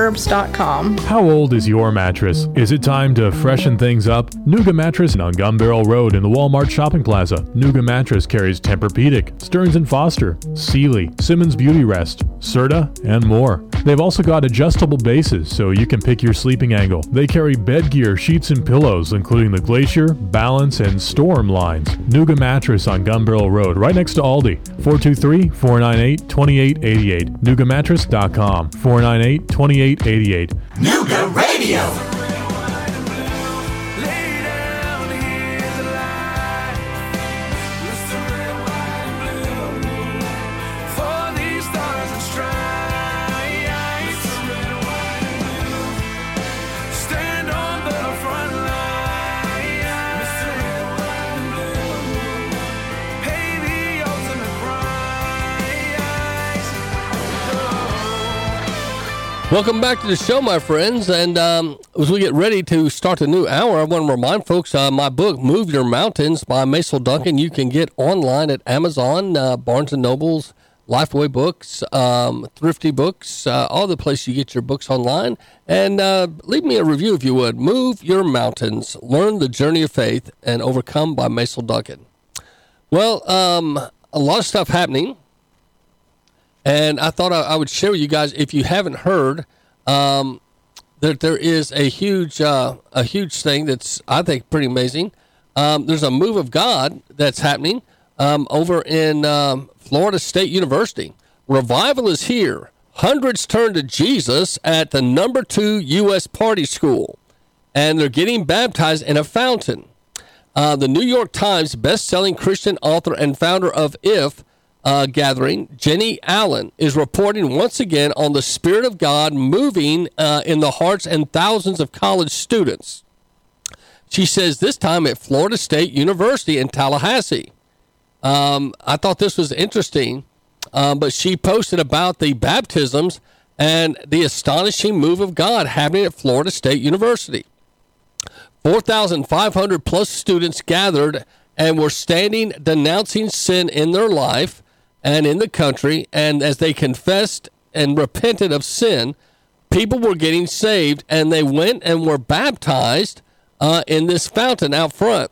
hmherbs.com. How old is your mattress? Is it time to freshen things up? Nooga Mattress on Gun Barrel Road in the Walmart Shopping Plaza. Nooga Mattress carries Tempur-Pedic, Stearns & Foster, Sealy, Simmons Beauty Rest, Serta, and more. They've also got adjustable bases so you can pick your sleeping angle. They carry bed gear, sheets, and pillows, including the Glacier, Balance, and Storm lines. Nooga Mattress on Gun Barrel Road, right next to Aldi. 423-498-2888. NoogaMattress.com. 498-2888. Nooga Radio. Welcome back to the show, my friends. And um, as we get ready to start the new hour, I want to remind folks uh, my book, Move Your Mountains by Mason Duncan, you can get online at Amazon, uh, Barnes & Noble's, Lifeway Books, um, Thrifty Books, uh, all the places you get your books online. And uh, leave me a review if you would. Move Your Mountains, Learn the Journey of Faith, and Overcome by Mason Duncan. Well, um, a lot of stuff happening. And I thought I, I would share with you guys, if you haven't heard, um, that there is a huge, uh, a huge thing that's I think pretty amazing. Um, there's a move of God that's happening um, over in um, Florida State University. Revival is here. Hundreds turn to Jesus at the number two U.S. party school, and they're getting baptized in a fountain. Uh, the New York Times best-selling Christian author and founder of If uh, gathering, Jennie Allen is reporting once again on the Spirit of God moving uh, in the hearts and thousands of college students. She says this time at Florida State University in Tallahassee. Um, I thought this was interesting, um, but she posted about the baptisms and the astonishing move of God happening at Florida State University. 4,500 plus students gathered and were standing denouncing sin in their life and in the country. And as they confessed and repented of sin, people were getting saved and they went and were baptized uh, in this fountain out front.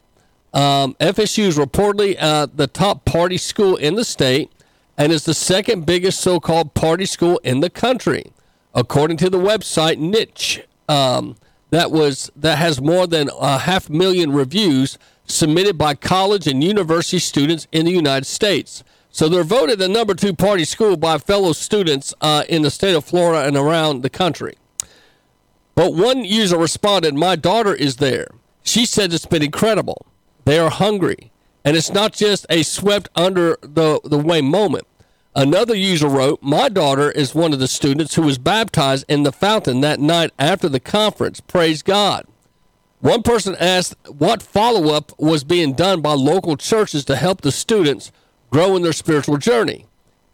Um, FSU is reportedly uh, the top party school in the state and is the second biggest so called party school in the country, according to the website Niche. Um, that was that has more than a half million reviews submitted by college and university students in the United States. So they're voted the number two party school by fellow students uh, in the state of Florida and around the country. But one user responded, My daughter is there. She said it's been incredible. They are hungry. And it's not just a swept under the, the way moment. Another user wrote, My daughter is one of the students who was baptized in the fountain that night after the conference. Praise God. One person asked what follow up was being done by local churches to help the students grow in their spiritual journey.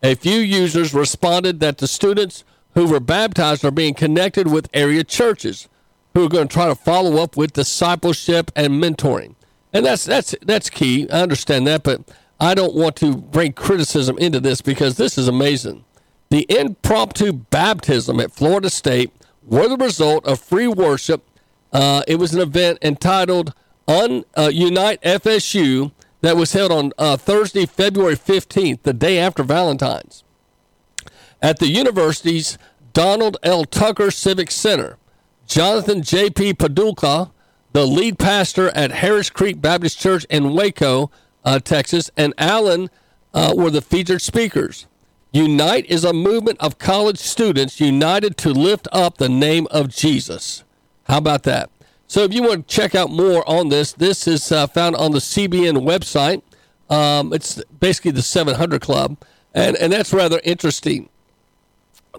A few users responded that the students who were baptized are being connected with area churches who are going to try to follow up with discipleship and mentoring. And that's that's that's key. I understand that, but I don't want to bring criticism into this because this is amazing. The impromptu baptism at Florida State were the result of free worship. Uh, it was an event entitled Un, uh, Unite FSU that was held on uh, Thursday, February 15th, the day after Valentine's, at the university's Donald L. Tucker Civic Center. Jonathan J.P. Pokluda, the lead pastor at Harris Creek Baptist Church in Waco, uh, Texas, and Allen uh, were the featured speakers. Unite is a movement of college students united to lift up the name of Jesus. How about that? So, if you want to check out more on this, this is uh, found on the CBN website. Um, it's basically the 700 Club, and, and that's rather interesting.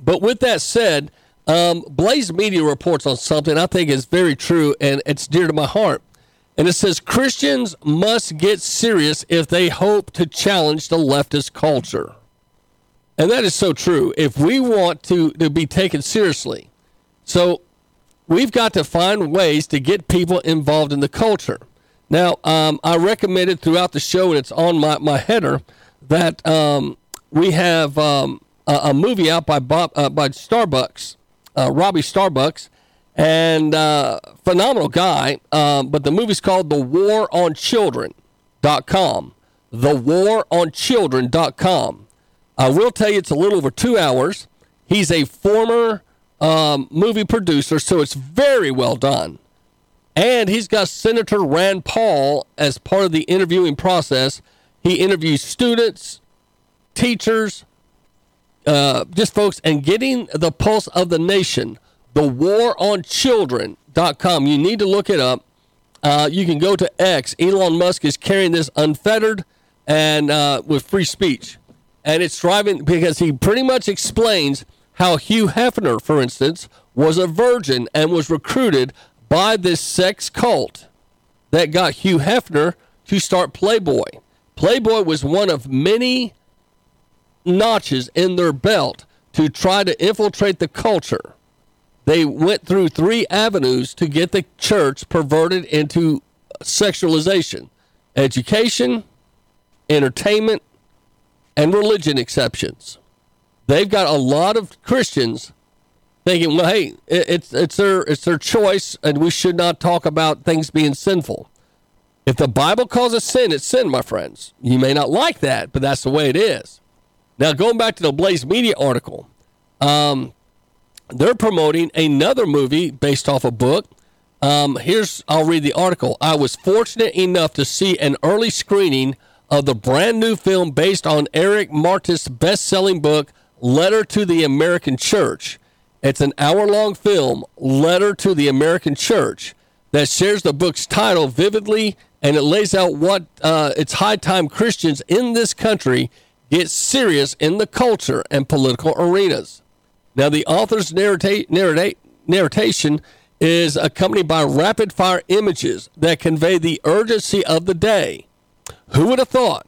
But with that said, um, Blaze Media reports on something I think is very true, and it's dear to my heart. And it says Christians must get serious if they hope to challenge the leftist culture. And that is so true. If we want to, to be taken seriously, so we've got to find ways to get people involved in the culture. Now, um, I recommended throughout the show, and it's on my, my header, that um, we have um, a, a, movie out by Bob uh, by Starbucks, uh, Robby Starbucks, and uh, phenomenal guy. Um, but the movie's called The War on Children.com. The War on Children.com. I will tell you, it's a little over two hours. He's a former um, movie producer, so it's very well done. And he's got Senator Rand Paul as part of the interviewing process. He interviews students, teachers, uh, just folks, and getting the pulse of the nation. The War on Children.com. You need to look it up. Uh, you can go to X. Elon Musk is carrying this unfettered and uh, with free speech. And it's driving because he pretty much explains how Hugh Hefner, for instance, was a virgin and was recruited by this sex cult that got Hugh Hefner to start Playboy. Playboy was one of many notches in their belt to try to infiltrate the culture. They went through three avenues to get the church perverted into sexualization education, entertainment, and religion exceptions. They've got a lot of Christians thinking, well, hey, it's it's their it's their choice, and we should not talk about things being sinful. If the Bible calls it sin, it's sin, my friends. You may not like that, but that's the way it is. Now, going back to the Blaze Media article, um, they're promoting another movie based off a book. Um, here's I'll read the article. I was fortunate enough to see an early screening of the brand new film based on Eric Metaxas' best-selling book, Letter to the American Church. It's an hour-long film, Letter to the American Church, that shares the book's title vividly, and it lays out what uh, it's high time Christians in this country get serious in the culture and political arenas. Now, the author's narrata- narration is accompanied by rapid fire images that convey the urgency of the day. Who would have thought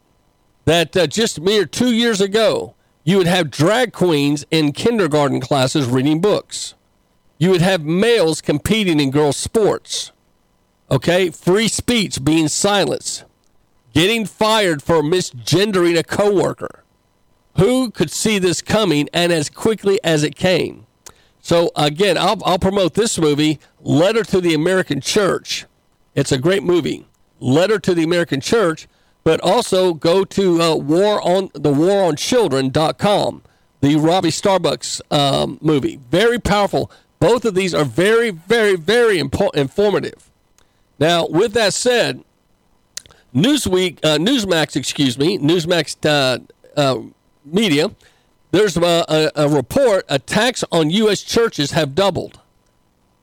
that uh, just mere two years ago, you would have drag queens in kindergarten classes reading books? You would have males competing in girls' sports. Okay? Free speech being silenced. Getting fired for misgendering a coworker. Who could see this coming and as quickly as it came? So again, I'll, I'll promote this movie, Letter to the American Church. It's a great movie, Letter to the American Church. But also go to uh, war on the war on children.com, the Robby Starbucks um, movie. Very powerful. Both of these are very, very, very impo- informative. Now, with that said, Newsweek, uh, Newsmax, excuse me, Newsmax uh, uh, Media, there's a, a, a, report attacks on U.S. churches have doubled.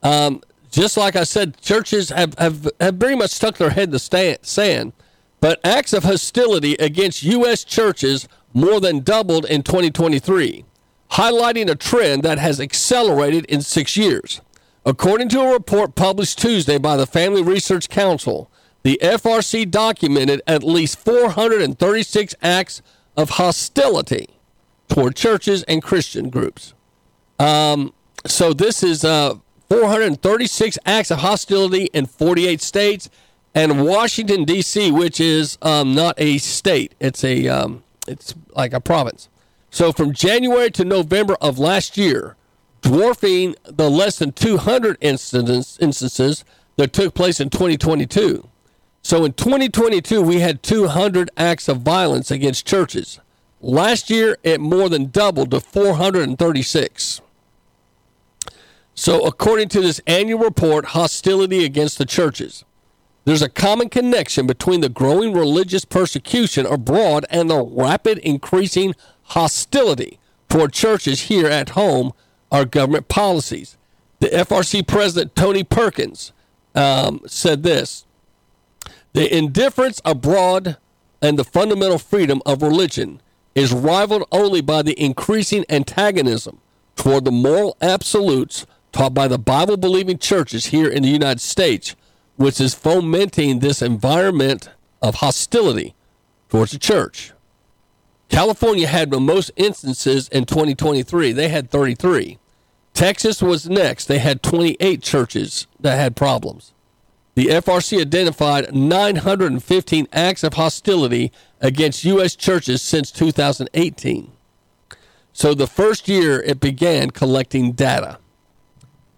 Um, just like I said, churches have, have, have very much stuck their head in the sand, but acts of hostility against U.S. churches more than doubled in 2023, highlighting a trend that has accelerated in six years. According to a report published Tuesday by the Family Research Council, the FRC documented at least 436 acts of hostility toward churches and Christian groups. Um, so this is uh, 436 acts of hostility in 48 states, and Washington D.C., which is um, not a state, it's a um, it's like a province. So from January to November of last year, dwarfing the less than 200 incidents, instances that took place in 2022. So in 2022, we had 200 acts of violence against churches. Last year, it more than doubled to 436. So, according to this annual report, hostility against the churches, there's a common connection between the growing religious persecution abroad and the rapid increasing hostility toward churches here at home, our government policies. The FRC president, Tony Perkins, um, said this The indifference abroad and the fundamental freedom of religion is rivaled only by the increasing antagonism toward the moral absolutes taught by the Bible believing churches here in the United States, which is fomenting this environment of hostility towards the church. California had the most instances in 2023. They had 33. Texas was next. They had 28 churches that had problems. The FRC identified 915 acts of hostility against U.S. churches since 2018. So the first year it began collecting data.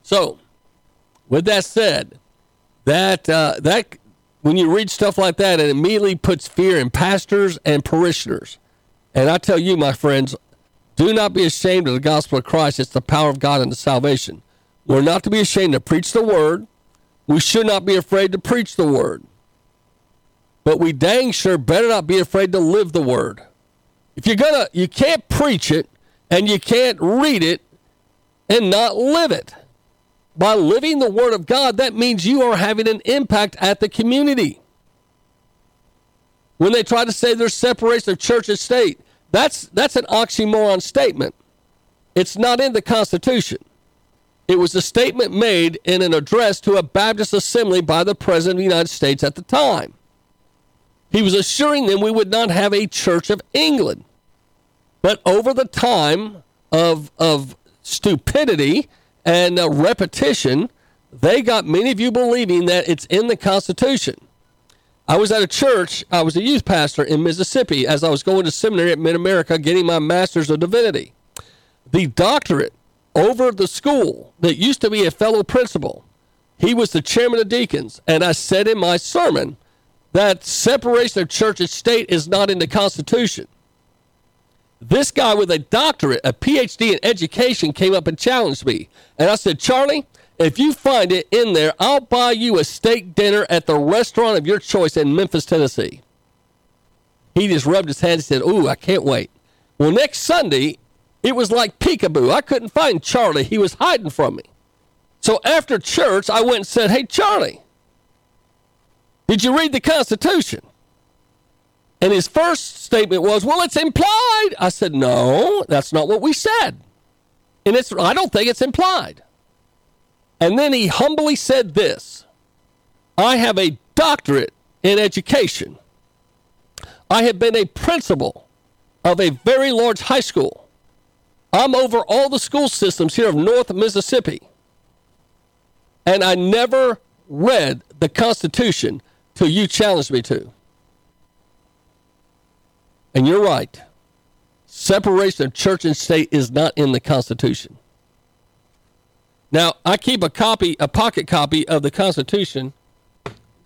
So, with that said, that uh, that when you read stuff like that, it immediately puts fear in pastors and parishioners. And I tell you, my friends, do not be ashamed of the gospel of Christ. It's the power of God unto salvation. We're not to be ashamed to preach the word. We should not be afraid to preach the word. But we dang sure better not be afraid to live the word. If you're gonna, you can't preach it and you can't read it and not live it. By living the word of God, that means you are having an impact at the community. When they try to say there's separation of church and state, that's that's an oxymoron statement. It's not in the Constitution. It was a statement made in an address to a Baptist assembly by the President of the United States at the time. He was assuring them we would not have a Church of England. But over the time of, of stupidity and uh, repetition, they got many of you believing that it's in the Constitution. I was at a church, I was a youth pastor in Mississippi as I was going to seminary at Mid America getting my Master's of Divinity. The doctorate over the school that used to be a fellow principal, he was the chairman of deacons. And I said in my sermon that separation of church and state is not in the Constitution. This guy with a doctorate, a PhD in education, came up and challenged me. And I said, Charlie, if you find it in there, I'll buy you a steak dinner at the restaurant of your choice in Memphis, Tennessee. He just rubbed his hands and said, Ooh, I can't wait. Well, next Sunday, it was like peekaboo. I couldn't find Charlie. He was hiding from me. So after church, I went and said, Hey, Charlie, did you read the Constitution? And his first statement was, "Well, it's implied." I said, "No, that's not what we said." And it's I don't think it's implied. And then he humbly said this I have a doctorate in education. I have been a principal of a very large high school. I'm over all the school systems here of North Mississippi. And I never read the Constitution till you challenged me to. And you're right. Separation of church and state is not in the Constitution. Now, I keep a copy, a pocket copy of the Constitution.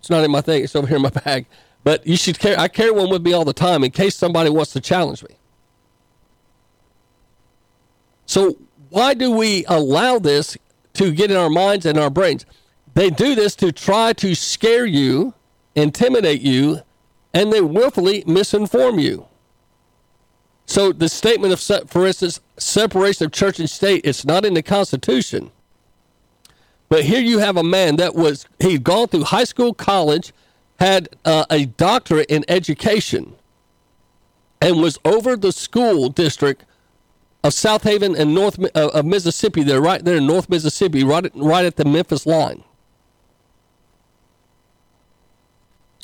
It's not in my thing, it's over here in my bag. But you should carry, I carry one with me all the time in case somebody wants to challenge me. So, why do we allow this to get in our minds and our brains? They do this to try to scare you, intimidate you, and they willfully misinform you. So, the statement of, for instance, separation of church and state, it's not in the Constitution. But here you have a man that was, he'd gone through high school, college, had uh, a doctorate in education, and was over the school district of Southaven and North uh, of Mississippi. They're right there in North Mississippi, right at, right at the Memphis line.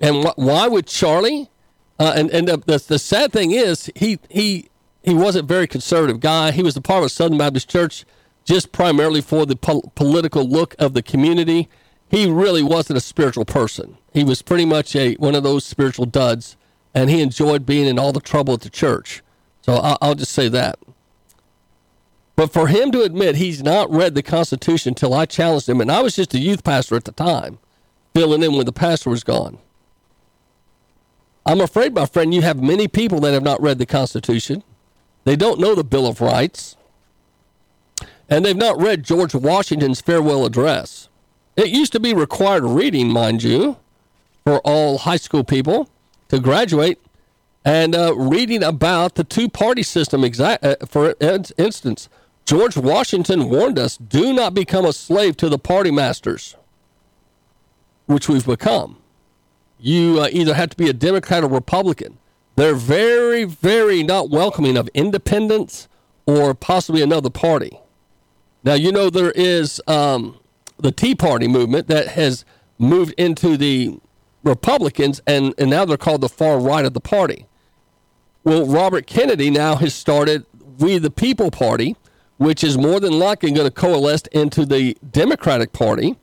And wh- why would Charlie? Uh, and and the, the, the sad thing is, he he he wasn't very conservative guy. He was a part of a Southern Baptist Church just primarily for the po- political look of the community. He really wasn't a spiritual person. He was pretty much a one of those spiritual duds, and he enjoyed being in all the trouble at the church. So I'll, I'll just say that. But for him to admit he's not read the Constitution until I challenged him, and I was just a youth pastor at the time, filling in when the pastor was gone. I'm afraid, my friend, you have many people that have not read the Constitution. They don't know the Bill of Rights and they've not read George Washington's farewell address. It used to be required reading, mind you, for all high school people to graduate, and uh, reading about the two party system. Uh, for instance, George Washington warned us do not become a slave to the party masters, which we've become. You uh, either have to be a Democrat or Republican. They're very, very not welcoming of independence or possibly another party. Now, you know, there is um, the Tea Party movement that has moved into the Republicans, and, and now they're called the far right of the party. Well, Robert Kennedy now has started We the People Party, which is more than likely going to coalesce into the Democratic Party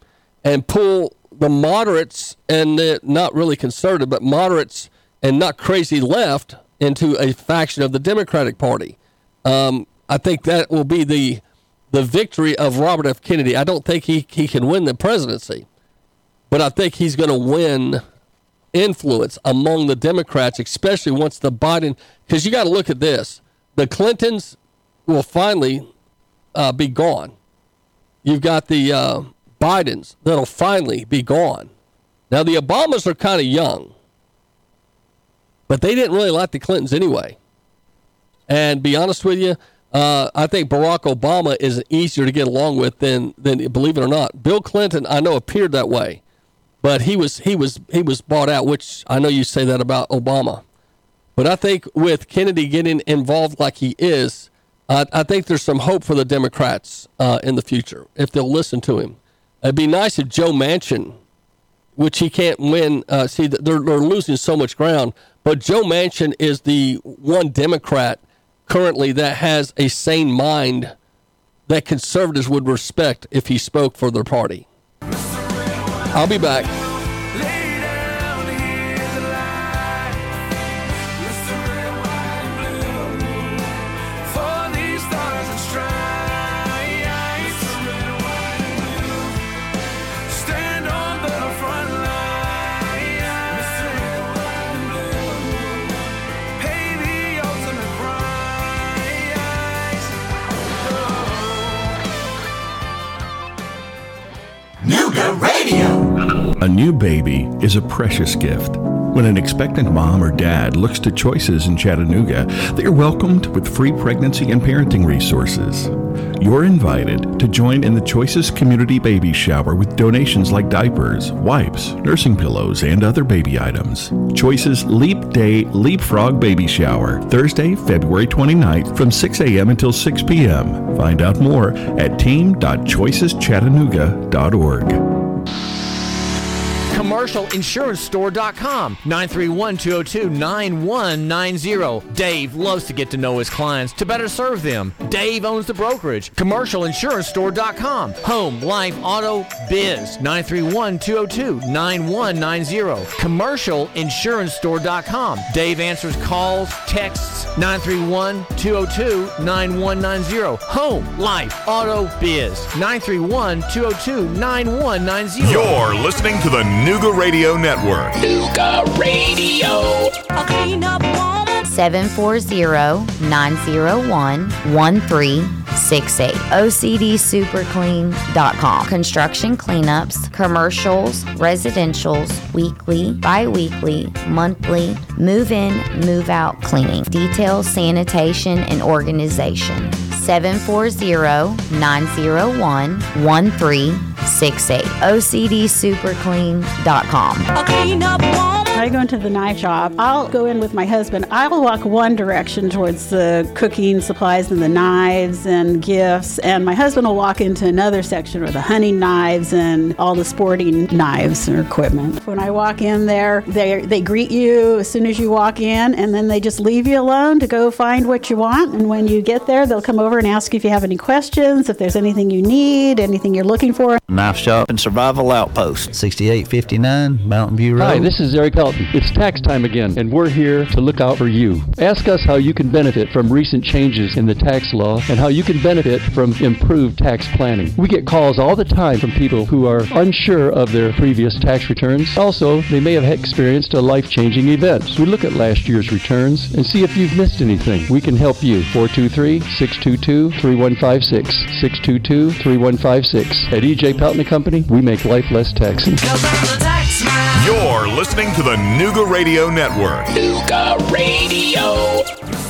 and pull the moderates and the not really conservative, but moderates and not crazy left into a faction of the Democratic Party. Um, I think that will be the the victory of Robert F. Kennedy. I don't think he, he can win the presidency, but I think he's going to win influence among the Democrats, especially once the Biden. Because you got to look at this: the Clintons will finally uh, be gone. You've got the uh, Bidens that'll finally be gone. Now the Obamas are kind of young, but they didn't really like the Clintons anyway. And be honest with you, uh, I think Barack Obama is easier to get along with than than believe it or not. Bill Clinton, I know, appeared that way, but he was he was he was bought out. Which I know you say that about Obama, but I think with Kennedy getting involved like he is, uh, I think there's some hope for the Democrats uh, in the future if they'll listen to him. It'd be nice if Joe Manchin, which he can't win. Uh, see, they're they're losing so much ground, but Joe Manchin is the one Democrat currently that has a sane mind that conservatives would respect if he spoke for their party. I'll be back. Nooga Radio. A new baby is a precious gift. When an expectant mom or dad looks to choices in Chattanooga, they are welcomed with free pregnancy and parenting resources. You're invited to join in the Choices Community Baby Shower with donations like diapers, wipes, nursing pillows, and other baby items. Choices Leap Day Leapfrog Baby Shower, Thursday, February 29th from 6 a.m. until 6 p.m. Find out more at team.choiceschattanooga.org. CommercialInsuranceStore.com 931-202-9190. Dave loves to get to know his clients to better serve them. Dave owns the brokerage. CommercialInsuranceStore.com Home, life, auto, biz 931-202-9190. CommercialInsuranceStore.com Dave answers calls, texts 931-202-9190. Home, life, auto, biz 931-202-9190. You're listening to the Nooga Radio Network. Nooga Radio. 740-901-1368. OCDSuperClean.com. Construction cleanups, commercials, residentials, weekly, bi-weekly, monthly, move-in, move-out cleaning. Details, sanitation, and organization. 740-901-1368. OCDSuperClean.com. I go into the knife shop. I'll go in with my husband. I'll walk one direction towards the cooking supplies and the knives and gifts, and my husband will walk into another section with the hunting knives and all the sporting knives and equipment. When I walk in there, they they greet you as soon as you walk in, and then they just leave you alone to go find what you want. And when you get there, they'll come over and ask you if you have any questions, if there's anything you need, anything you're looking for. Knife Shop and Survival Outpost, 6859 Mountain View Road. Hi, this is Eric It's tax time again, and we're here to look out for you. Ask us how you can benefit from recent changes in the tax law and how you can benefit from improved tax planning. We get calls all the time from people who are unsure of their previous tax returns. Also, they may have experienced a life-changing event. We look at last year's returns and see if you've missed anything. We can help you. 423-622-3156. 622-3156. At EJ Pelton Company, we make life less taxing. You're listening to the Nooga Radio Network. Nooga Radio.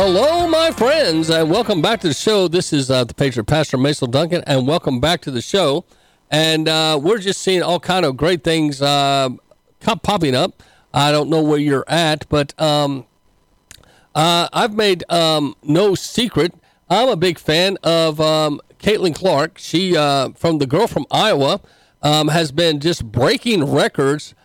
Hello, my friends, and welcome back to the show. This is uh, the Patriot Pastor Mason Duncan, and welcome back to the show. And uh, we're just seeing all kind of great things uh, popping up. I don't know where you're at, but um, uh, I've made um, no secret. I'm a big fan of um, Caitlin Clark. She, uh, from the girl from Iowa, um, has been just breaking records.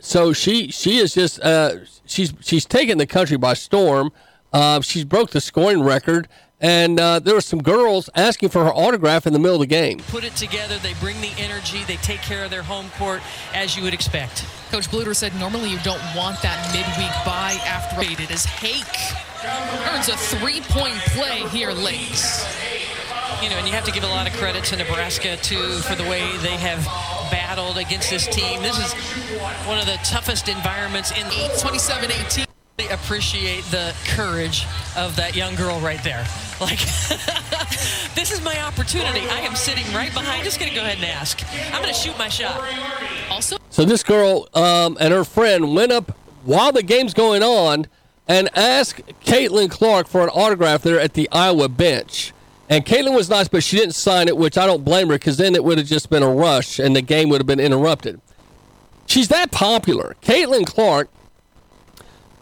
So she she is just uh, she's she's taken the country by storm. Uh, she's broke the scoring record, and uh, there were some girls asking for her autograph in the middle of the game. Put it together. They bring the energy. They take care of their home court as you would expect. Coach Bluder said normally you don't want that midweek bye after it is Hake earns a three-point play here late. You know, and you have to give a lot of credit to Nebraska too for the way they have battled against this team. This is one of the toughest environments in 27-18. They appreciate the courage of that young girl right there. Like, this is my opportunity. I am sitting right behind. Just to go ahead and ask. I'm to shoot my shot. Also, So this girl um, and her friend went up while the game's going on and asked Caitlin Clark for an autograph there at the Iowa bench. And Caitlin was nice, but she didn't sign it, which I don't blame her because then it would have just been a rush and the game would have been interrupted. She's that popular. Caitlin Clark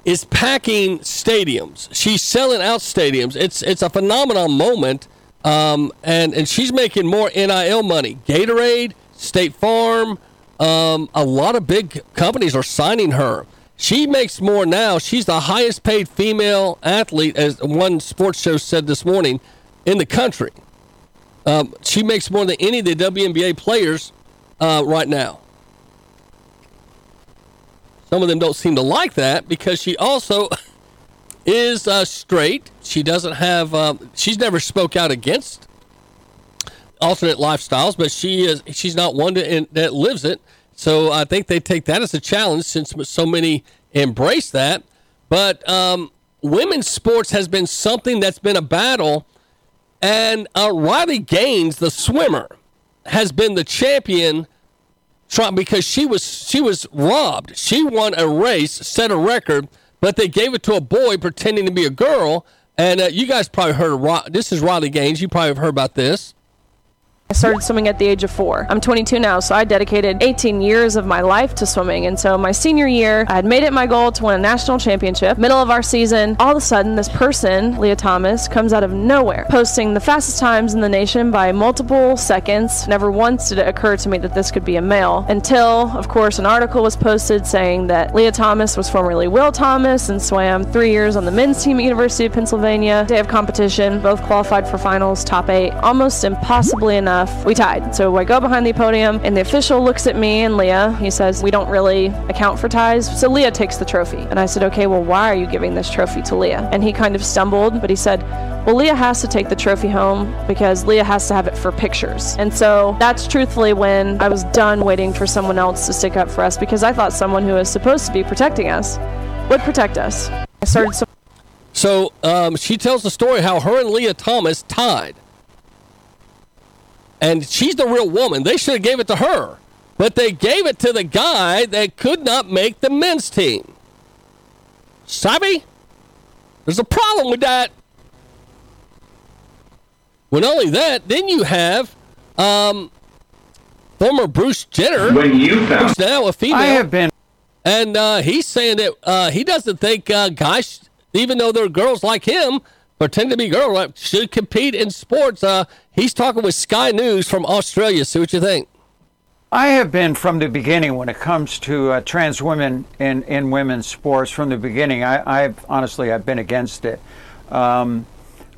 is packing stadiums. She's selling out stadiums. It's it's a phenomenal moment, um, and and she's making more NIL money. Gatorade, State Farm, um, a lot of big companies are signing her. She makes more now. She's the highest paid female athlete, as one sports show said this morning, in the country. Um, she makes more than any of the WNBA players uh, right now. Some of them don't seem to like that because she also is uh, straight. She doesn't have. Um, she's never spoke out against alternate lifestyles, but she is. She's not one to, in, that lives it. So I think they take that as a challenge since so many embrace that. But um, women's sports has been something that's been a battle, and uh, Riley Gaines, the swimmer, has been the champion. Trump because she was she was robbed. She won a race, set a record, but they gave it to a boy pretending to be a girl. And uh, you guys probably heard of Ri- this is Riley Gaines. You probably have heard about this. I started swimming at the age of four. I'm 22 now, so I dedicated 18 years of my life to swimming. And so my senior year, I had made it my goal to win a national championship. Middle of our season, all of a sudden, this person, Lia Thomas, comes out of nowhere, posting the fastest times in the nation by multiple seconds. Never once did it occur to me that this could be a male until, of course, an article was posted saying that Lia Thomas was formerly Will Thomas and swam three years on the men's team at University of Pennsylvania. Day of competition, both qualified for finals, top eight. Almost impossibly enough, we tied. So I go behind the podium, and the official looks at me and Lia. He says, We don't really account for ties. So Lia takes the trophy. And I said, Okay, well, why are you giving this trophy to Lia? And he kind of stumbled, but he said, Well, Lia has to take the trophy home because Lia has to have it for pictures. And so that's truthfully when I was done waiting for someone else to stick up for us because I thought someone who was supposed to be protecting us would protect us. I started so So um, she tells the story how her and Lia Thomas tied. And she's the real woman. They should have gave it to her. But they gave it to the guy that could not make the men's team. Sabi? There's a problem with that. When only that, then you have um, former Bruce Jenner. When you found- who's now a female. I have been- And uh, he's saying that uh, he doesn't think uh, guys, even though they're girls like him, pretend to be girl-like should compete in sports. Uh, he's talking with Sky News from Australia. See what you think. I have been from the beginning when it comes to uh, trans women in, in women's sports. From the beginning, I, I've honestly I've been against it. Um,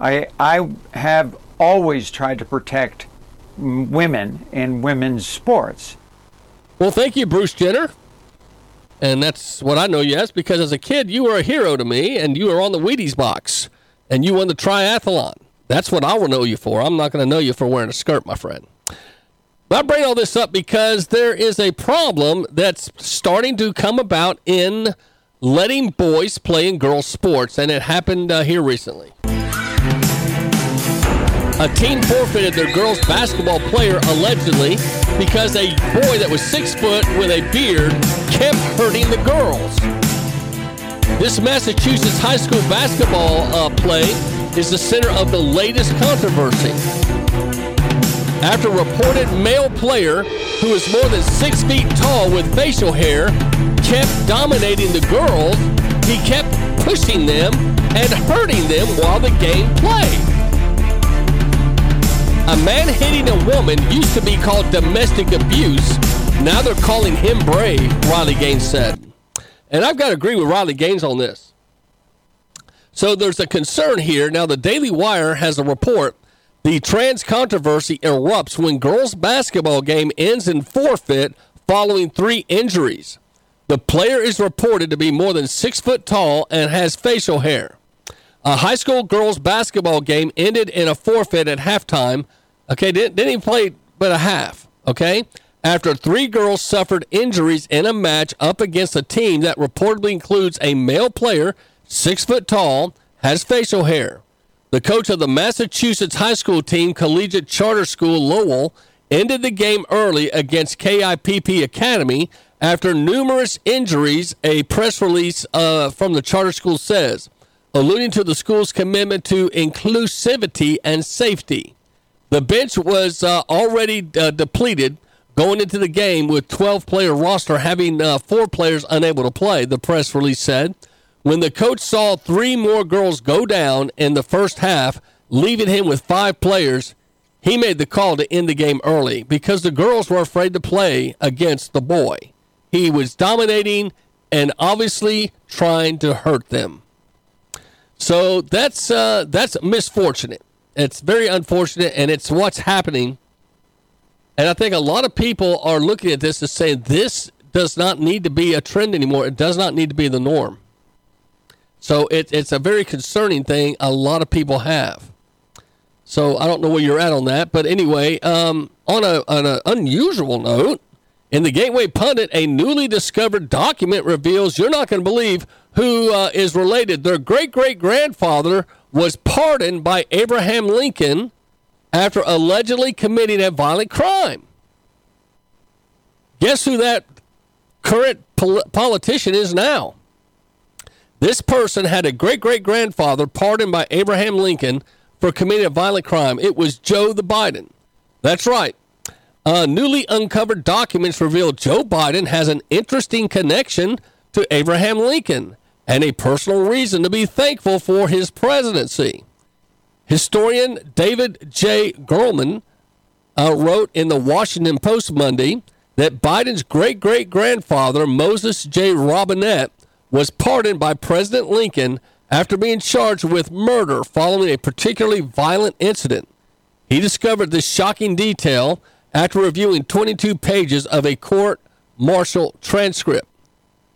I I have always tried to protect women in women's sports. Well, thank you, Bruce Jenner. And that's what I know you as because as a kid, you were a hero to me and you were on the Wheaties box and you won the triathlon. That's what I will know you for. I'm not going to know you for wearing a skirt, my friend. But I bring all this up because there is a problem that's starting to come about in letting boys play in girls' sports, and it happened uh, here recently. A team forfeited their girls basketball player allegedly because a boy that was six foot with a beard kept hurting the girls. This Massachusetts high school basketball uh, play is the center of the latest controversy. After a reported male player who is more than six feet tall with facial hair kept dominating the girls, he kept pushing them and hurting them while the game played. A man hitting a woman used to be called domestic abuse. Now they're calling him brave, Riley Gaines said. And I've got to agree with Riley Gaines on this. So there's a concern here. Now, the Daily Wire has a report. The trans controversy erupts when girls' basketball game ends in forfeit following three injuries. The player is reported to be more than six foot tall and has facial hair. A high school girls' basketball game ended in a forfeit at halftime. Okay, didn't, didn't even play but a half. Okay, after three girls suffered injuries in a match up against a team that reportedly includes a male player, six foot tall, has facial hair. The coach of the Massachusetts high school team, Collegiate Charter School Lowell, ended the game early against KIPP Academy after numerous injuries, a press release uh, from the charter school says, alluding to the school's commitment to inclusivity and safety. The bench was uh, already uh, depleted going into the game with 12 player roster having uh, four players unable to play, the press release said. When the coach saw three more girls go down in the first half, leaving him with five players, he made the call to end the game early because the girls were afraid to play against the boy. He was dominating and obviously trying to hurt them. So that's uh, that's misfortunate. It's very unfortunate, and it's what's happening. And I think a lot of people are looking at this and saying this does not need to be a trend anymore. It does not need to be the norm. So it, it's a very concerning thing a lot of people have. So I don't know where you're at on that, but anyway, um, on a on an unusual note, in the Gateway Pundit, a newly discovered document reveals you're not going to believe who uh, is related. Their great great grandfather was pardoned by Abraham Lincoln after allegedly committing a violent crime. Guess who that current pol- politician is now? This person had a great great grandfather pardoned by Abraham Lincoln for committing a violent crime. It was Joe the Biden. That's right. Uh, newly uncovered documents reveal Joe Biden has an interesting connection to Abraham Lincoln and a personal reason to be thankful for his presidency. Historian David J. Gerleman uh, wrote in the Washington Post Monday that Biden's great great grandfather, Moses J. Robinette, was pardoned by President Lincoln after being charged with murder following a particularly violent incident. He discovered this shocking detail after reviewing 22 pages of a court martial transcript.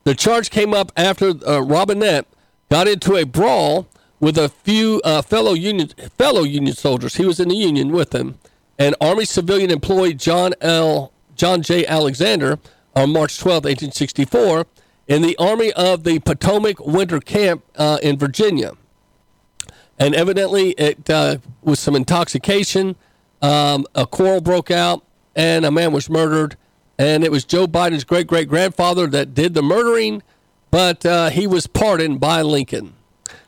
The charge came up after uh, Robinette got into a brawl with a few uh, fellow union fellow Union soldiers. He was in the Union with them, and Army civilian employee John L. John J. Alexander on March 12, 1864, in the Army of the Potomac Winter Camp uh, in Virginia. And evidently, it uh, was some intoxication. Um, a quarrel broke out, and a man was murdered. And it was Joe Biden's great great grandfather that did the murdering, but uh, he was pardoned by Lincoln.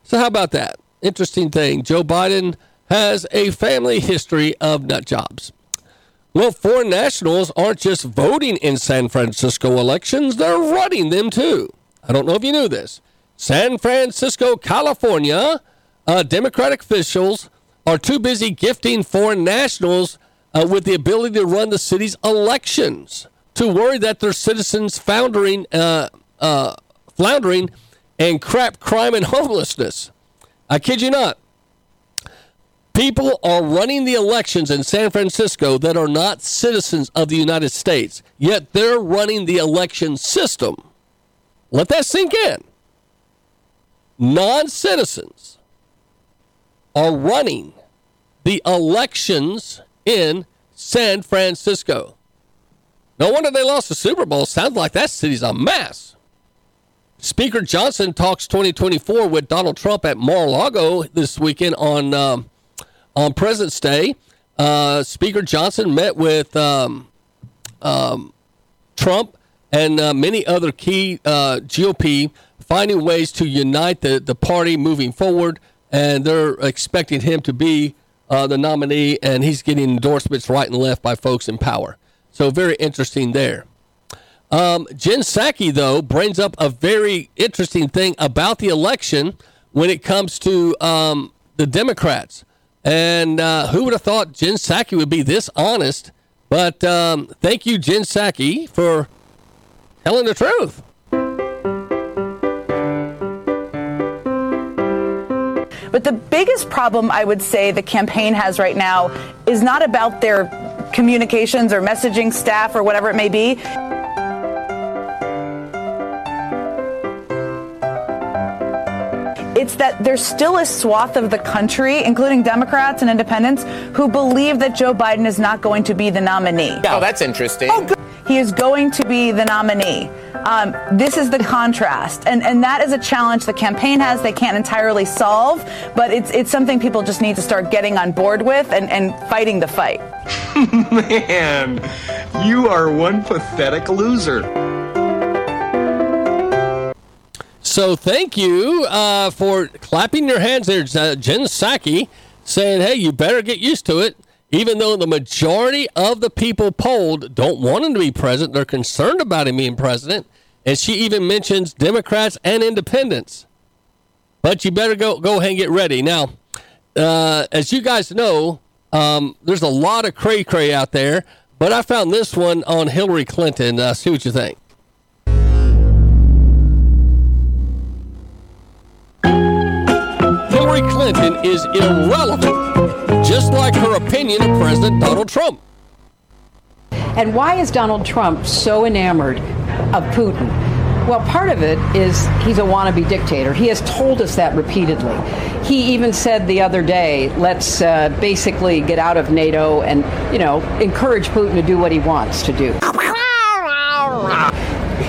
So, how about that? Interesting thing. Joe Biden has a family history of nut jobs. Well, foreign nationals aren't just voting in San Francisco elections, they're running them too. I don't know if you knew this. San Francisco, California, uh, Democratic officials are too busy gifting foreign nationals uh, with the ability to run the city's elections to worry that their citizens foundering, uh, uh, floundering and crap crime and homelessness. I kid you not. People are running the elections in San Francisco that are not citizens of the United States, yet they're running the election system. Let that sink in. Non citizens are running the elections in San Francisco. No wonder they lost the Super Bowl. Sounds like that city's a mess. Speaker Johnson talks 2024 with Donald Trump at Mar-a-Lago this weekend on um, on President's Day. Uh, Speaker Johnson met with um, um, Trump and uh, many other key uh, GOP, finding ways to unite the, the party moving forward. And they're expecting him to be uh, the nominee, and he's getting endorsements right and left by folks in power. So, very interesting there. Um, Jen Psaki, though, brings up a very interesting thing about the election when it comes to um, the Democrats. And uh, who would have thought Jen Psaki would be this honest? But um, thank you, Jen Psaki, for telling the truth. But the biggest problem I would say the campaign has right now is not about their communications or messaging staff or whatever it may be. It's that there's still a swath of the country, including Democrats and independents, who believe that Joe Biden is not going to be the nominee. Oh, that's interesting. Oh, good. He is going to be the nominee. Um, this is the contrast, and and that is a challenge the campaign has. They can't entirely solve, but it's it's something people just need to start getting on board with and, and fighting the fight. Man, you are one pathetic loser. So thank you uh, for clapping your hands there, Jen Psaki, saying, hey, you better get used to it. Even though the majority of the people polled don't want him to be president, they're concerned about him being president. And she even mentions Democrats and independents. But you better go, go ahead and get ready. Now, uh, as you guys know, um, there's a lot of cray cray out there, but I found this one on Hillary Clinton. Uh, see what you think. Hillary Clinton is irrelevant, just like her opinion of President Donald Trump. And why is Donald Trump so enamored of Putin? Well, part of it is he's a wannabe dictator. He has told us that repeatedly. He even said the other day, let's uh, basically get out of NATO and, you know, encourage Putin to do what he wants to do.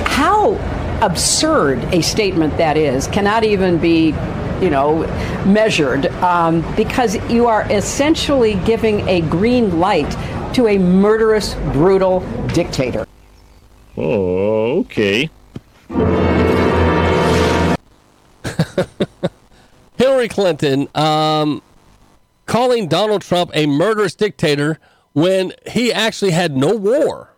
How absurd a statement that is cannot even be you know, measured um, because you are essentially giving a green light to a murderous, brutal dictator. Oh, okay. Hillary Clinton um, calling Donald Trump a murderous dictator when he actually had no war,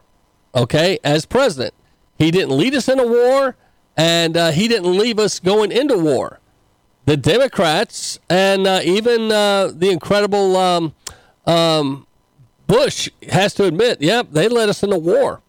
okay, as president. He didn't lead us in a war, and uh, he didn't leave us going into war. The Democrats and uh, even uh, the incredible um, um, Bush has to admit, yep, they led us into war.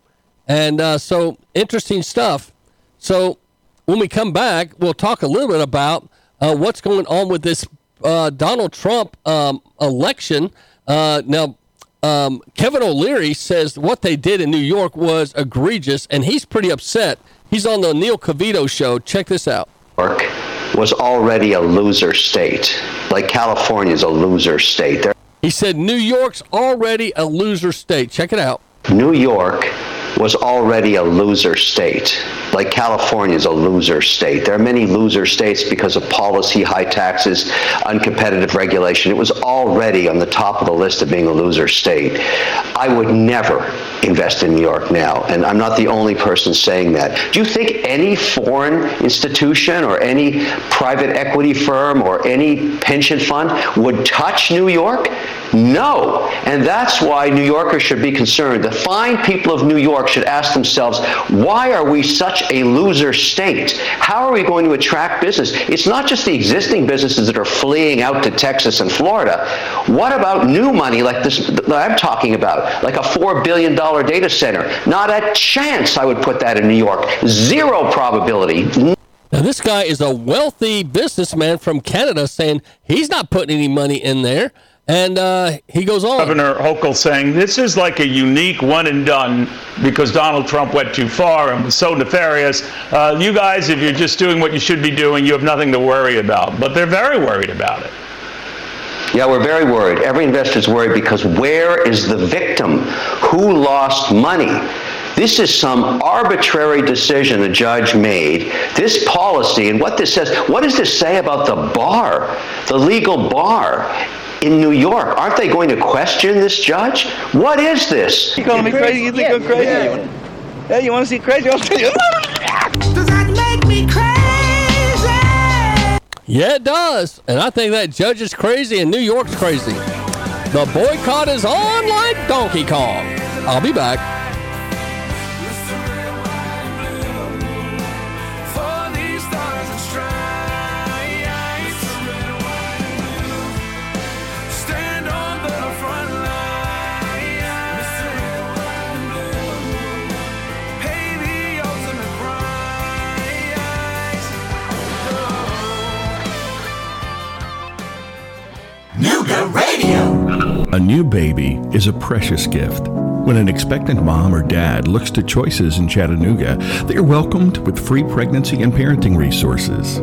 And uh, so, interesting stuff. So, when we come back, we'll talk a little bit about uh, what's going on with this uh, Donald Trump um, election. Uh, now, um, Kevin O'Leary says what they did in New York was egregious, and he's pretty upset. He's on the Neil Cavuto show. Check this out. York was already a loser state, like California's a loser state. There- He said New York's already a loser state. Check it out. New York was already a loser state, like California is a loser state. There are many loser states because of policy, high taxes, uncompetitive regulation. It was already on the top of the list of being a loser state. I would never invest in New York now, and I'm not the only person saying that. Do you think any foreign institution or any private equity firm or any pension fund would touch New York? No. And that's why New Yorkers should be concerned. The fine people of New York should ask themselves, why are we such a loser state? How are we going to attract business? It's not just the existing businesses that are fleeing out to Texas and Florida. What about new money like this that I'm talking about, like a $4 billion data center? Not a chance I would put that in New York. Zero probability. Now, this guy is a wealthy businessman from Canada saying he's not putting any money in there. And uh, he goes on. Governor Hochul saying this is like a unique one and done because Donald Trump went too far and was so nefarious. Uh, you guys, if you're just doing what you should be doing, you have nothing to worry about. But they're very worried about it. Yeah, we're very worried. Every investor is worried because where is the victim? Who lost money? This is some arbitrary decision a judge made. This policy and what this says, what does this say about the bar, the legal bar in New York? Aren't they going to question this judge? What is this? You calling me crazy? You think I'm crazy? Yeah, yeah you want to see crazy? I'll tell you. Does that make me crazy? Yeah, it does. And I think that judge is crazy and New York's crazy. The boycott is on like Donkey Kong. I'll be back. Radio. A new baby is a precious gift. When an expectant mom or dad looks to choices in Chattanooga, they are welcomed with free pregnancy and parenting resources.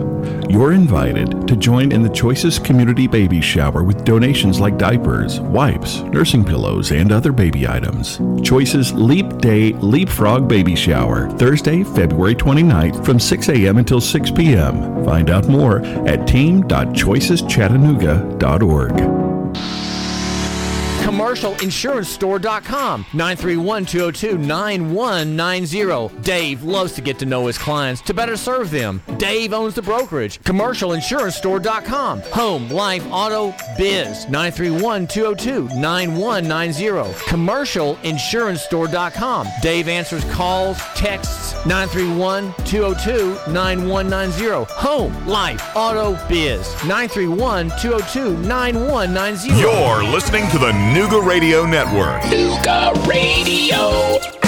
You're invited to join in the Choices Community Baby Shower with donations like diapers, wipes, nursing pillows, and other baby items. Choices Leap Day Leapfrog Baby Shower, Thursday, February 29th from 6 a.m. until 6 p.m. Find out more at team.choiceschattanooga.org. CommercialInsuranceStore.com 931-202-9190. Dave loves to get to know his clients to better serve them. Dave owns the brokerage. CommercialInsuranceStore.com Home, life, auto, biz 931-202-9190. CommercialInsuranceStore.com Dave answers calls, texts 931-202-9190. Home, life, auto, biz 931-202-9190. You're listening to the Nooga Radio Network. Nooga Radio.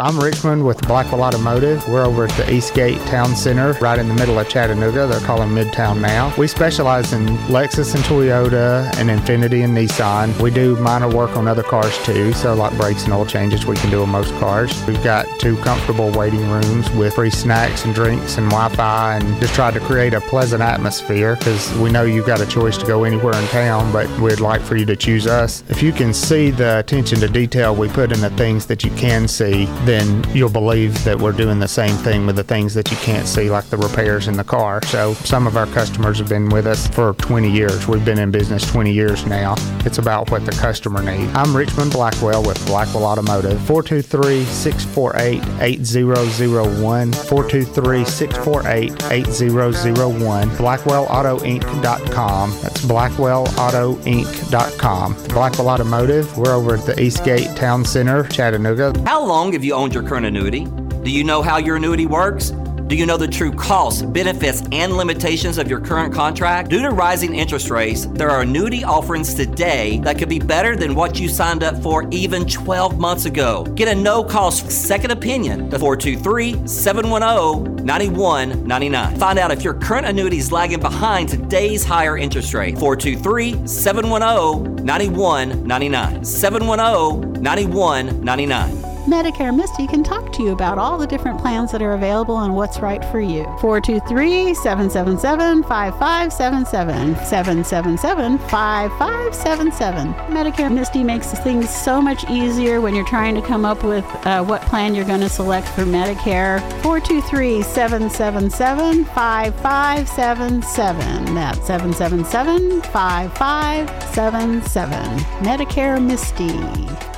I'm Richmond with Blackwell Automotive. We're over at the Eastgate Town Center, right in the middle of Chattanooga. They're calling Midtown now. We specialize in Lexus and Toyota and Infiniti and Nissan. We do minor work on other cars too, so like brakes and oil changes we can do on most cars. We've got two comfortable waiting rooms with free snacks and drinks and Wi-Fi and just tried to create a pleasant atmosphere because we know you've got a choice to go anywhere in town, but we'd like for you to choose us. If you can see the attention to detail we put in the things that you can see, then you'll believe that we're doing the same thing with the things that you can't see, like the repairs in the car. So some of our customers have been with us for 20 years. We've been in business 20 years now. It's about what the customer needs. I'm Richmond Blackwell with Blackwell Automotive. 423 648 8001. 423 648 8001. BlackwellAutoInc.com. That's BlackwellAutoInc.com. Blackwell Automotive. We're over at the Eastgate Town Center, Chattanooga. How long have you owned your current annuity? Do you know how your annuity works? Do you know the true costs, benefits, and limitations of your current contract? Due to rising interest rates, there are annuity offerings today that could be better than what you signed up for even 12 months ago. Get a no cost second opinion to 423 710 9199. Find out if your current annuity is lagging behind today's higher interest rate. 423 710 9199. 710 9199. Medicare Misty can talk to you about all the different plans that are available and what's right for you. 423 777 5577. 777 5577. Medicare Misty makes things so much easier when you're trying to come up with uh, what plan you're going to select for Medicare. 423 777 5577. That's 777 5577. Medicare Misty.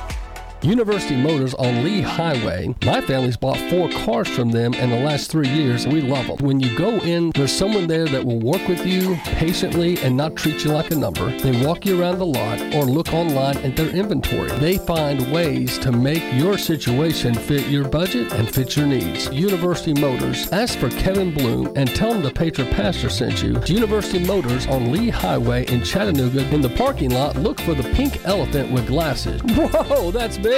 University Motors on Lee Highway. My family's bought four cars from them in the last three years. We love them. When you go in, there's someone there that will work with you patiently and not treat you like a number. They walk you around the lot or look online at their inventory. They find ways to make your situation fit your budget and fit your needs. University Motors. Ask for Kevin Bloom and tell him the Patriot Pastor sent you. University Motors on Lee Highway in Chattanooga. In the parking lot, look for the pink elephant with glasses. Whoa, that's big.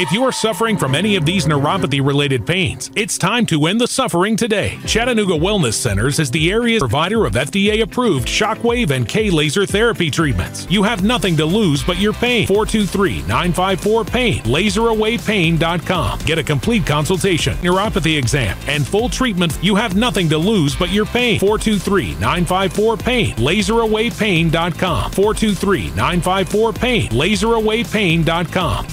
If you are suffering from any of these neuropathy related pains, it's time to end the suffering today. Chattanooga Wellness Centers is the area provider of FDA approved shockwave and K laser therapy treatments. You have nothing to lose but your pain. 423 954 PAIN, laserawaypain.com. Get a complete consultation, neuropathy exam, and full treatment. You have nothing to lose but your pain. 423 954 PAIN, laserawaypain.com. 423 954 PAIN, laserawaypain.com.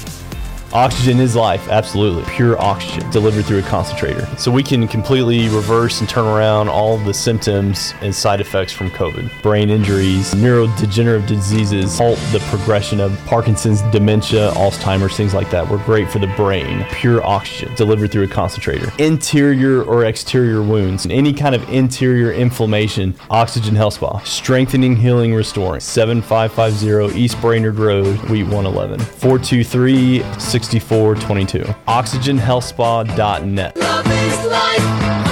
Oxygen is life, absolutely. Pure oxygen delivered through a concentrator. So we can completely reverse and turn around all the symptoms and side effects from COVID. Brain injuries, neurodegenerative diseases, halt the progression of Parkinson's, dementia, Alzheimer's, things like that. We're great for the brain. Pure oxygen delivered through a concentrator. Interior or exterior wounds, any kind of interior inflammation, Oxygen Health Spa. Strengthening, healing, restoring. 7550 East Brainerd Road, Suite 111. 423 6422. OxygenHealthSpa.net.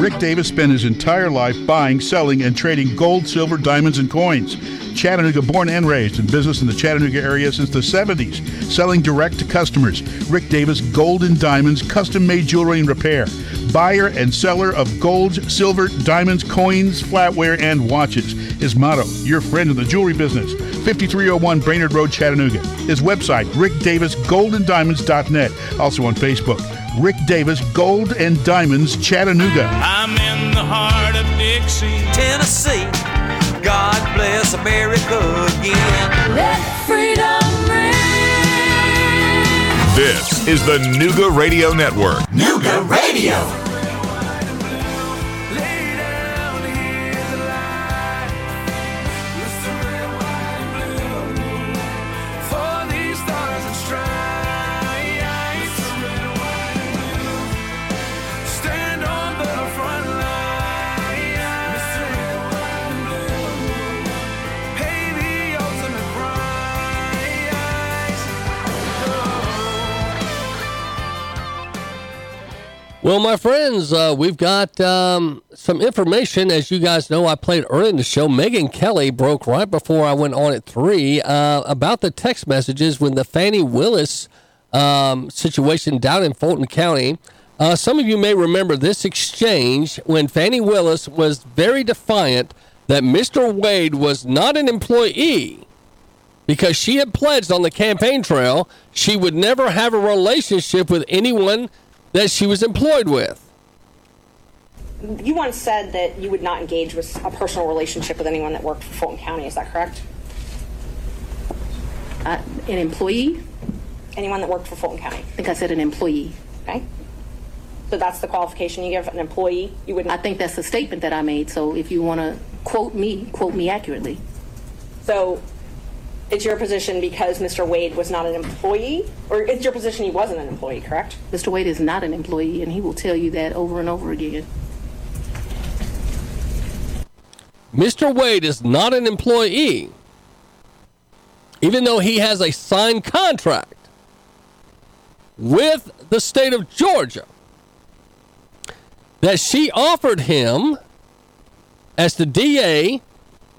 Rick Davis spent his entire life buying, selling, and trading gold, silver, diamonds, and coins. Chattanooga born and raised in business in the Chattanooga area since the 70s, selling direct to customers. Rick Davis Gold and Diamonds, custom made jewelry and repair. Buyer and seller of gold, silver, diamonds, coins, flatware, and watches. His motto, your friend in the jewelry business. 5301 Brainerd Road, Chattanooga. His website, rickdavisgoldanddiamonds.net. Also on Facebook, Rick Davis Gold and Diamonds, Chattanooga. I'm in the heart of Dixie, Tennessee. God bless America again. Let freedom ring. This is the Nooga Radio Network. Nooga Radio. Well, my friends, uh, we've got um, some information. As you guys know, I played early in the show. Megyn Kelly broke right before I went on at three uh, about the text messages when the Fani Willis um, situation down in Fulton County. Uh, some of you may remember this exchange when Fani Willis was very defiant that Mr. Wade was not an employee because she had pledged on the campaign trail she would never have a relationship with anyone that she was employed with. You once said that you would not engage with a personal relationship with anyone that worked for Fulton County. Is that correct? Uh, an employee? Anyone that worked for Fulton County. I think I said an employee. Okay. So that's the qualification you give an employee. You would. I think that's the statement that I made. So if you want to quote me, quote me accurately. So it's your position because Mr. Wade was not an employee, or it's your position he wasn't an employee, correct? Mr. Wade is not an employee, and he will tell you that over and over again. Mr. Wade is not an employee, even though he has a signed contract with the state of Georgia that she offered him as the DA,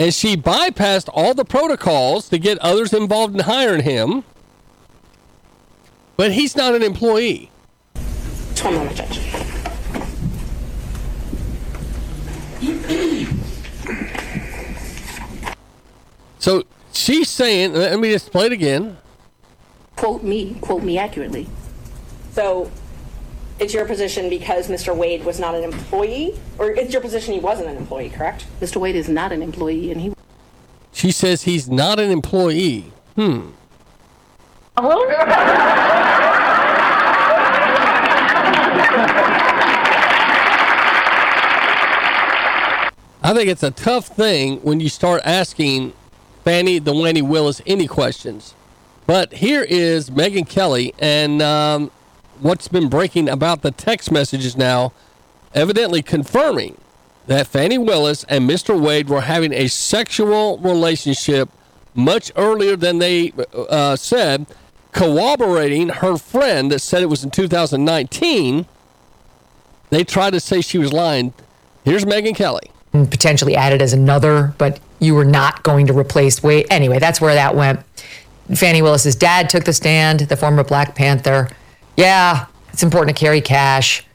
and she bypassed all the protocols to get others involved in hiring him. But he's not an employee. Just one moment, Judge. So she's saying, let me just play it again. Quote me, quote me accurately. So it's your position because Mr. Wade was not an employee, or it's your position he wasn't an employee, correct? Mr. Wade is not an employee, and he. She says he's not an employee. Hmm. I think it's a tough thing when you start asking Fani the Wanny Willis any questions. But here is Megyn Kelly and um, what's been breaking about the text messages now, evidently confirming that Fani Willis and Mr. Wade were having a sexual relationship much earlier than they uh, said, corroborating her friend that said it was in 2019. They tried to say she was lying. Here's Megyn Kelly. and potentially added as another, but you were not going to replace Wade. Anyway, that's where that went. Fani Willis's dad took the stand, the former Black Panther. Yeah, it's important to carry cash.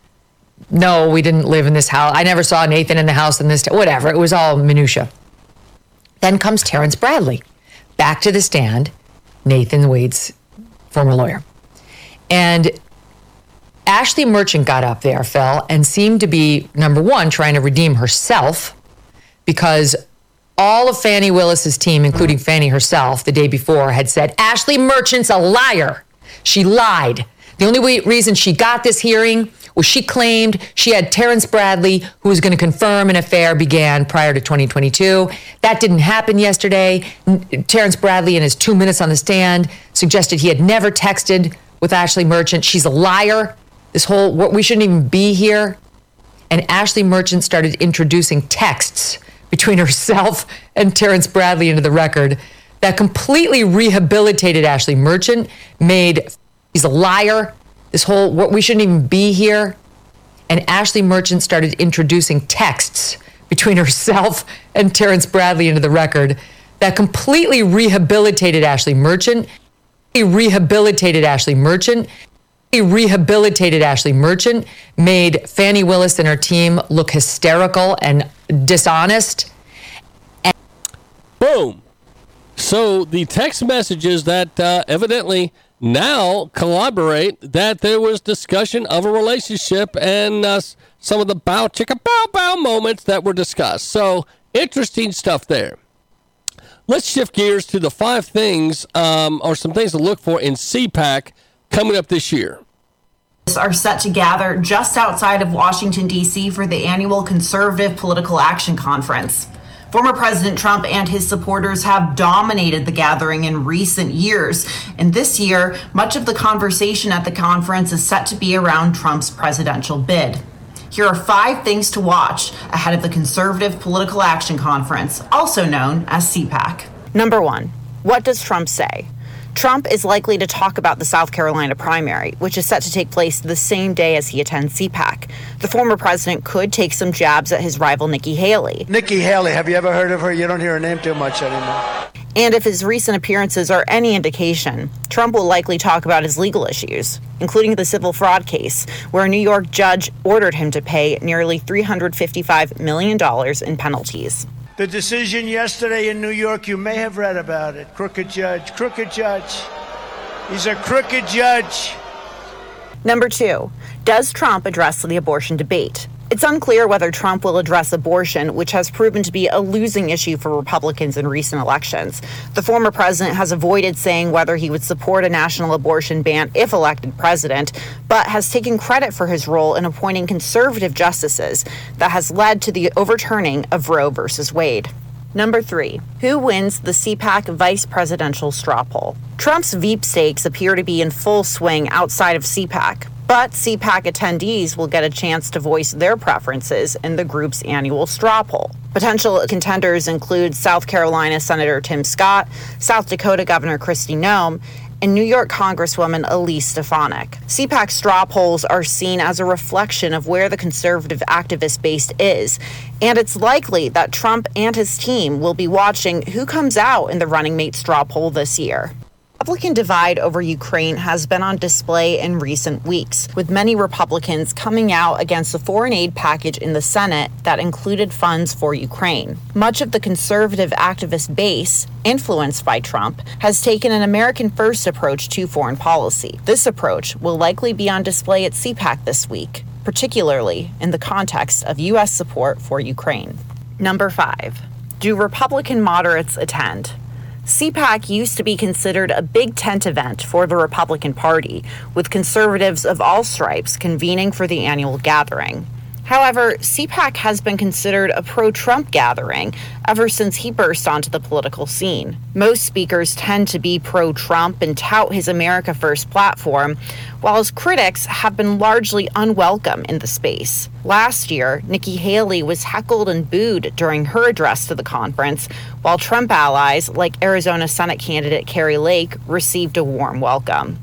No, we didn't live in this house. I never saw Nathan in the house in this. T- whatever. It was all minutia. Then comes Terrence Bradley, back to the stand. Nathan Wade's former lawyer, and Ashley Merchant got up there, Phil, and seemed to be number one trying to redeem herself because all of Fani Willis's team, including Fani herself, the day before had said Ashley Merchant's a liar. She lied. The only reason she got this hearing was she claimed she had Terrence Bradley, who was going to confirm an affair began prior to 2022. That didn't happen yesterday. Terrence Bradley, in his two minutes on the stand, suggested he had never texted with Ashley Merchant. She's a liar. This whole, we shouldn't even be here. And Ashley Merchant started introducing texts between herself and Terrence Bradley into the record that completely rehabilitated Ashley Merchant, made he's a liar. This whole we shouldn't even be here. And Ashley Merchant started introducing texts between herself and Terrence Bradley into the record that completely rehabilitated Ashley Merchant. He rehabilitated Ashley Merchant. He rehabilitated Ashley Merchant, made Fani Willis and her team look hysterical and dishonest. And- Boom. So the text messages that uh, evidently now collaborate that there was discussion of a relationship and uh, some of the bow chicka bow bow moments that were discussed. So interesting stuff there. Let's shift gears to the five things um, or some things to look for in CPAC coming up this year. are set to gather just outside of Washington, D.C. for the annual Conservative Political Action Conference. Former President Trump and his supporters have dominated the gathering in recent years. And this year, much of the conversation at the conference is set to be around Trump's presidential bid. Here are five things to watch ahead of the Conservative Political Action Conference, also known as CPAC. Number one, what does Trump say? Trump is likely to talk about the South Carolina primary, which is set to take place the same day as he attends CPAC. The former president could take some jabs at his rival Nikki Haley. Nikki Haley, have you ever heard of her? You don't hear her name too much anymore. And if his recent appearances are any indication, Trump will likely talk about his legal issues, including the civil fraud case, where a New York judge ordered him to pay nearly $355 million in penalties. The decision yesterday in New York, you may have read about it. Crooked judge, crooked judge. He's a crooked judge. Number two, does Trump address the abortion debate? It's unclear whether Trump will address abortion, which has proven to be a losing issue for Republicans in recent elections. The former president has avoided saying whether he would support a national abortion ban if elected president, but has taken credit for his role in appointing conservative justices that has led to the overturning of Roe versus Wade. Number three, who wins the CPAC vice presidential straw poll? Trump's Veep stakes appear to be in full swing outside of CPAC, but CPAC attendees will get a chance to voice their preferences in the group's annual straw poll. Potential contenders include South Carolina Senator Tim Scott, South Dakota Governor Kristi Noem, and New York Congresswoman Elise Stefanik. CPAC straw polls are seen as a reflection of where the conservative activist base is, and it's likely that Trump and his team will be watching who comes out in the running mate straw poll this year. Republican divide over Ukraine has been on display in recent weeks, with many Republicans coming out against the foreign aid package in the Senate that included funds for Ukraine. Much of the conservative activist base, influenced by Trump, has taken an American first approach to foreign policy. This approach will likely be on display at CPAC this week, particularly in the context of U.S. support for Ukraine. Number five, do Republican moderates attend? CPAC used to be considered a big tent event for the Republican Party, with conservatives of all stripes convening for the annual gathering. However, CPAC has been considered a pro Trump gathering ever since he burst onto the political scene. Most speakers tend to be pro Trump and tout his America First platform, while his critics have been largely unwelcome in the space. Last year, Nikki Haley was heckled and booed during her address to the conference, while Trump allies like Arizona Senate candidate Kari Lake received a warm welcome.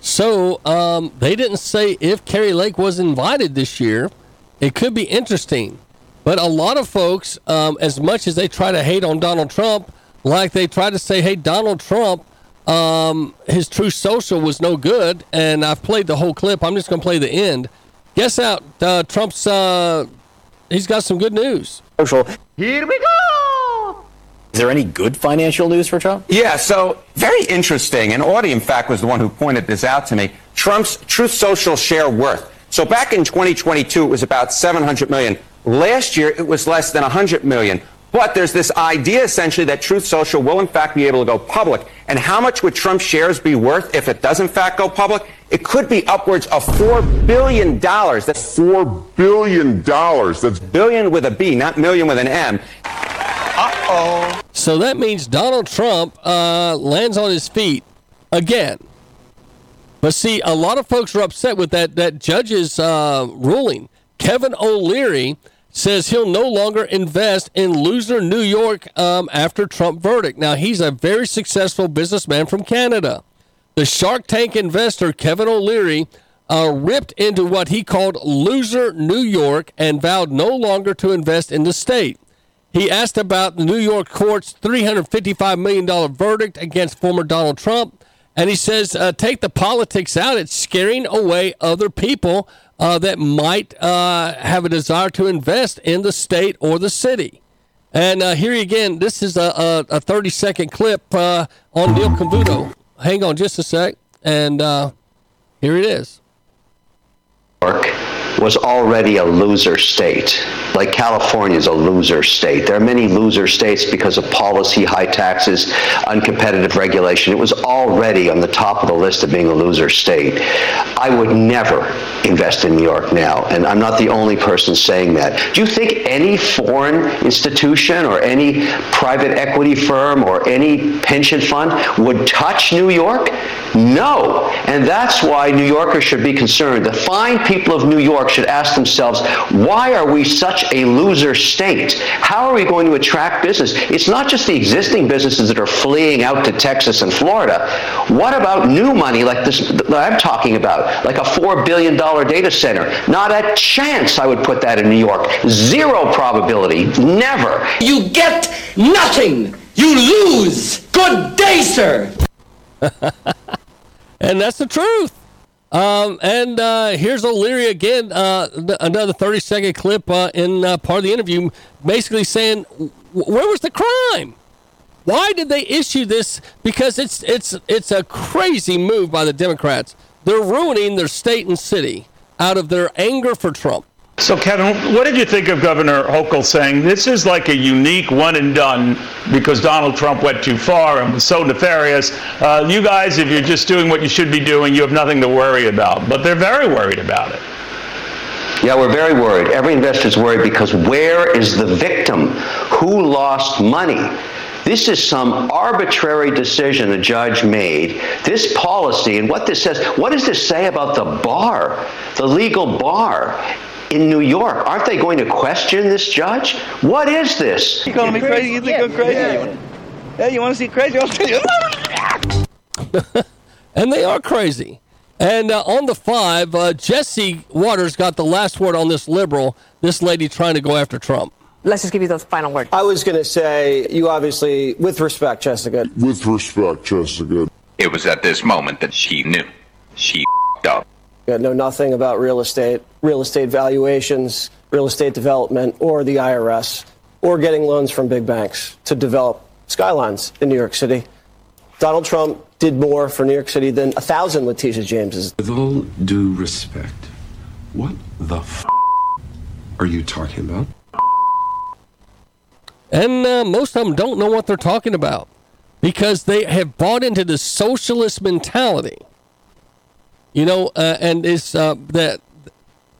So um, they didn't say if Kari Lake was invited this year. It could be interesting. But a lot of folks, um, as much as they try to hate on Donald Trump, like they try to say, hey, Donald Trump, um, his true social was no good. And I've played the whole clip. I'm just going to play the end. Guess out. Uh, Trump's, uh, he's got some good news. Social. Here we go. Is there any good financial news for Trump? Yeah, so very interesting. And Audie, in fact, was the one who pointed this out to me. Trump's Truth Social share worth. So back in 2022, it was about 700 million. Last year, it was less than 100 million. But there's this idea essentially that Truth Social will in fact be able to go public. And how much would Trump shares be worth if it does in fact go public? It could be upwards of $4 billion. That's $4 billion. That's billion with a B, not million with an M. Uh-oh. So that means Donald Trump uh, lands on his feet again. But see, a lot of folks are upset with that that judge's uh, ruling. Kevin O'Leary says he'll no longer invest in loser New York um, after Trump verdict. Now he's a very successful businessman from Canada. The Shark Tank investor Kevin O'Leary uh, ripped into what he called loser New York and vowed no longer to invest in the state. He asked about the New York court's $355 million verdict against former Donald Trump. And he says, uh, take the politics out. It's scaring away other people uh, that might uh, have a desire to invest in the state or the city. And uh, here again, this is a, a, a 30 second clip uh, on Neil Cavuto. Hang on just a sec. And uh, here it is. York was already a loser state. Like California is a loser state. There are many loser states because of policy, high taxes, uncompetitive regulation. It was already on the top of the list of being a loser state. I would never invest in New York now, and I'm not the only person saying that. Do you think any foreign institution or any private equity firm or any pension fund would touch New York? No. And that's why New Yorkers should be concerned. The fine people of New York should ask themselves, why are we such a loser state? How are we going to attract business? It's not just the existing businesses that are fleeing out to Texas and Florida. What about new money like this that I'm talking about, like a $4 billion data center? Not a chance I would put that in New York. Zero probability. Never. You get nothing. You lose. Good day, sir. and that's the truth. Um, and uh, here's O'Leary again, uh, th- another 30 second clip uh, in uh, part of the interview, basically saying, where was the crime? Why did they issue this? Because it's it's it's a crazy move by the Democrats. They're ruining their state and city out of their anger for Trump. So, Kevin, what did you think of Governor Hochul saying this is like a unique one and done because Donald Trump went too far and was so nefarious? Uh, you guys, if you're just doing what you should be doing, you have nothing to worry about. But they're very worried about it. Yeah, we're very worried. Every investor's worried because where is the victim? Who lost money? This is some arbitrary decision a judge made. This policy and what this says, what does this say about the bar, the legal bar in New York? Aren't they going to question this judge? What is this? You calling me crazy? You think I'm crazy? Yeah, yeah you want to see crazy? I'll tell you. and they are crazy. And uh, on the five, uh, Jesse Watters got the last word on this liberal, this lady trying to go after Trump. Let's just give you those final words. I was going to say, you obviously, with respect, Jessica. With respect, Jessica. It was at this moment that she knew. She up. You know nothing about real estate, real estate valuations, real estate development, or the IRS, or getting loans from big banks to develop skylines in New York City. Donald Trump did more for New York City than a thousand Letitia Jameses. With all due respect, what the f- are you talking about? And uh, most of them don't know what they're talking about because they have bought into the socialist mentality. You know, uh, and it's uh, that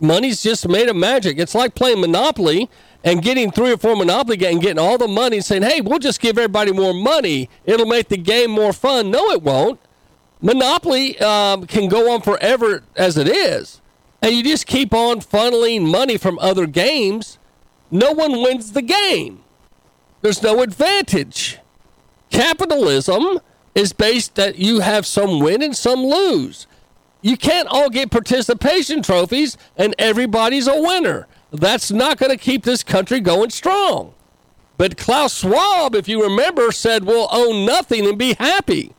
money's just made of magic. It's like playing Monopoly and getting three or four Monopoly games and getting all the money and saying, hey, we'll just give everybody more money. It'll make the game more fun. No, it won't. Monopoly um, can go on forever as it is. And you just keep on funneling money from other games. No one wins the game. There's no advantage. Capitalism is based that you have some win and some lose. You can't all get participation trophies and everybody's a winner. That's not going to keep this country going strong. But Klaus Schwab, if you remember, said we'll own nothing and be happy.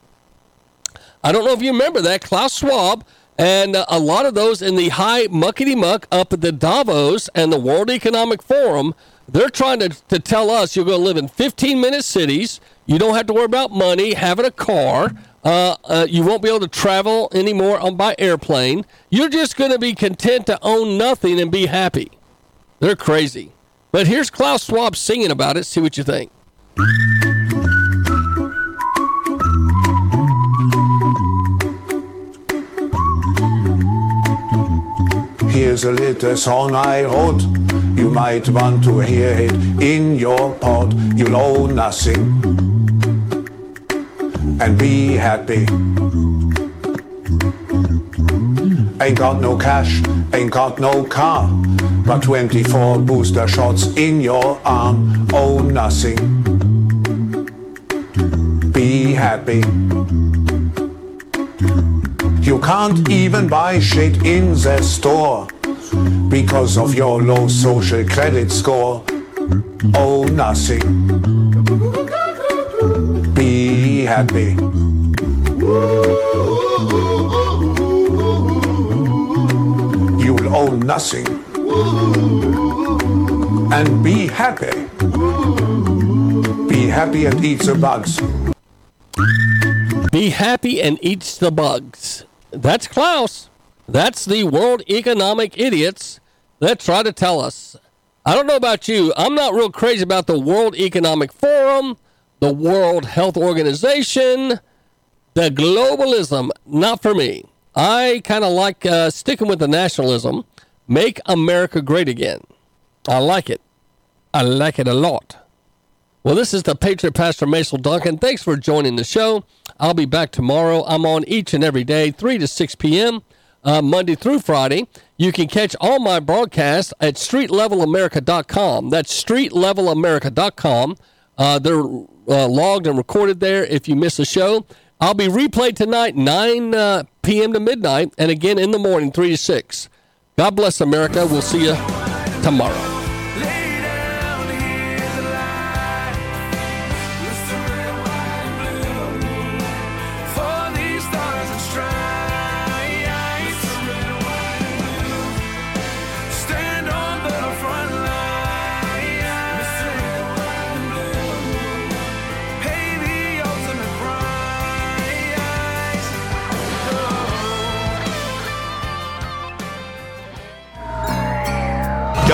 I don't know if you remember that. Klaus Schwab and uh, a lot of those in the high muckety muck up at the Davos and the World Economic Forum, they're trying to, to tell us you're going to live in 15 minute cities. You don't have to worry about money, having a car. Uh, uh, you won't be able to travel anymore on by airplane. You're just going to be content to own nothing and be happy. They're crazy. But here's Klaus Schwab singing about it. See what you think. Here's a little song I wrote. You might want to hear it in your pod. You'll own nothing and be happy. Ain't got no cash, ain't got no car, but 24 booster shots in your arm. oh nothing. Be happy. You can't even buy shit in the store because of your low social credit score. Oh, nothing. Be happy. You'll own nothing. And be happy. Be happy and eat the bugs. Be happy and eat the bugs. That's Klaus. That's the world economic idiots that try to tell us. I don't know about you. I'm not real crazy about the World Economic Forum, the World Health Organization, the globalism. Not for me. I kind of like uh, sticking with the nationalism. Make America great again. I like it. I like it a lot. Well, this is the Patriot Pastor Mason Duncan. Thanks for joining the show. I'll be back tomorrow. I'm on each and every day, 3 to 6 p.m., uh, Monday through Friday. You can catch all my broadcasts at streetlevelamerica.com. That's streetlevelamerica.com. Uh, they're uh, logged and recorded there if you miss a show. I'll be replayed tonight, 9 uh, p.m. to midnight, and again in the morning, 3 to 6. God bless America. We'll see you tomorrow.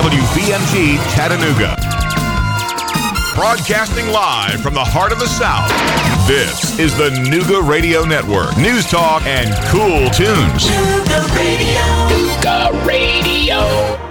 WBMG Chattanooga. Broadcasting live from the heart of the South. This is the Nooga Radio Network. News talk and cool tunes. Nooga Radio. Nooga Radio.